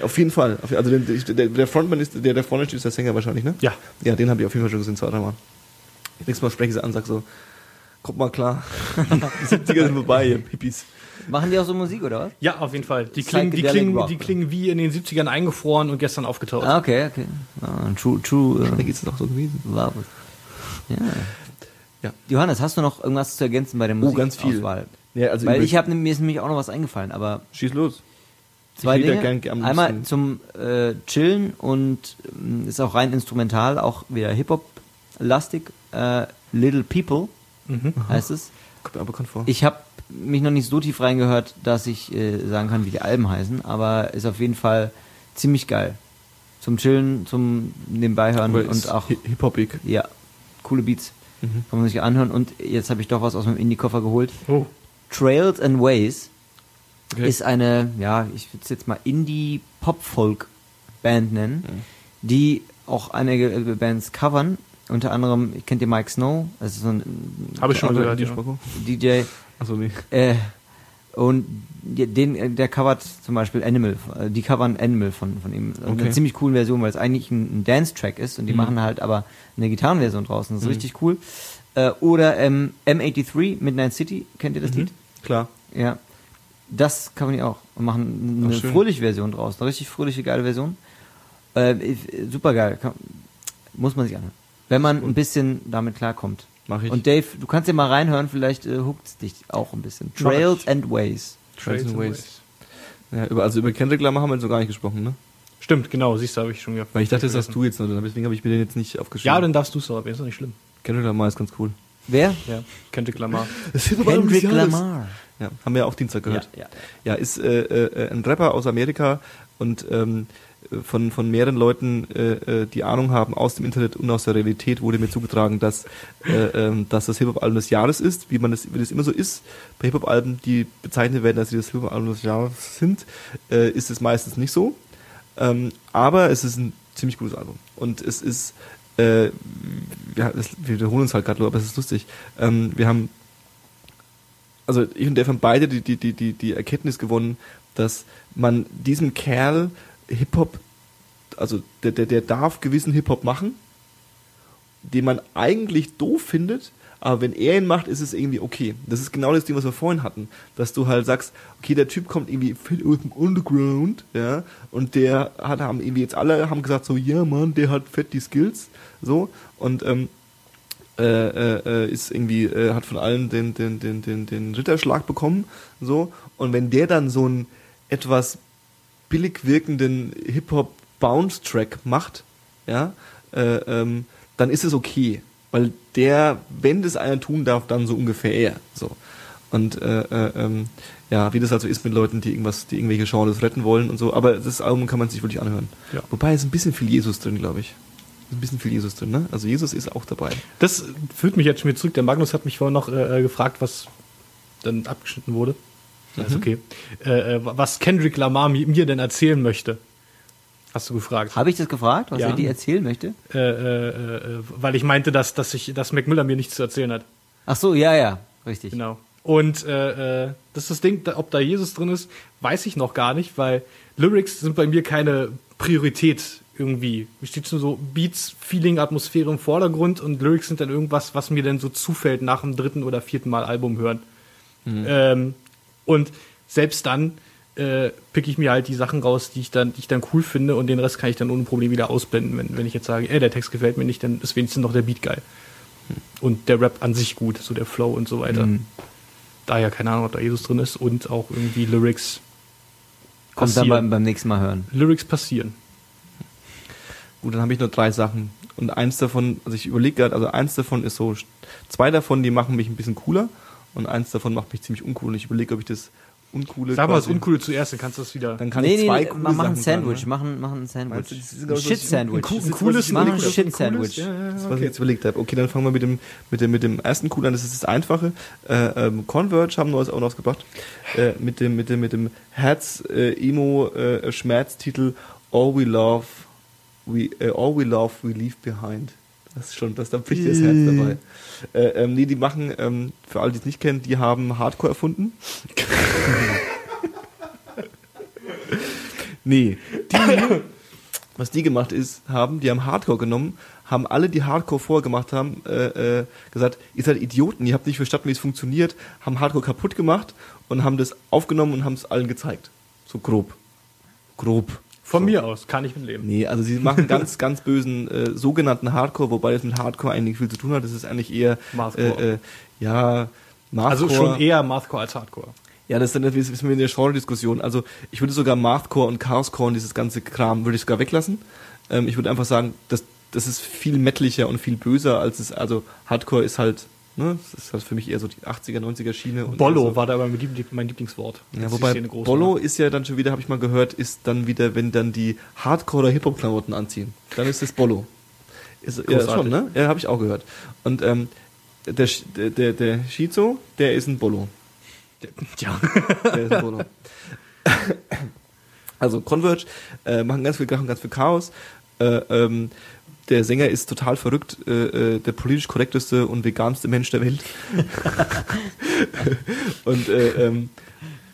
Auf jeden Fall. Also der, Frontman ist, der, der vorne steht, ist der Sänger wahrscheinlich, ne? Ja. Ja, den habe ich auf jeden Fall schon gesehen, zwei, dreimal. Nächstes Mal spreche ich sie an, sag so, kommt mal klar. Die 70er sind vorbei, ihr Hippies. Machen die auch so Musik, oder was? Ja, auf jeden Fall. Die klingen, die, klingen, Rock. die klingen wie in den 70ern eingefroren und gestern aufgetaucht. Ah, okay, okay. Ah, true, true. Wahrscheinlich Äh, ist es auch so gewesen. war. Ja. Ja. Johannes, hast du noch irgendwas zu ergänzen bei der Oh, Musik? ganz viel. Auswahl? Ja, also Weil ich habe mir ist nämlich auch noch was eingefallen, aber Schieß los. zwei Dinge. Einmal zum äh, Chillen und ähm, ist auch rein instrumental, auch wieder Hip-Hop-lastig. Äh, Little People Mhm. heißt es. Kommt mir aber vor. Ich habe mich noch nicht so tief reingehört, dass ich äh, sagen kann, wie die Alben heißen, aber ist auf jeden Fall ziemlich geil. Zum Chillen, zum nebenbei hören Aber und ist auch hi- Hip-Hopig. ja, coole Beats. Kann man sich anhören. Und jetzt habe ich doch was aus meinem Indie-Koffer geholt. Oh. Trails and Ways Okay. ist eine, ja, ich würde es jetzt mal Indie-Pop-Folk-Band nennen, die auch einige äh, Bands covern. Unter anderem, kennt ihr Mike Snow? Das ist so ein Habe ich schon Andere gehört. die. Spoko? DJ. Achso, nee. Äh, und den, äh, der covert zum Beispiel Animal, äh, die covern Animal von, von ihm. Also Okay. Eine ziemlich coole Version, weil es eigentlich ein, ein Dance-Track ist und die Mhm. machen halt aber eine Gitarrenversion draußen. Das ist Mhm. richtig cool. Äh, oder ähm, M83, Midnight City, kennt ihr das Mhm. Lied? Klar. Ja. Das kann man ja auch und machen eine Ach, fröhliche Version draus. Eine richtig fröhliche, geile Version. Äh, super geil. Kann, muss man sich anhören. Wenn man ein bisschen damit klarkommt. Mach ich. Und Dave, du kannst ja mal reinhören, vielleicht äh, huckt's dich auch ein bisschen. Trails and Ways. Trails and Ways. Ja, über, also über Kendrick Lamar haben wir jetzt noch gar nicht gesprochen, ne? Stimmt, genau, siehst du, habe ich schon gehabt. Weil ich dachte, das hast du jetzt noch, deswegen habe ich mir den jetzt nicht aufgeschrieben. Ja, dann darfst du es aber ist doch nicht schlimm. Kendrick Lamar ist ganz cool. Wer? Ja, Kendrick Lamar. Das Kendrick Lamar. Ja, haben wir ja auch Dienstag gehört. Ja, ja. Ja, ist äh, äh, ein Rapper aus Amerika und ähm, von, von mehreren Leuten, äh, äh, die Ahnung haben aus dem Internet und aus der Realität, wurde mir zugetragen, dass, äh, ähm, dass das Hip-Hop-Album des Jahres ist, wie man das, wie das immer so ist. Bei Hip-Hop-Alben, die bezeichnet werden, dass sie das Hip-Hop-Album des Jahres sind, äh, ist es meistens nicht so. Ähm, aber es ist ein ziemlich gutes Album. Und es ist, äh, ja, das, wir wiederholen uns halt gerade aber es ist lustig. Ähm, wir haben also ich und Dave haben beide die, die, die, die, die Erkenntnis gewonnen, dass man diesem Kerl Hip-Hop, also der, der, der darf gewissen Hip-Hop machen, den man eigentlich doof findet, aber wenn er ihn macht, ist es irgendwie okay. Das ist genau das Ding, was wir vorhin hatten, dass du halt sagst, okay, der Typ kommt irgendwie viel aus dem Underground, ja, und der hat, haben irgendwie jetzt alle haben gesagt so, ja, Mann, der hat fett die Skills, so, und ähm, äh, äh, äh, ist irgendwie, äh, hat von allen den, den, den, den, den Ritterschlag bekommen, so, und wenn der dann so einen etwas billig wirkenden Hip-Hop-Bounce-Track macht, ja, äh, ähm, dann ist es okay, weil der, wenn das einer tun darf, dann so ungefähr er, so. Und äh, äh, ähm, ja, wie das also ist mit Leuten, die irgendwas, die irgendwelche Genres retten wollen und so, aber das Album kann man sich wirklich anhören. Ja. Wobei es ist ein bisschen viel Jesus drin, glaube ich. Ist ein bisschen viel Jesus drin, ne? Also Jesus ist auch dabei. Das führt mich jetzt schon wieder zurück. Der Magnus hat mich vorhin noch äh, gefragt, was dann abgeschnitten wurde. Das ist okay. Äh, äh, was Kendrick Lamar mi- mir denn erzählen möchte. Hast du gefragt. Habe ich das gefragt, was Ja. er dir erzählen möchte? Äh, äh, äh, weil ich meinte, dass, dass, ich, dass Mac Miller mir nichts zu erzählen hat. Ach so, ja, ja, richtig. Genau. Und äh, äh, das ist das Ding, ob da Jesus drin ist, weiß ich noch gar nicht, weil Lyrics sind bei mir keine Priorität irgendwie. Mir steht schon so Beats, Feeling, Atmosphäre im Vordergrund und Lyrics sind dann irgendwas, was mir dann so zufällt nach dem dritten oder vierten Mal Album hören. Ähm, und selbst dann äh, pick ich mir halt die Sachen raus, die ich dann, die ich dann cool finde und den Rest kann ich dann ohne Problem wieder ausblenden. Wenn, wenn ich jetzt sage, ey, der Text gefällt mir nicht, dann ist wenigstens noch der Beat geil. Und der Rap an sich gut, so der Flow und so weiter. Mhm. Daher keine Ahnung, ob da Jesus drin ist und auch irgendwie Lyrics Kommt dann beim, beim nächsten Mal hören. Lyrics passieren. Gut, dann habe ich nur drei Sachen. Und eins davon, also ich überlege gerade, also eins davon ist so, zwei davon, die machen mich ein bisschen cooler und eins davon macht mich ziemlich uncool. Und ich überlege, ob ich das Uncoole. Sag mal das Uncoole zuerst, dann kannst du das wieder. Dann kann nee, ich zwei nee, coole mach mach ein Sandwich, ne? machen, machen ein Sandwich. Ist Ein genau so- Shit-Sandwich. ein cool- ein cooles- Mach ein Shit-Sandwich. Das, was okay. ich jetzt überlegt habe. Okay, dann fangen wir mit dem, mit dem, mit dem ersten cool an. Das ist das Einfache. Äh, ähm, Converge haben neues auch rausgebracht. Äh, mit dem, mit dem, mit dem Herz, äh, Emo, äh, Schmerztitel All We Love, We, äh, All We Love, We Leave Behind. Das ist schon, das, da bricht das Herz dabei. Äh, ähm, nee, die machen, ähm, für alle, die es nicht kennen, die haben Hardcore erfunden. nee. Die, was die gemacht ist, haben, die haben Hardcore genommen, haben alle, die Hardcore vorher gemacht haben, äh, äh, gesagt, ihr seid Idioten, ihr habt nicht verstanden, wie es funktioniert, haben Hardcore kaputt gemacht und haben das aufgenommen und haben es allen gezeigt. So grob. Grob. Von so. mir aus kann ich mit leben. Nee, also sie machen ganz, ganz bösen äh, sogenannten Hardcore, wobei das mit Hardcore eigentlich viel zu tun hat. Das ist eigentlich eher Mathcore. Äh, äh, ja, Mathcore. Also schon eher Mathcore als Hardcore. Ja, das ist dann das ist mir in der Genre-Diskussion. Also ich würde sogar Mathcore und Chaoscore und dieses ganze Kram würde ich sogar weglassen. Ähm, ich würde einfach sagen, das, das ist viel mettlicher und viel böser als es, also Hardcore ist halt, ne, das ist halt für mich eher so die 80er, 90er Schiene. Bollo eher so, war da aber mein Liebl- mein Lieblingswort. ja, wobei Bollo war. ist ja dann schon wieder, habe ich mal gehört, ist dann wieder, wenn dann die Hardcore- oder Hip-Hop-Klamotten anziehen. Dann ist das Bollo. Ist, ja, Großartig. schon, ne? Ja, habe ich auch gehört. Und ähm, der, der, der, der Shizo, der ist ein Bolo. Ja. Der ist ein Bolo. also Converge äh, machen ganz viel ganz viel Chaos. Äh, ähm, der Sänger ist total verrückt, äh, äh, der politisch korrekteste und veganste Mensch der Welt. und äh, ähm,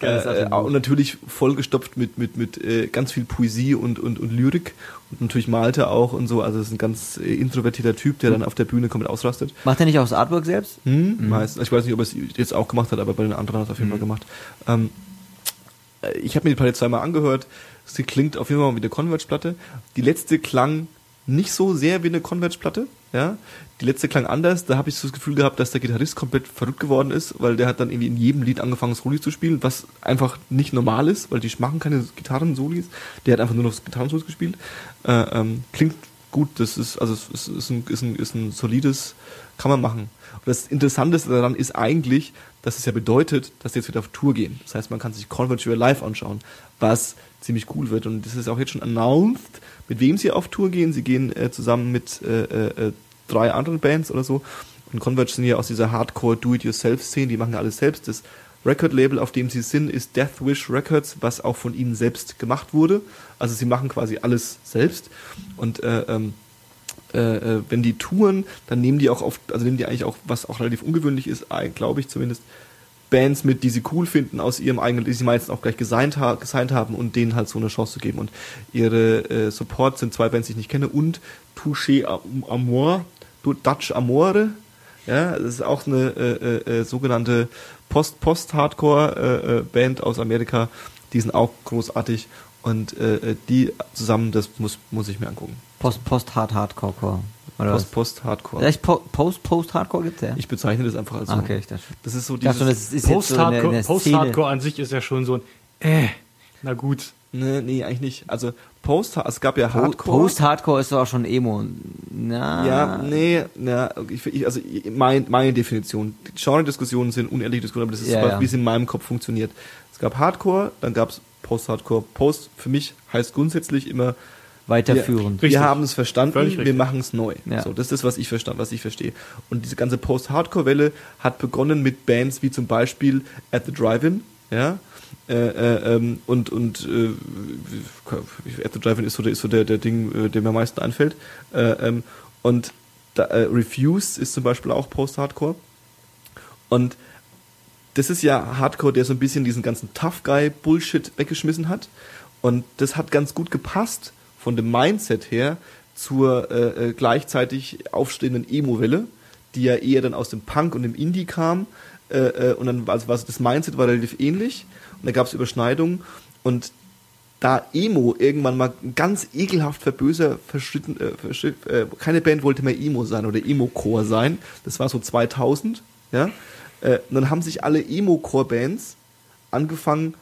äh, Attribut. und natürlich vollgestopft mit mit mit äh, ganz viel Poesie und und und Lyrik und natürlich malt er auch und so. Also ist ein ganz äh, introvertierter Typ, der dann auf der Bühne komplett ausrastet. Macht er nicht auch das Artwork selbst? Hm? Meistens. Ich weiß nicht, ob er es jetzt auch gemacht hat, aber bei den anderen hat er auf jeden Fall gemacht. Ähm, äh, ich habe mir die Platte zweimal angehört. Sie klingt auf jeden Fall wie eine Converge-Platte. Die letzte klang nicht so sehr wie eine Converge-Platte. Ja? Die letzte klang anders. Da habe ich so das Gefühl gehabt, dass der Gitarrist komplett verrückt geworden ist, weil der hat dann irgendwie in jedem Lied angefangen, Soli zu spielen, was einfach nicht normal ist, weil die machen keine Gitarren-Solis. Der hat einfach nur noch Gitarren-Solis gespielt. Äh, ähm, klingt gut. Das ist also ist, ist, ein, ist, ein, ist ein solides, kann man machen. Und das Interessanteste daran ist eigentlich, dass es ja bedeutet, dass die jetzt wieder auf Tour gehen. Das heißt, man kann sich Converge wieder live anschauen, was ziemlich cool wird. Und das ist auch jetzt schon announced, mit wem sie auf Tour gehen. Sie gehen äh, zusammen mit äh, äh, äh, drei anderen Bands oder so. Und Converge sind ja aus dieser Hardcore Do-It-Yourself-Szene, die machen alles selbst. Das Record-Label, auf dem sie sind, ist Death Wish Records, was auch von ihnen selbst gemacht wurde. Also sie machen quasi alles selbst. Und äh, ähm, äh, äh, wenn die touren, dann nehmen die auch oft, also nehmen die eigentlich auch, was auch relativ ungewöhnlich ist, glaube ich zumindest, Bands mit, die sie cool finden, aus ihrem eigenen, die sie meistens auch gleich gesigned, ha gesigned haben und denen halt so eine Chance zu geben. Und ihre äh, Support sind zwei Bands, die ich nicht kenne, und Touché Am- Amor, Du- Dutch Amore, ja, das ist auch eine äh, äh, äh, sogenannte Post-Post-Hardcore-Band aus Amerika, die sind auch großartig und äh, äh, die zusammen, das muss, muss ich mir angucken. Post, Post, Hard, Hardcore. Oder. Vielleicht po Post, Post, Hardcore gibt's ja? Ich bezeichne das einfach als so. Okay, ich dachte. Das ist so dachte dieses, schon, das ist jetzt so eine, Post-Hardcore eine Post Szene. -Hardcore an sich ist ja schon so ein, äh, na gut. Nee, nee, eigentlich nicht. Also Post, es gab ja Po- Hardcore. Post-Hardcore ist doch auch schon Emo. Na. ja, nee, ja, ich, also mein, meine Definition. Die Genre-Diskussionen sind unehrliche Diskussionen, aber das ist Ja, so, ja. wie es in meinem Kopf funktioniert. Es gab Hardcore, dann gab es Post-Hardcore. Post für mich heißt grundsätzlich immer, Weiterführend. wir, Richtig. wir haben es verstanden, Völlig wir machen es neu. Ja. So, das ist das, was ich verstand, was ich verstehe. Und diese ganze Post-Hardcore-Welle hat begonnen mit Bands wie zum Beispiel At the Drive-In, ja, äh, äh, ähm, und und äh, At the Drive-In ist so, der, ist so der, der Ding, äh, der mir am meisten einfällt. Äh, ähm, und da, äh, Refused ist zum Beispiel auch Post-Hardcore. Und das ist ja Hardcore, der so ein bisschen diesen ganzen Tough Guy Bullshit weggeschmissen hat. Und das hat ganz gut gepasst von dem Mindset her zur äh, äh, gleichzeitig aufstehenden Emo-Welle, die ja eher dann aus dem Punk und dem Indie kam. Äh, äh, und dann also, das Mindset war relativ ähnlich. Und da gab es Überschneidungen. Und da Emo irgendwann mal ganz ekelhaft verböser verschritten, äh, äh, keine Band wollte mehr Emo sein oder Emo-Core sein. Das war so 2000, ja. Äh, und dann haben sich alle Emo-Core-Bands angefangen,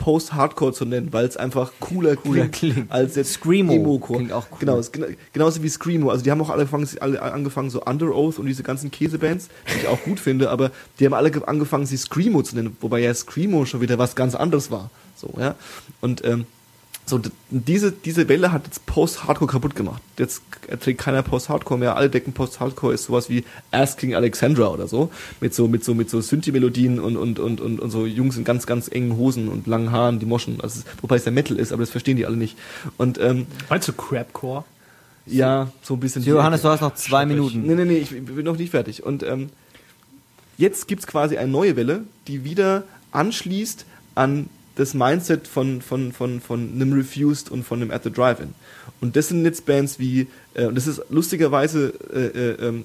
Post-Hardcore zu nennen, weil es einfach cooler, Cooler klingt, klingt. als jetzt Screamo Emo-Core. klingt auch cool. Genau, genauso wie Screamo. Also die haben auch alle angefangen, alle angefangen so Under Oath und diese ganzen Käsebands, die ich auch gut finde, aber die haben alle ge- angefangen, sie Screamo zu nennen, wobei ja Screamo schon wieder was ganz anderes war. So, ja. Und ähm, so, diese, diese Welle hat jetzt Post-Hardcore kaputt gemacht. Jetzt trägt keiner Post-Hardcore mehr. Alle denken, Post-Hardcore ist sowas wie Asking Alexandra oder so. Mit so, mit so, mit so Synthi-Melodien und, und, und, und, und so Jungs in ganz, ganz engen Hosen und langen Haaren, die moschen. Also, wobei es der Metal ist, aber das verstehen die alle nicht. Und, ähm, Meinst du Crapcore? ja, so ein bisschen. Johannes, du hast noch zwei. Minuten. Nee, nee, nee, ich bin noch nicht fertig. Und ähm, jetzt gibt's quasi eine neue Welle, die wieder anschließt an das Mindset von, von, von, von einem Refused und von einem At the Drive-In. Und das sind jetzt Bands wie, äh, und das ist lustigerweise äh, äh, ähm,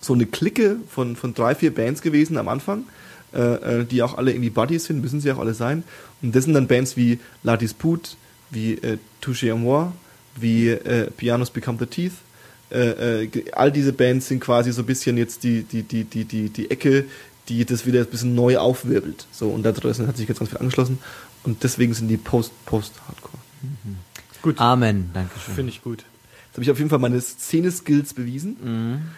so eine Clique von, von drei, vier Bands gewesen am Anfang, äh, äh, die auch alle irgendwie Buddies sind, müssen sie auch alle sein. Und das sind dann Bands wie La Dispute, wie äh, Touché Amour, wie äh, Pianos Become the Teeth. Äh, all diese Bands sind quasi so ein bisschen jetzt die, die, die, die, die, die Ecke, die das wieder ein bisschen neu aufwirbelt. So, und da draußen hat sich jetzt ganz viel angeschlossen. Und deswegen sind die Post, Post-Hardcore. Gut, Amen. Dankeschön. finde ich gut. Jetzt habe ich auf jeden Fall meine Szene-Skills bewiesen.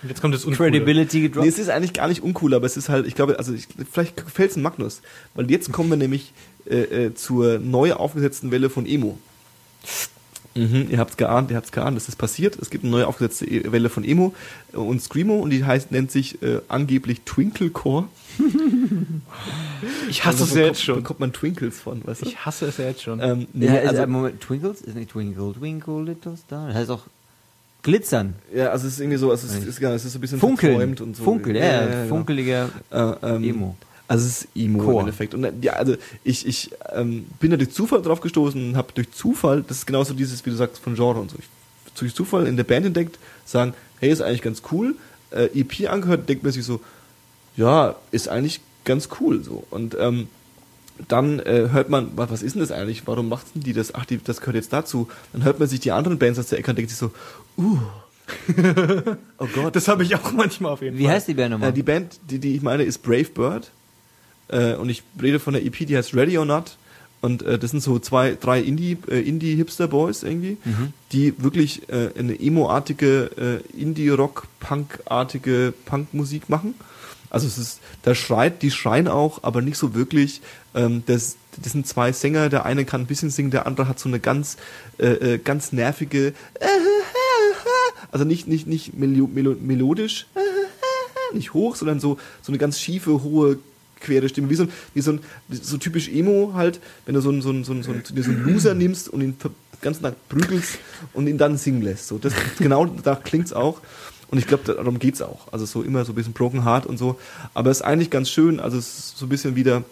Und Jetzt kommt das Uncoole. Credibility gedroppt. Nee, es ist eigentlich gar nicht uncool, aber es ist halt, ich glaube, also ich, vielleicht gefällt es Magnus. Weil jetzt kommen wir nämlich äh, äh, zur neu aufgesetzten Welle von Emo. Mhm, ihr habt's geahnt, ihr habt's geahnt, es ist passiert. Es gibt eine neue aufgesetzte E- Welle von Emo äh, und Screamo und die heißt, nennt sich äh, angeblich Twinklecore. Ich hasse Also es ja jetzt schon. Bekommt man Twinkles von, weißt du? Ich hasse es ja jetzt schon. ähm, nee, ja, ist, also, äh, Moment, Twinkles? Ist nicht Twinkle, Twinkle, Little Star? Das heißt auch glitzern. ja, also es ist irgendwie so, also es ist, ist, ja, es ist so ein bisschen Funkeln. verträumt und so. Funkel, ja, ja, genau. funkeliger Äh, ähm, Emo. Also es ist Emo Chor. im Endeffekt. Und äh, ja, also ich, ich ähm, bin da durch Zufall drauf gestoßen und habe durch Zufall, das ist genauso dieses, wie du sagst, von Genre und so. Ich, durch Zufall in der Band entdeckt, sagen, hey, ist eigentlich ganz cool. Äh, EP angehört, denkt man sich so, ja, ist eigentlich ganz cool so. Und ähm, dann äh, hört man, was, was ist denn das eigentlich? Warum machten die das? Ach, die, das gehört jetzt dazu. Dann hört man sich die anderen Bands aus der Ecke und denkt sich so, uh, oh Gott. das habe ich auch manchmal auf jeden Wie Fall. heißt die Band nochmal? Äh, die Band, die, die ich meine, ist Brave Bird. Äh, und ich rede von der EP, die heißt Ready or Not. Und äh, das sind so zwei, drei Indie, äh, Indie-Hipster-Boys irgendwie, die wirklich äh, eine emo-artige, äh, Indie-Rock-Punk-artige Punkmusik machen. Also es ist, da schreit, die schreien auch, aber nicht so wirklich. Ähm, das, das sind zwei Sänger, der eine kann ein bisschen singen, der andere hat so eine ganz, äh, äh, ganz nervige, also nicht, nicht, nicht melo melo melodisch, nicht hoch, sondern so, so eine ganz schiefe, hohe, quere Stimme. Wie so, ein- wie so ein, so typisch Emo halt, wenn du so einen, so einen, so einen, so einen, so einen Loser nimmst und ihn ganzen Tag prügelst und ihn dann singen lässt. So, das, genau da klingt's auch. Und ich glaube, darum geht's auch. Also so immer so ein bisschen Broken Heart und so. Aber es ist eigentlich ganz schön. Also es ist so ein bisschen wieder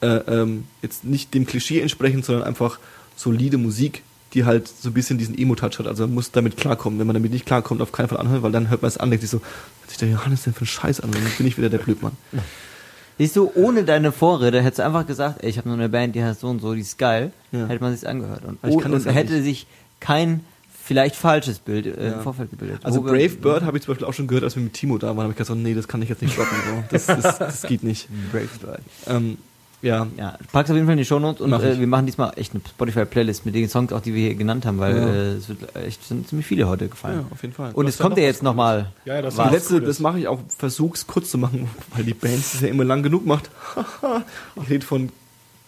äh, ähm, jetzt nicht dem Klischee entsprechend, sondern einfach solide Musik, die halt so ein bisschen diesen Emo-Touch hat. Also man muss damit klarkommen. Wenn man damit nicht klarkommt, auf keinen Fall anhören, weil dann hört man es an, denkt sich so, was sich der Johannes denn für einen Scheiß an? Dann bin ich wieder der Blödmann. Siehst du, ohne deine Vorrede hättest du einfach gesagt, ey, ich habe nur eine Band, die heißt so und so, die ist geil, Ja. hätte man sich angehört. Und, oh, und ja hätte nicht. sich kein vielleicht falsches Bild äh, Ja. im Vorfeld gebildet. Also Wo Brave Bird habe ich zum Beispiel auch schon gehört, als wir mit Timo da waren. habe ich gesagt, nee, das kann ich jetzt nicht droppen. So. Das, das, das geht nicht. Brave Bird. Ähm, ja, Ja, pack's auf jeden Fall in die Shownotes und Mach äh, wir machen diesmal echt eine Spotify-Playlist mit den Songs, auch die wir hier genannt haben, weil Ja. äh, es wird echt sind ziemlich viele heute ja, gefallen. auf jeden Fall. Und es ja kommt ja jetzt nochmal. Ja, ja, das Die war letzte, Cooles. das mache ich auch, versuch's kurz zu machen, weil die Band es ja immer lang genug macht. ich rede von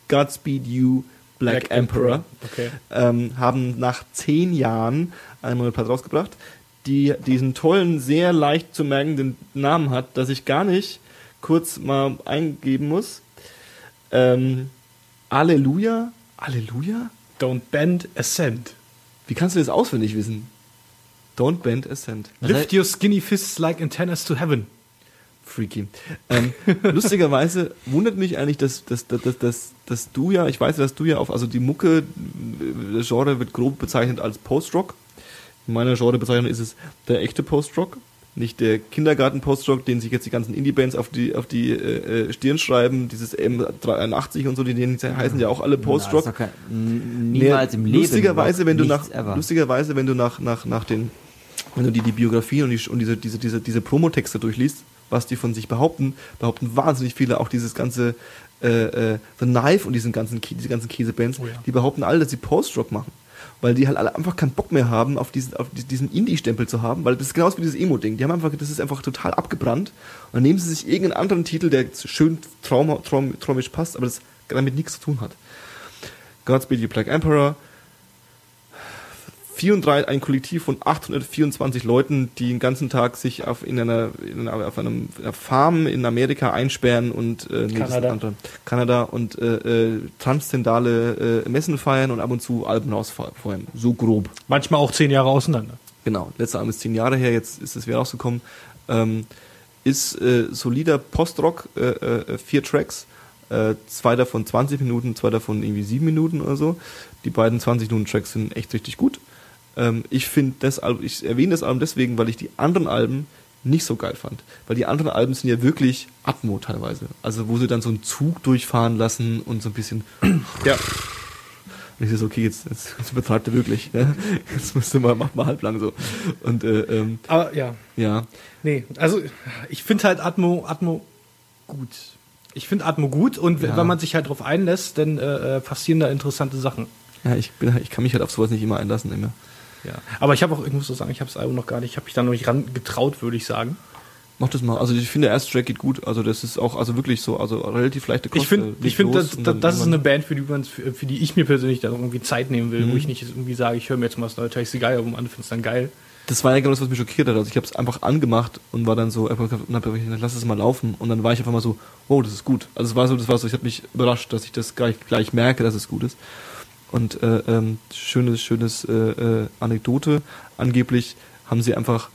Godspeed You, Black, Black Emperor. Emperor. Okay. Ähm, haben nach zehn Jahren eine neue Platte rausgebracht, die diesen tollen, sehr leicht zu merkenden Namen hat, dass ich gar nicht kurz mal eingeben muss. Ähm, Alleluja? Alleluja? Don't bend, ascend. Wie kannst du das auswendig wissen? Don't bend ascend. Lift your skinny fists like antennas to heaven. Freaky. Ähm, lustigerweise wundert mich eigentlich, dass, dass, dass, dass, dass, dass du ja, ich weiß dass du ja auf, also die Mucke, äh, das Genre wird grob bezeichnet als Post-Rock. In meiner Genrebezeichnung ist es der echte Post-Rock, nicht der Kindergarten-Post-Rock, den sich jetzt die ganzen Indie-Bands auf die, auf die äh, äh, Stirn schreiben, dieses M83 und so, die, die heißen ja auch alle Post-Rock. Kein- n- Niemals im Leben. Lustigerweise, wenn du nach, ever. lustigerweise, wenn du nach, nach, nach den, wenn du die, die Biografien und, die, und diese, diese, diese, diese Promotexte durchliest, was die von sich behaupten, behaupten wahnsinnig viele auch dieses ganze äh, äh, The Knife und diesen ganzen, diese ganzen Käsebands, Oh ja. die behaupten alle, dass sie Post-Rock machen. Weil die halt alle einfach keinen Bock mehr haben, auf diesen, auf die- diesen Indie-Stempel zu haben, weil das ist genauso wie dieses Emo-Ding. Die haben einfach, das ist einfach total abgebrannt. Und dann nehmen sie sich irgendeinen anderen Titel, der schön trauma, traum, traumisch passt, aber das damit nichts zu tun hat. Godspeed You Black Emperor. 34, ein Kollektiv von 824 Leuten, die den ganzen Tag sich auf, in einer, in einer, auf einem, einer Farm in Amerika einsperren und äh, nee, Kanada. ein anderer. Kanada und äh, äh, transzendale äh, Messen feiern und ab und zu Alben rausfeuern. So grob. Manchmal auch zehn Jahre auseinander. Genau, letzter Album ist zehn Jahre her, jetzt ist es wieder rausgekommen. Ähm, ist äh, solider Postrock, äh, äh, vier Tracks, äh, zwei davon 20 Minuten, zwei davon irgendwie sieben Minuten oder so. Die beiden 20 Minuten Tracks sind echt richtig gut. Ähm, ich finde das Album, ich erwähne das Album deswegen, weil ich die anderen Alben nicht so geil fand. Weil die anderen Alben sind ja wirklich Atmo teilweise. Also wo sie dann so einen Zug durchfahren lassen und so ein bisschen Ja. und ich so, okay, jetzt, jetzt, jetzt übertreibt er wirklich. Ne? Jetzt müsste mal, macht mal halblang so. Und äh, ähm, Aber ja, ja, nee, also ich finde halt Atmo, Atmo gut. Ich finde Atmo gut und Ja. wenn man sich halt drauf einlässt, dann äh, äh, passieren da interessante Sachen. ja ich, bin, ich kann mich halt auf sowas nicht immer einlassen. Immer. Ja. Aber ich habe auch, ich muss so sagen, ich habe das Album noch gar nicht, ich habe mich da noch nicht ran getraut, würde ich sagen. Mach das mal. Also ich finde, der erste Track geht gut. Also das ist auch also wirklich so, also relativ leichte Kost. Ich finde, äh, ich finde, das, das, dann das ist eine Band, für die, für, für die ich mir persönlich da irgendwie Zeit nehmen will, Mhm. wo ich nicht irgendwie sage, ich höre mir jetzt mal das neue Teil geil, aber andere finden es dann geil. Das war ja genau das, was mich schockiert hat. Also ich habe es einfach angemacht und war dann so, lass es mal laufen. Und dann war ich einfach mal so, wow, das ist gut. Also es war so, das war so, ich habe mich überrascht, dass ich das gleich, gleich merke, dass es gut ist. Und äh, ähm, schönes, schönes äh, äh, Anekdote. Angeblich haben sie einfach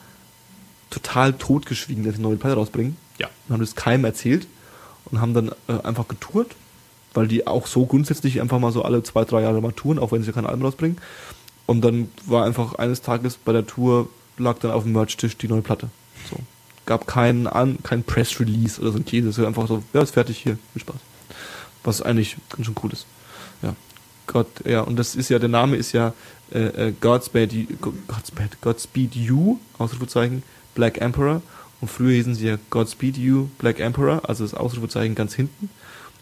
total totgeschwiegen, dass sie eine neue Platte rausbringen. Ja. Und haben das keinem erzählt und haben dann äh, einfach getourt, weil die auch so grundsätzlich einfach mal so alle zwei, drei Jahre mal touren, auch wenn sie kein Album rausbringen. Und dann war einfach eines Tages bei der Tour, lag dann auf dem Merch-Tisch die neue Platte. So. Gab keinen an, kein Press-Release oder so ein Käse. Es war einfach so, ja, ist fertig hier, viel Spaß. Was eigentlich ganz schön cool ist. Ja. Gott, ja, und das ist ja, der Name ist ja äh, Godspeed, Godspeed, Godspeed You, Ausrufezeichen, Black Emperor. Und früher hießen sie ja Godspeed You, Black Emperor, also das Ausrufezeichen ganz hinten.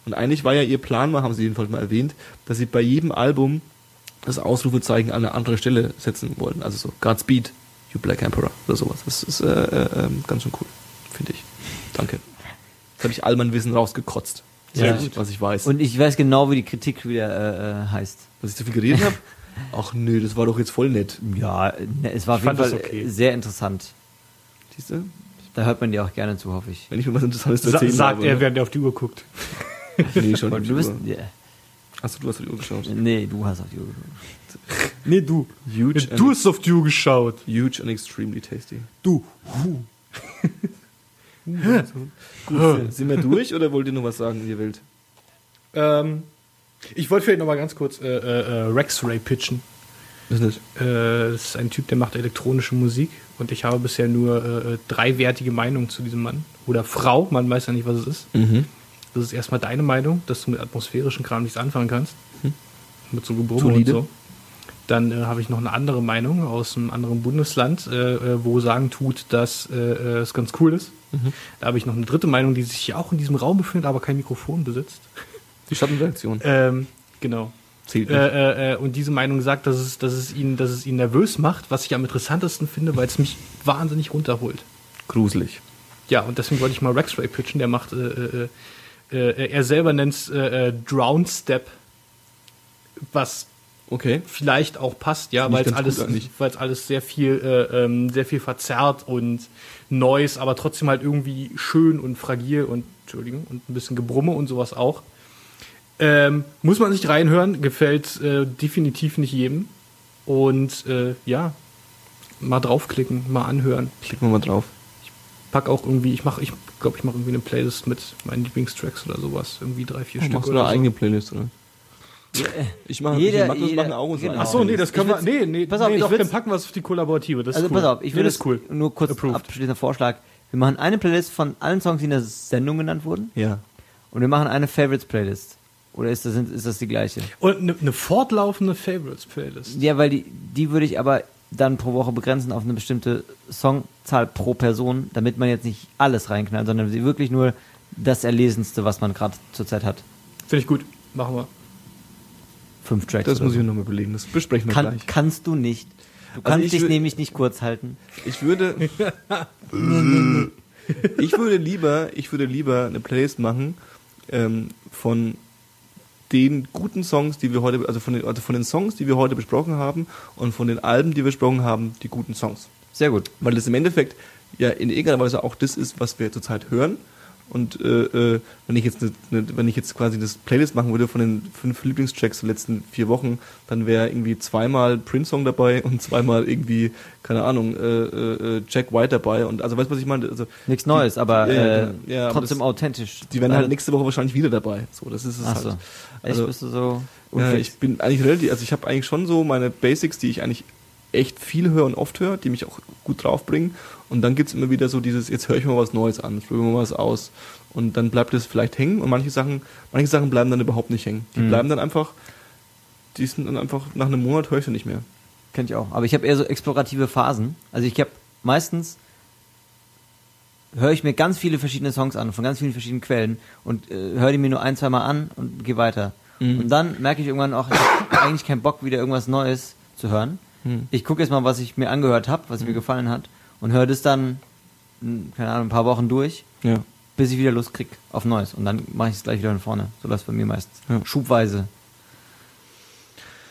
Und eigentlich war ja ihr Plan mal, haben sie jedenfalls mal erwähnt, dass sie bei jedem Album das Ausrufezeichen an eine andere Stelle setzen wollen. Also so Godspeed, You Black Emperor oder sowas. Das ist äh, äh, ähm, ganz schön cool, finde ich. Danke. Jetzt habe ich all mein Wissen rausgekotzt. Ja. Sehr gut, was ich weiß. Und ich weiß genau, wie die Kritik wieder äh, äh, heißt. Dass ich zu viel geredet habe? Ach nö, das war doch jetzt voll nett. Ja, ne, es war auf Ich jeden fand Fall das okay. äh, sehr interessant. Siehst du? Da hört man dir auch gerne zu, hoffe ich. Wenn ich mir was Interessantes Sa erzählen sagt habe. er, während er auf die Uhr guckt. Nee, schon. Die du bist. Ja. Achso, du hast auf die Uhr geschaut. Nee, du hast auf die Uhr geschaut. Nee, du. Huge, Du hast auf die Uhr geschaut. huge and extremely tasty. Du. Gut, sind wir durch oder wollt ihr noch was sagen, ihr Welt? Ähm, ich wollte vielleicht noch mal ganz kurz äh, äh, äh, Rex Ray pitchen. Das nicht. Äh, das ist ein Typ, der macht elektronische Musik und ich habe bisher nur äh, drei wertige Meinungen zu diesem Mann. Oder Frau, man weiß ja nicht, was es ist. Mhm. Das ist erstmal deine Meinung, dass du mit atmosphärischen Kram nichts anfangen kannst. Mit so Gebrumme und so. Dann äh, habe ich noch eine andere Meinung aus einem anderen Bundesland, äh, äh, wo sagen tut, dass äh, äh, es ganz cool ist. Da habe ich noch eine dritte Meinung, die sich hier auch in diesem Raum befindet, aber kein Mikrofon besitzt. Die Schattenreaktion. Ähm, genau. Zählt. Äh, äh, äh, und diese Meinung sagt, dass es, dass, es ihn, dass es ihn nervös macht, was ich am interessantesten finde, weil es mich wahnsinnig runterholt. Gruselig. Ja, und deswegen wollte ich mal Rex Ray pitchen. Der macht, äh, er selber nennt es Drown Step, was Okay. vielleicht auch passt, ja, ich weil es alles, weil es alles sehr viel, äh, ähm, sehr viel verzerrt und Neues, aber trotzdem halt irgendwie schön und fragil und Entschuldigung und ein bisschen Gebrumme und sowas auch. Ähm, muss man sich reinhören, gefällt äh, definitiv nicht jedem. Und äh, ja, mal draufklicken, mal anhören. Klicken wir mal drauf. Pack auch irgendwie, ich mache, ich glaube, ich mache irgendwie eine Playlist mit meinen Lieblingstracks oder sowas. Irgendwie drei, vier Oh, Stück machst du eine so. eigene Playlist, oder? Ich mache Jeder- ich mach das jeder- machen so. genau. Ach so, nee, das können wir. Nee, nee, pass auf, nee, ich doch, dann packen wir es auf die kollaborative. Das ist Also cool. pass auf, ich nee, würde das ist cool. nur kurz Approved. abschließender Vorschlag. Wir machen eine Playlist von allen Songs, die in der Sendung genannt wurden. Ja. Und wir machen eine Favorites-Playlist. Oder ist das, ist das die gleiche? Und eine, eine fortlaufende Favorites-Playlist. Ja, weil die, die würde ich aber dann pro Woche begrenzen auf eine bestimmte Songzahl pro Person, damit man jetzt nicht alles reinknallt, sondern wirklich nur das Erlesenste, was man gerade zurzeit hat. Finde ich gut. Machen wir. Fünf Tracks. Das muss so. ich noch mal überlegen. Das besprechen wir Kann, gleich. kannst du nicht. Du Also kannst ich dich nämlich nicht kurz halten. Ich würde. ich würde lieber, ich würde lieber eine Playlist machen ähm, von den guten Songs, die wir heute, also von den, also von den Songs, die wir heute besprochen haben und von den Alben, die wir besprochen haben, die guten Songs. Sehr gut. Weil das im Endeffekt ja in irgendeiner Weise auch das ist, was wir zurzeit hören. Und äh, äh, wenn ich jetzt ne, ne, wenn ich jetzt quasi das Playlist machen würde von den fünf Lieblingstracks der letzten vier Wochen, dann wäre irgendwie zweimal Prince-Song dabei und zweimal irgendwie, keine Ahnung, äh, äh, Jack White dabei. Und also weißt du, was ich meine? Also, Nichts Neues, aber äh, ja, ja, aber trotzdem das- authentisch. die werden halt nächste Woche wahrscheinlich wieder dabei. So, das ist es Ach so. halt. Echt, Also, bist du so ja, ich bin eigentlich relativ, also ich habe eigentlich schon so meine Basics, die ich eigentlich echt viel höre und oft höre, die mich auch gut draufbringen. Und dann gibt's immer wieder so dieses, jetzt höre ich mal was Neues an, probiere mal was aus. Und dann bleibt es vielleicht hängen und manche Sachen, manche Sachen bleiben dann überhaupt nicht hängen. Die Mhm. bleiben dann einfach, die sind dann einfach, nach einem Monat höre ich sie nicht mehr. Kenn ich auch. Aber ich habe eher so explorative Phasen. Also ich habe meistens höre ich mir ganz viele verschiedene Songs an von ganz vielen verschiedenen Quellen und äh, höre die mir nur ein, zwei Mal an und gehe weiter. Mhm. Und dann merke ich irgendwann auch, ich habe eigentlich keinen Bock, wieder irgendwas Neues zu hören. Mhm. Ich gucke jetzt mal, was ich mir angehört habe, was mir gefallen hat und höre das dann m, keine Ahnung, ein paar Wochen durch, Ja. bis ich wieder Lust krieg auf Neues. Und dann mache ich es gleich wieder von vorne. So läuft bei mir meistens. Ja. Schubweise.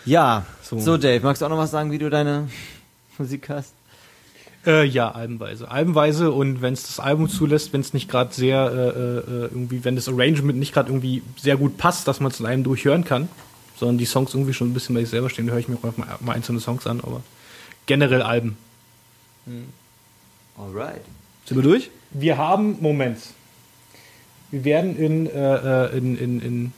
Ja, So. so. Dave, magst du auch noch was sagen, wie du deine Musik hast? Äh, ja, albenweise. Albenweise und wenn es das Album zulässt, wenn es nicht gerade sehr äh, äh, irgendwie, wenn das Arrangement nicht gerade irgendwie sehr gut passt, dass man es in einem durchhören kann, sondern die Songs irgendwie schon ein bisschen bei sich selber stehen, höre ich mir auch mal, mal einzelne Songs an, aber generell Alben. Alright. Sind wir durch? Wir haben, Moment. Wir werden in, äh, äh, in, in, in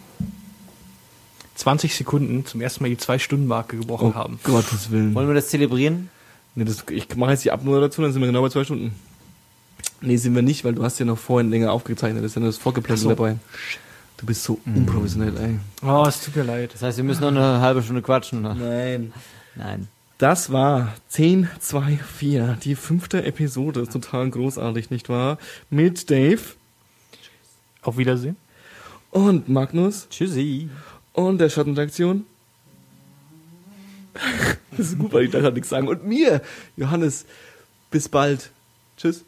20 Sekunden zum ersten Mal die Zwei-Stunden-Marke gebrochen Oh haben. Gottes Willen. Wollen wir das zelebrieren? Nee, das, ich mache jetzt die Abmoderation, dann sind wir genau bei zwei Stunden. Nee, sind wir nicht, weil du hast ja noch vorhin länger aufgezeichnet. Das ist ja nur das Vorgeplänkel so. dabei. Du bist so unprofessionell, ey. Oh, es tut mir leid. Das heißt, wir müssen noch eine halbe Stunde quatschen. Ne? Nein. Nein. Das war 10, 2, 4, die fünfte Episode. Total großartig, nicht wahr? Mit Dave Auf Wiedersehen. und Magnus Tschüssi. und der Schattenreaktion. Das ist gut, weil ich da gerade nichts sagen. Und mir, Johannes. Bis bald. Tschüss.